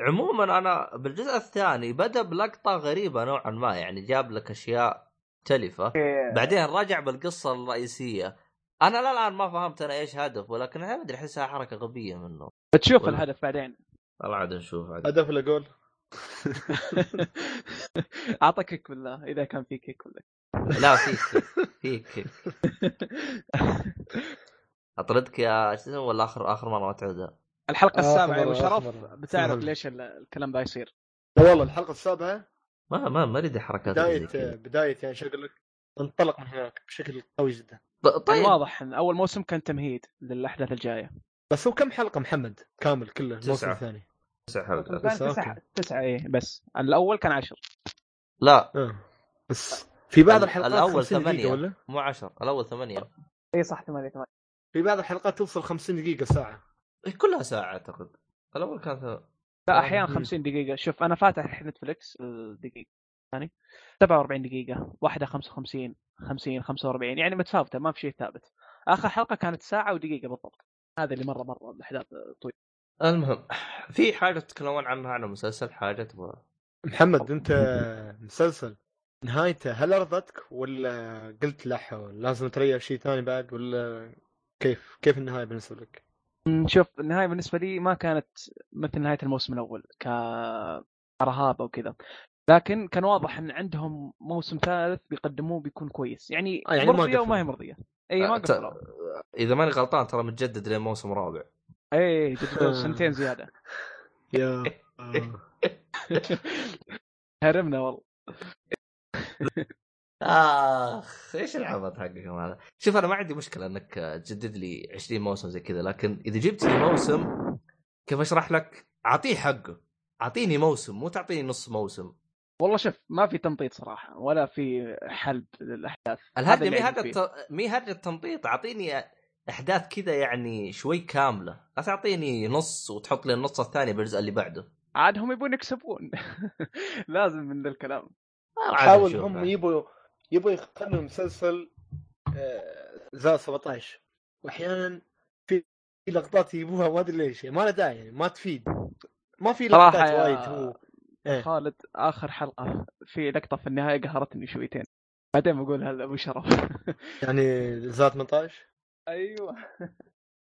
عموما أنا بالجزء الثاني بدأ بلقطة غريبة نوعا ما يعني جاب لك أشياء مختلفه بعدين رجع بالقصة الرئيسية. أنا لا الآن ما فهمت أنا إيش هدف ولكن أنا ما أدري أحسها حركة غبية منه. بتشوف ولا- الهدف بعدين. والله عاد نشوف عاد. هدف ولا جول؟ (laughs) أعطى كيك بالله إذا كان في كيك ولا لا فيك فيك فيك (laughs) أطردك يا شو اسمه ولا آخر آخر مرة ما تعودها الحلقة السابعة يا ابو مرة، شرف. بتعرف. ليش ال- الكلام ده يصير لا والله الحلقة السابعة ما ما ما أريد حركات بداية. بداية يعني شغلك انطلق من هناك بشكل قوي جدا ط- طيب. واضح إن أول موسم كان تمهيد للأحداث الجاية بس هو كم حلقة محمد كامل كله الموسم تسعة. الثاني تسع حلقات أوكي. تسعة إيه بس الأول كان عشر لا آه. بس في بعض ال- الحلقات الأول 50 دقيقة ثمانية. ولا مو عشر الأول ثمانية اي صح ثمانية ثمانية في بعض الحلقات توصل 50 دقيقة ساعة إيه، كلها ساعة أعتقد. الأول كان ث- لا أحيانا مم. 50 دقيقة. شوف أنا فاتح نتفلكس الدقيقة يعني 47 دقيقة واحدة 55 50 45 يعني متفاوتة ما في شيء ثابت. آخر حلقة كانت ساعة ودقيقة بالضبط. هذا اللي مرة مرة الأحداث طويلة. المهم في حاجة تتكلمون عنها عن المسلسل حاجة تبغى؟ محمد أنت مسلسل نهايته هل أرضتك ولا قلت لا حول؟ لازم تريح شيء ثاني بعد ولا كيف؟ كيف النهاية بالنسبة لك؟ شوف النهاية بالنسبة لي ما كانت مثل نهاية الموسم الأول كرهابة وكذا. لكن كان واضح إن عندهم موسم ثالث بيقدموه بيكون كويس. يعني, آه، يعني ما مرضية وما هي. مرضية. إي ما ت- قفلوا. إذا ماني غلطان ترى متجدد لموسم رابع. إي جددوا (laughs) سنتين زيادة. يا آه. (laughs) هرمنا والله. (laughs) آخ إيش العبط حقكم هذا؟ شوف أنا ما عندي مشكلة إنك تجدد لي 20 موسم زي كذا لكن إذا جبت لي موسم كيف أشرح لك؟ أعطيه حقه. أعطيني موسم مو تعطيني نص موسم. والله شوف ما في تمطيط صراحة ولا في حلب للأحداث. هذا الهرجه مي هرجه مي هرجه تمطيط أعطيني أحداث كذا يعني شوي كاملة. لا تعطيني نص وتحط لي النص الثاني بالجزء اللي بعده. عاد هم يبون يكسبون. (laughs) لازم من ذا الكلام. حاول هم. يبوا يبوا يخلوا المسلسل آه، زائد 17 واحيانا في في لقطات يجيبوها ما أدري ليش يعني ما لها داعي يعني ما تفيد. ما في لقطات وايد هو إيه. خالد آخر حلقة في لقطة في النهاية قهرتني شويتين. بعدين بقولها لأبو شرف. (laughs) يعني زائد 18 أيوه.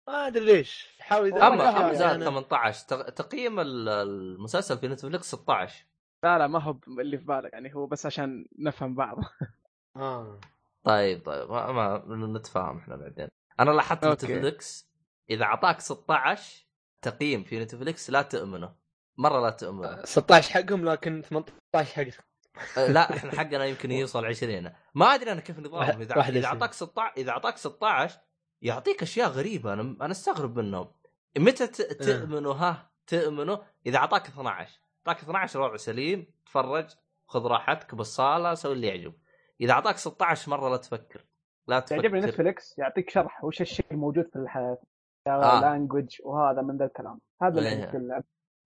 ما أدري ليش. أما- أما اما زاد يعني. 18 تق- تقييم ال- المسلسل في نتفلكس 16 لا لا ما هو اللي في بالك يعني هو بس عشان نفهم بعض. (laughs) آه. طيب طيب ما, نتفاهم إحنا بعدين. أنا لاحظت. نتفلكس إذا أعطاك 16 تقييم في نتفلكس لا تؤمنه. مرة لا تؤمنه. 16 حقهم لكن 18 حق أه، لا (laughs) إحنا حقنا يمكن يوصل 20 ما أدري أنا كيف نظامهم. إذا إذا. أعطاك 16 إذا أعطاك 16 يعطيك أشياء غريبة. أنا أنا أستغرب منهم. متى ت- تؤمنوا ها تؤمنوا إذا أعطاك 12 أعطاك 12 وضع سليم تفرج خذ راحتك بالصاله سوي اللي يعجب إذا أعطاك 16 مرة لا تفكر لا تفكر يعجبني Netflix يعطيك شرح وش الشيء الموجود في الحياة آه. language وهذا من ذا الكلام هذا اللي إيه. إيه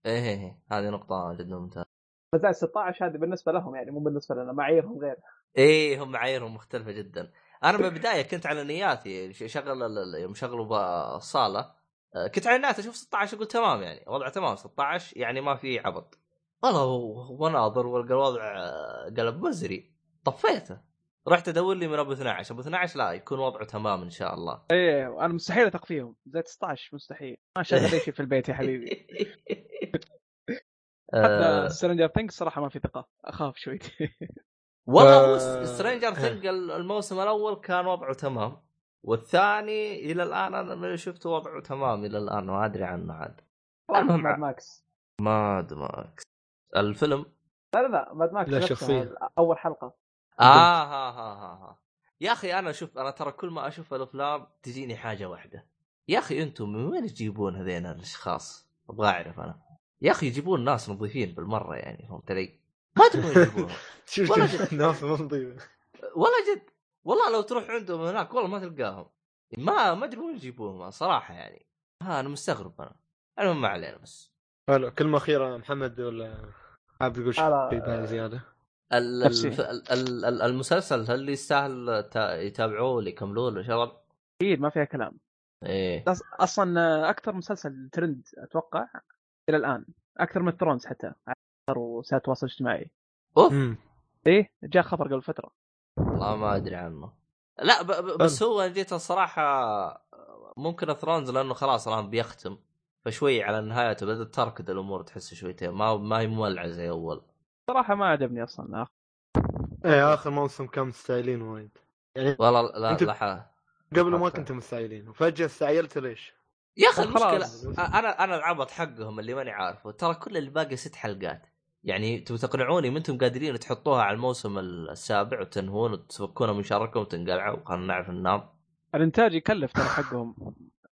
إيه إيه، هذه نقطة جدا ممتازة. فزائد 16 هذه بالنسبة لهم يعني مو بالنسبة لنا معاييرهم غير إيه هم معاييرهم مختلفة جدا. أنا من البداية كنت على نياتي شغل يوم شغلوا بالصالة آه، كنت على نياتي أشوف 16 أقول تمام يعني وضع تمام 16 يعني ما في عبط. والله وناظر والقى الوضع آه، قلب مزري طفيته. رحت ادور لي من ابو 12 ابو 12 لا يكون وضعه تمام إن شاء الله. إيه أنا مستحيل اثق فيهم زائد 16 مستحيل. ما شغل اي شيء في البيت يا حبيبي. (laughs) آه، حتى Stranger Things صراحة ما في ثقة. أخاف شوي. (laughs) والله هو آه، Stranger Thing الموسم الأول كان وضعه تمام. والثاني إلى الآن أنا من شفت وضعه تمام إلى الآن ما أدري عنه عاد. المهم Mad Max Mad Max الفيلم؟ لا لا لا. Mad Max لا، شخصية. أول حلقة. آه ها ها ها ها. يا أخي أنا شوف أنا ترى كل ما أشوف الأفلام تجيني حاجة واحدة. يا أخي أنتم من وين تجيبون هذين الأشخاص؟ أبغى أعرف أنا. يا أخي يجيبون ناس نظيفين بالمرة يعني فهمت علي؟ ما تبغون (laughs) يجيبوهم (laughs) شوف ناس نظيفه والله جد. والله لو تروح عندهم هناك والله ما تلقاهم. ما ما أدري وين يجيبوهم صراحة يعني. ها أنا مستغرب أنا. المهم ما علينا بس. حلو. كلمة أخيرة محمد ولا حاب تقول شيء نفسي. الف- المسلسل هل يستاهل تا- يتابعوه ولا يكملوه ولا شغل؟ أكيد ما فيها كلام. إيه. أصلا أكثر مسلسل ترند أتوقع إلى الآن أكثر من Thrones حتى على وسائل التواصل الاجتماعي. أوف! امم إيه جاء خبر قبل فترة. والله ما أدري عنه. لا ب ب بس هو جيت الصراحه ممكن Thrones لأنه خلاص الان بيختم فشوي على نهايته بدأت تركض الأمور تحس شويتين ما ما هي مولعة زي أول. صراحة ما عجبني أصلا آخر. إيه آخر موسم كان مستعجلين وايد يعني والله لا لا قبل ما حتى. كنتوا مستعجلين وفجأة استعجلت ليش؟ يا أخي طب المشكلة خلاص. أنا أنا العبط حقهم اللي ماني عارفه ترى كل اللي باقي ست حلقات يعني تبي تقنعوني ما أنتم قادرين تحطوها على الموسم السابع وتنهون وتفكونا من شركم وتنقلعوا وخلنا نعرف ننام الإنتاج يكلف ترى حقهم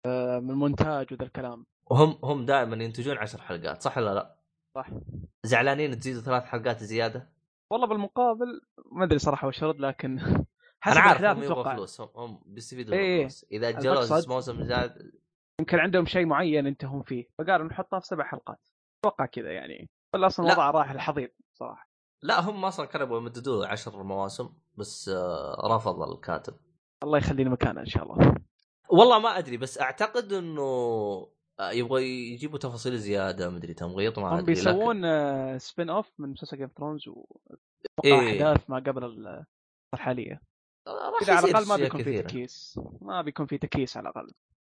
آه، من مونتاج وذا الكلام وهم هم دائما ينتجون عشر حلقات صح ولا لا؟ صح. زعلانين تزيدوا ثلاث حلقات زيادة؟ والله بالمقابل ما أدري صراحة وش ارد لكن (laughs) حسب أنا عارف هم يبغوا فلوس هم, هم بيستفيدوا إيه. من الفلوس إذا اجلوا موسم زاد يمكن عندهم شيء معين ينتهون فيه فقالوا نحطها في سبع حلقات. أتوقع كذا يعني. ولا أصلا لا. الوضع راح الحضيض صراحة. لا هم أصلا كانوا يبغوا يمددوه عشر مواسم بس آه، رفض الكاتب. الله يخليني مكانه إن شاء الله. والله ما أدري بس أعتقد إنه آه، يبغوا يجيبوا تفاصيل زيادة مدري تمغيط ما هم ادري بيسوون آه، spin-off من مسلسل Game Thrones إيه. أحداث ما قبل ال- الحالية. راح كذا على الأقل ما بيكون في. تكيس ما بيكون في تكيس على الأقل.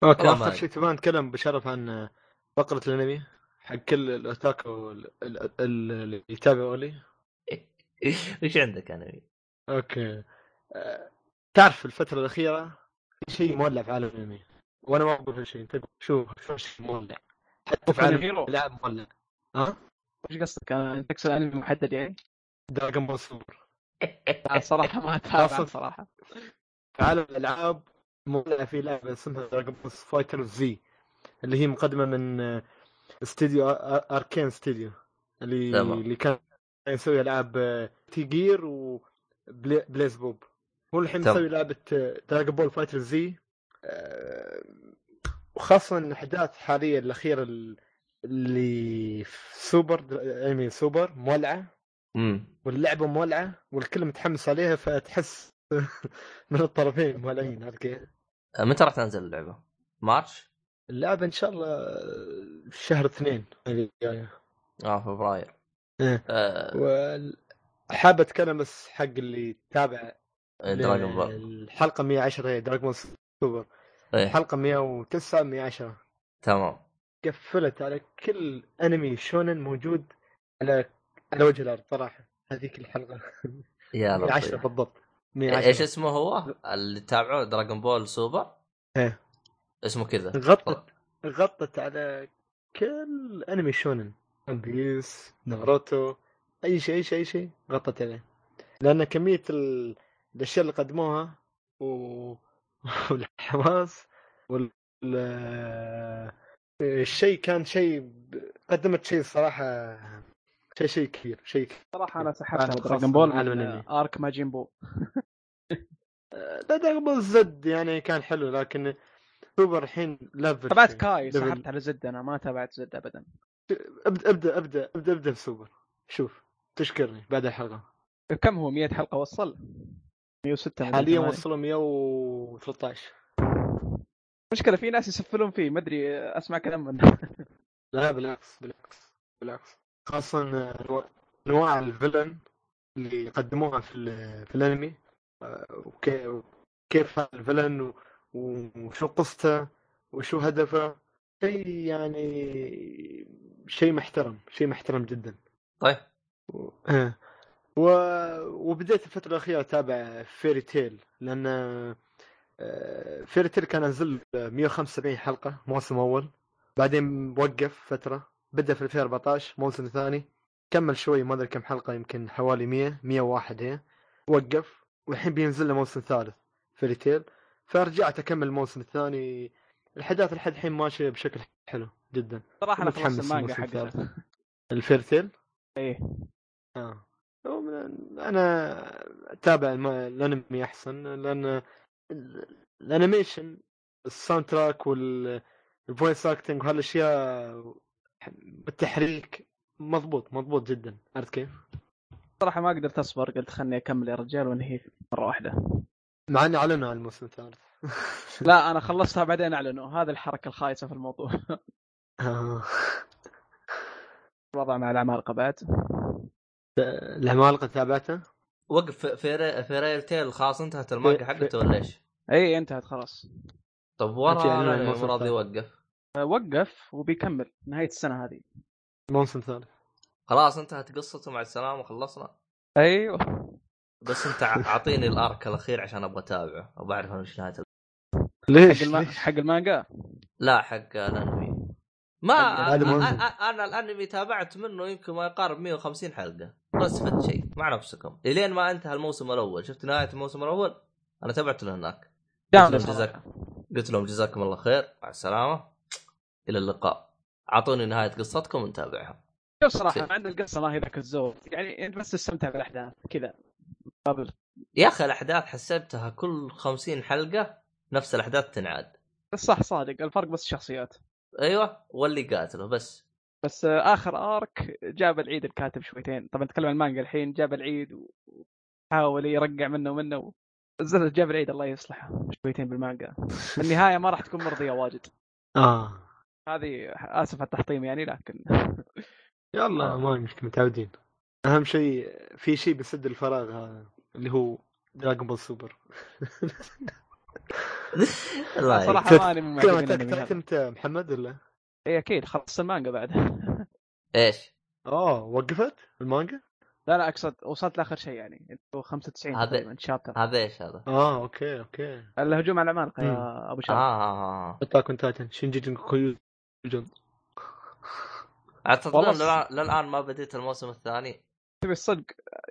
أوكي آخر شيء تبغى نتكلم بشرف عن فقرة الأنمي حق كل الأوتاكو ال- ال- ال- اللي يتابعوا لي. (laughs) إيش عندك أنا أوكي. تعرف الفترة الأخيرة في شيء مولع في عالم الأنمي؟ وأنا ما بقول هالشيء انت شوف شوف شيء مولع حتى في عالم. اللعب مولع ها إيش قصدك آه، تقصد أنمي محدد يعني؟ Dragon Ball Super لا، صراحة ما أتابع. صراحة في عالم الألعاب مولع في لعبة اسمها Dragon Ball FighterZ اللي هي مقدمة من آه، استديو أركين استديو اللي تمام. اللي كان يسوي ألعاب Guilty Gear و BlazBlue هو الحين. مسوي لعبة آه، Dragon Ball FighterZ وخاصه الأحداث حاليا الأخيرة ال- اللي في سوبر انمي سوبر مولعة امم واللعبة مولعة والكل متحمس عليها فتحس (laughs) من الطرفين مولعين عرفت كيف؟ متى راح تنزل اللعبة؟ March؟ اللعبة إن شاء الله شهر اثنين آه فبراير إيه. آه وال- حاب أتكلم بس حق اللي تابع Dragon Ball الحلقة 110 هي Dragon Super إيه الحلقة 109 110 تمام. قفلت على كل أنمي شونن موجود على على وجه الأرض صراحة هذيك الحلقة. (laughs) يا (laughs) 110 لطيف. بالضبط. إيش 110 اسمه هو؟ اللي تتابعوه Dragon Ball Super؟ إيه اسمه كذا. غطت غطت على كل أنمي شونن. One Piece ناروتو أي شيء أي شيء أي شيء غطت عليه. لأن كمية ال... الأشياء اللي قدموها و... (laughs) والحماس وال ال- الشيء كان شيء قدمت شيء صراحة شيء شيء كبير شيء. صراحة أنا سحبت Dragon Ball الأنمي. arc Majin Buu لا Dragon Ball Z يعني كان حلو لكن سوبر الحين level تابعت. Kai. سحبت على Z أنا ما تابعت Z ابدا ابدا أبدأ أبدأ أبدأ أبدأ بسوبر شوف تشكرني بعد الحلقة كم هو 100 حلقة وصل 106 مدري حاليا. وصلوا 113 مشكله في ناس يسفلون فيه ما أدري أسمع كلام منه. لا بالعكس بالعكس بالعكس. خاصة أنواع- انواع الفيلن اللي قدموها في في الأنمي. وكي- وكيف هذا الفيلن وشو قصته وشو هدفه. شيء يعني شيء محترم شيء محترم جدا. طيب. و... و... وبديت الفترة الأخيرة أتابع Fairy Tail لأن آه، Fairy Tail كان نزل 175 حلقة موسم أول بعدين وقف فترة بدأ في 2014 موسم ثاني كمل شوي ما أدري كم حلقة يمكن حوالي 100 101 هي وقف والحين بينزل له موسم ثالث Fairy Tail فرجعت أكمل الموسم الثاني الاحداث لحد الحين ماشية بشكل حلو جدا. صراحة أنا خلصت المانجا الموسم حقته الثالث. ال Fairy Tail؟ إيه. آه. أنا أتابع الأنمي أحسن لأن ال- ال animation ال soundtrack وال voice acting وهالأشياء بالتحريك مضبوط مضبوط جدا. عرفت كيف؟ صراحة ما قدرت أصبر قلت خلني أكمل يا رجال وأنهي مرة واحدة. مع إني أعلنوا عن الموسم الثالث. لا أنا خلصتها بعدين أعلنوا. هذه الحركة الخايسة في الموضوع. آه. الوضع مع العمالقه بعد العمالقه تابعتها؟ وقف في Fairy Tail خلاص انتهت المانجا في- حقته ولا إيش؟ اي انتهت خلاص طب ورا راضي. يوقف أه، وقف وبيكمل نهاية السنة هذه الموسم الثالث خلاص انتهت قصته مع السلامة خلصنا أيوه بس انت ع- (laughs) اعطيني الارك الاخير عشان أبغى اتابعه وبعرف أنا وش نهاية؟ حق. ليش؟ حق المانجا لا حق الانمي ما هذا أ- مو- أ- أ- أنا الأنمي تابعت منه يمكن ما يقارب 150 حلقة. ما استفدت شيء مع نفسكم إلين ما انتهى الموسم الأول. شفت نهاية الموسم الأول؟ أنا تابعته لهناك جامد لهم صراحة. جزاك. قلت لهم جزاكم الله خير. مع السلامة. إلى اللقاء. أعطوني نهاية قصتكم ونتابعها. شوف صراحة. مع إن القصة ما هي ذاك الزود. يعني انت بس تستمتع بالأحداث. كذا. قبل يا أخي الأحداث حسبتها كل 50 حلقة نفس الأحداث تنعاد. صح صادق. الفرق بس الشخصيات. أيوه واللي قاتله بس. بس آخر ارك جاب العيد الكاتب شويتين. طبعا نتكلم عن المانجا الحين جاب العيد وحاول يرقع منه ومنه. نزل جاب العيد الله يصلحه شويتين بالمانجا. (laughs) النهاية ما راح تكون مرضية واجد. آه. هذه آسف على التحطيم يعني لكن (laughs) يلا آه. ما مشكلة متعودين. أهم شيء في شيء بيسد الفراغ هذا اللي هو Dragon Ball Super (laughs) الله صراحة. ماني من هذا. انت محمد ولا؟ اي أكيد خلصت المانجا بعد إيش آه وقفت المانجا؟ لا لا أقصد وصلت لآخر شيء يعني اللي هو 95 هذا- chapter هذا إيش هذا؟ آه okay okay الهجوم على العمالقة. يا أبو شاب آه, آه. Attack on Titan Shingeki no Kyojin أعتقد للان ما بديت الموسم الثاني تبي الصدق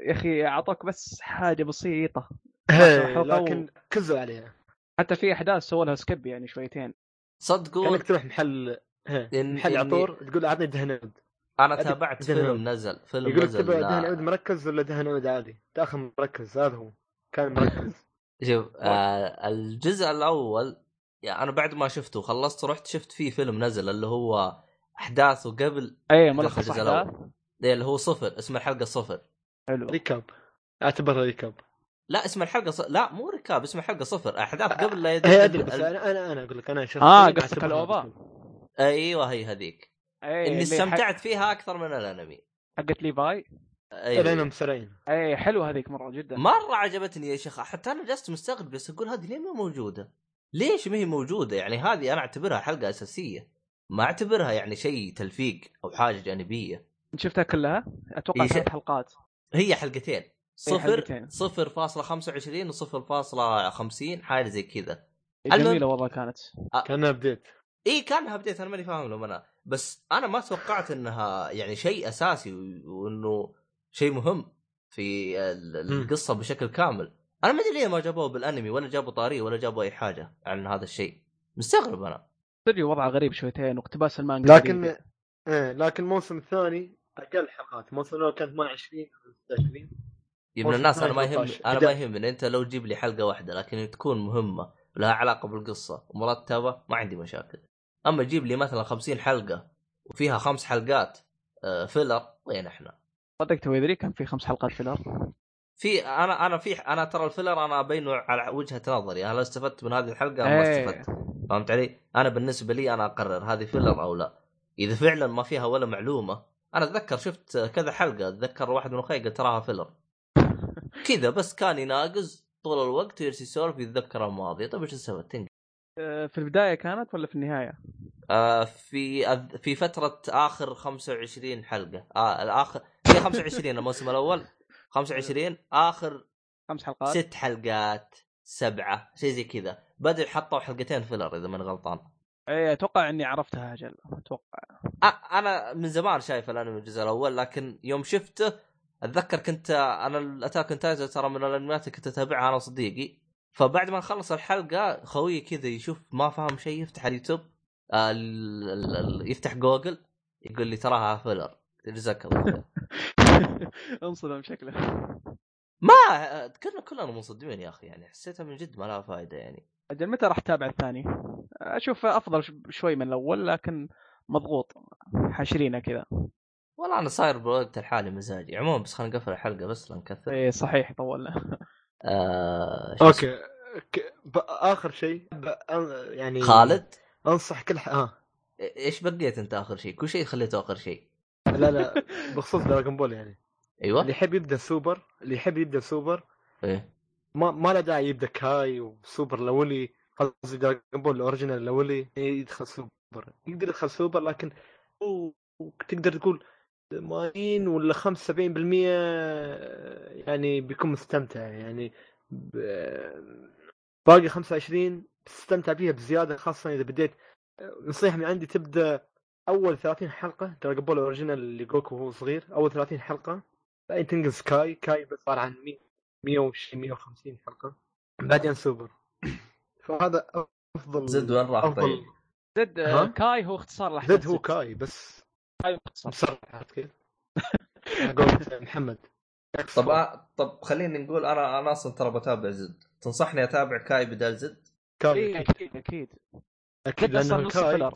يا أخي أعطوك بس حاجة بسيطة إيه، لكن كزوا عليها حتى في أحداث سووا لها skip يعني شويتين. صدقوا كأنك تروح محل إن- محل إني- عطور تقول أعطني دهن عود. أنا تابعت دهن فيلم عود. نزل فيلم يقول لك نزل تبغى لا- دهن عود مركز ولا دهن عود عادي؟ تأخذ مركز هذا هو. كان مركز. (laughs) شوف آه الجزء الأول يعني أنا بعد ما شفته خلصت رحت شفت فيه فيلم نزل اللي هو أحداثه قبل اي ملخص أحداث. الأول. إيه، اللي هو صفر اسم الحلقة صفر. حلو. recap. اعتبرها recap. لا اسم الحلقة ص... لا مو recap اسم الحلقة صفر. احداث قبل لا يدق هي ادري بس أنا أنا أنا أقول لك أنا شخصيا آه قصدك ال OVA. أيوه هي هذيك. اي إني استمتعت فيها أكثر من الأنمي. حق- حقت Levi؟ لانهم أيوه مسرعين اي حلوة هذيك مرة جدا. مرة عجبتني يا شيخ. حتى أنا جلست مستغرب بس أقول هذه ليه ما موجودة؟ ليش ما هي موجودة؟ يعني هذه أنا أعتبرها حلقة أساسية. ما أعتبرها يعني شيء تلفيق أو حاجة جانبية. شفتها كلها؟ أتوقع ثلاث حلقات. هي حلقتين. صفر صفر فاصلة خمسة وعشرين وصفر فاصلة خمسين حاجة زي كذا. جميلة والله كانت. أ... كانها ابديت إي كانها ابديت أنا ماني فاهم لهم أنا. بس أنا ما توقعت إنها يعني شيء أساسي وإنه شيء مهم في القصة بشكل كامل. أنا ما أدري ليه ما جابوه بالأنمي ولا جابوا طارية ولا جابوا أي حاجة عن هذا الشيء. مستغرب أنا. تدري وضعه غريب شويتين واقتباس المانجا لكن إيه لكن الموسم الثاني أقل حلقات الموسم الأول كان 28 25 من الناس أنا ما يهم أنا ما يهمني أنت لو تجيب لي حلقة واحدة لكن تكون مهمة لها علاقة بالقصة ومرتبة ما عندي مشاكل. أما تجيب لي مثلا 50 حلقة وفيها خمس حلقات آه، filler وين إحنا؟ صدق توي أدري كان في خمس حلقات filler في أنا أنا في أنا ترى ال filler أنا ابينه على وجهة نظري هل استفدت من هذه الحلقة أو ما إيه. استفدت. فهمت علي؟ أنا بالنسبة لي أنا أقرر هذه filler أو لا. إذا فعلا ما فيها ولا معلومة أنا أتذكر شفت كذا حلقة أتذكر واحد من أخوي قال تراها filler كذا بس كان يناقز طول الوقت ويرسل يسولف يتذكر الماضي. طيب إيش؟ تنقل. آه، في البداية كانت ولا في النهاية؟ آه في أذ- في فترة آخر 25 حلقة. آه الآخر في 25 الموسم الأول. (laughs) 25 آخر خمس حلقات. ست حلقات سبعة شيء زي كذا. بدل حطوا حلقتين filler إذا ماني غلطان. إيه أتوقع إني عرفتها أجل أتوقع. أ- أنا من زمان شايف الأنمي الجزء الأول لكن يوم شفته أتذكر كنت أنا ال Attack Titan ترى من الأنميات كنت أتابعها أنا وصديقي. فبعد ما نخلص الحلقة خويي كذا يشوف ما فهم شيء يفتح اليوتيوب آه، يفتح جوجل يقول لي تراها فيلر. جزاك الله (laughs) انصدم شكله ما كنا كلنا منصدمين يا أخي يعني حسيتها من جد ما لها فائده يعني. أجل متى راح تتابع الثاني؟ أشوف أفضل شوي من الأول لكن مضغوط. حاشرينه كذا. والله أنا صاير بالوقت الحالي مزاجي. عموما بس خلينا نقفل الحلقة بس لا نكثر. إيه صحيح طولنا. آه؟ okay. ك- ب- آخر شيء يعني خالد؟ أنصح كل ح... آه. إيش بقيت أنت آخر شيء؟ كل شيء خليته آخر شيء. لا لا بخصوص Dragon Ball يعني. اللي أيوه يحب يبدأ سوبر اللي يحب يبدأ سوبر إيه. ما ما له داعي يبدأ Kai و Super لولي. قصدي Dragon Ball ال original لولي يدخل سوبر يقدر يدخل سوبر لكن تقدر تقول 80 ولا 75% يعني بيكون مستمتع. يعني باقي 25 تستمتع فيها بزيادة خاصة إذا بديت. نصيحة من عندي تبدأ أول 30 حلقة. Dragon Ball original اللي Goku وهو صغير أول 30 حلقة. بعدين تنقز Kai. Kai صار عن 100 120 150 حلقة. بعدين سوبر. (clears throat) فهذا أفضل Z وين راح؟ أفضل طيب؟ Z Kai هو اختصار لاحسن Z هو. Kai بس. عرفت كيف؟ (laughs) على قولة محمد. طب آه طب خليني نقول أنا أنا أصلا ترى بتابع زد. تنصحني أتابع كاي بدال زد؟ كاي. إيه أكيد أكيد. أكيد لأنه نص كاي.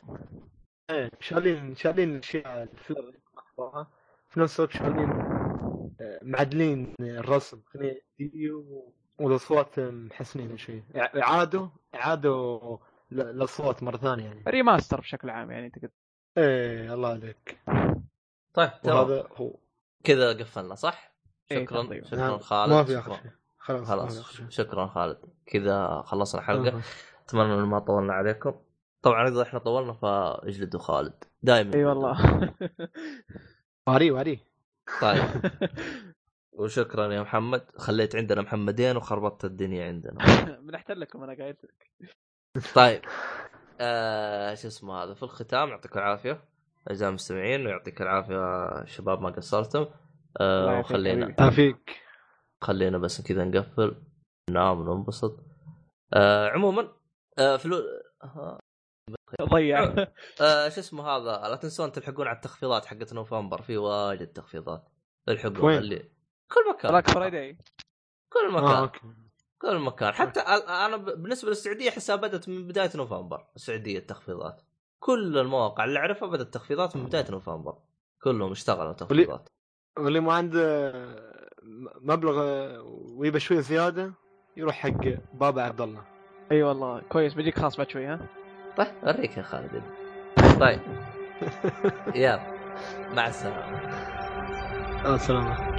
إيه، شالين شالين الاشياء. في نفس الوقت شالين آه، معدلين الرسم. يعني والأصوات محسنين شيء إعادوا إعادوا ل- الاصوات مرة ثانية يعني. ريماستر بشكل عام يعني تقدر إيه الله عليك. طيب تمام وهذا هو. كذا قفلنا صح؟ إيه، شكرا تقريبا. شكرا نعم. خالد. ما في. أخر شيء. خلاص خلاص. شكرا خالد. كذا خلصنا الحلقة. أتمنى إن ما طولنا عليكم. طبعا إذا إحنا طولنا فاجلدوا خالد. دائما إي والله. (laughs) واري واري. طيب. (laughs) وشكرا يا محمد. خليت عندنا محمدين وخربطت الدنيا عندنا. (laughs) بنحتل لكم أنا قايل لك. طيب. آه شو اسمه هذا في الختام يعطيكم العافية. أعزائي المستمعين ويعطيك العافية شباب ما قصرتم. آه وخلينا. عافيك خلينا بس كذا نقفل. ننام وننبسط. آه عموما آه فلو آه ضيع. (laughs) آه شو اسمه هذا لا تنسون تلحقون على التخفيضات حقت نوفمبر في واجد تخفيضات. الحقون؟ اللي كل مكان. Black Friday كل مكان. آه okay. كل مكان حتى أنا بالنسبة للسعودية احسها بدأت من بداية نوفمبر السعودية التخفيضات. كل المواقع اللي أعرفها بدأت تخفيضات من بداية نوفمبر. كلهم اشتغلوا تخفيضات. واللي ما عنده مبلغ ويبى شوية زيادة يروح حق بابا عبد الله. أي والله كويس بجيك خاص بعد شوي ها؟ طيب أوريك يا خالد. طيب. (laughs) يلا. مع السلامة. آه،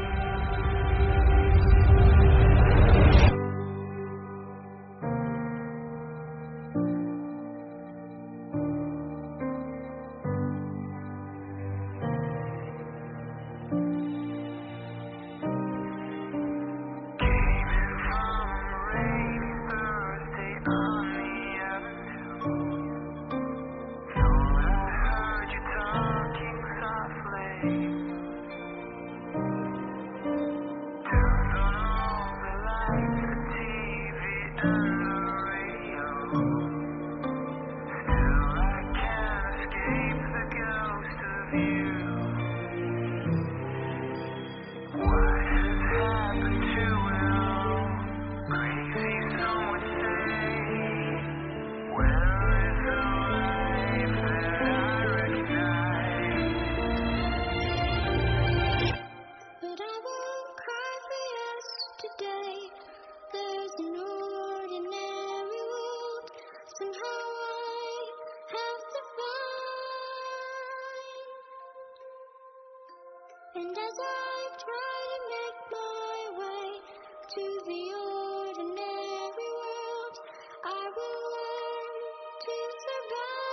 God.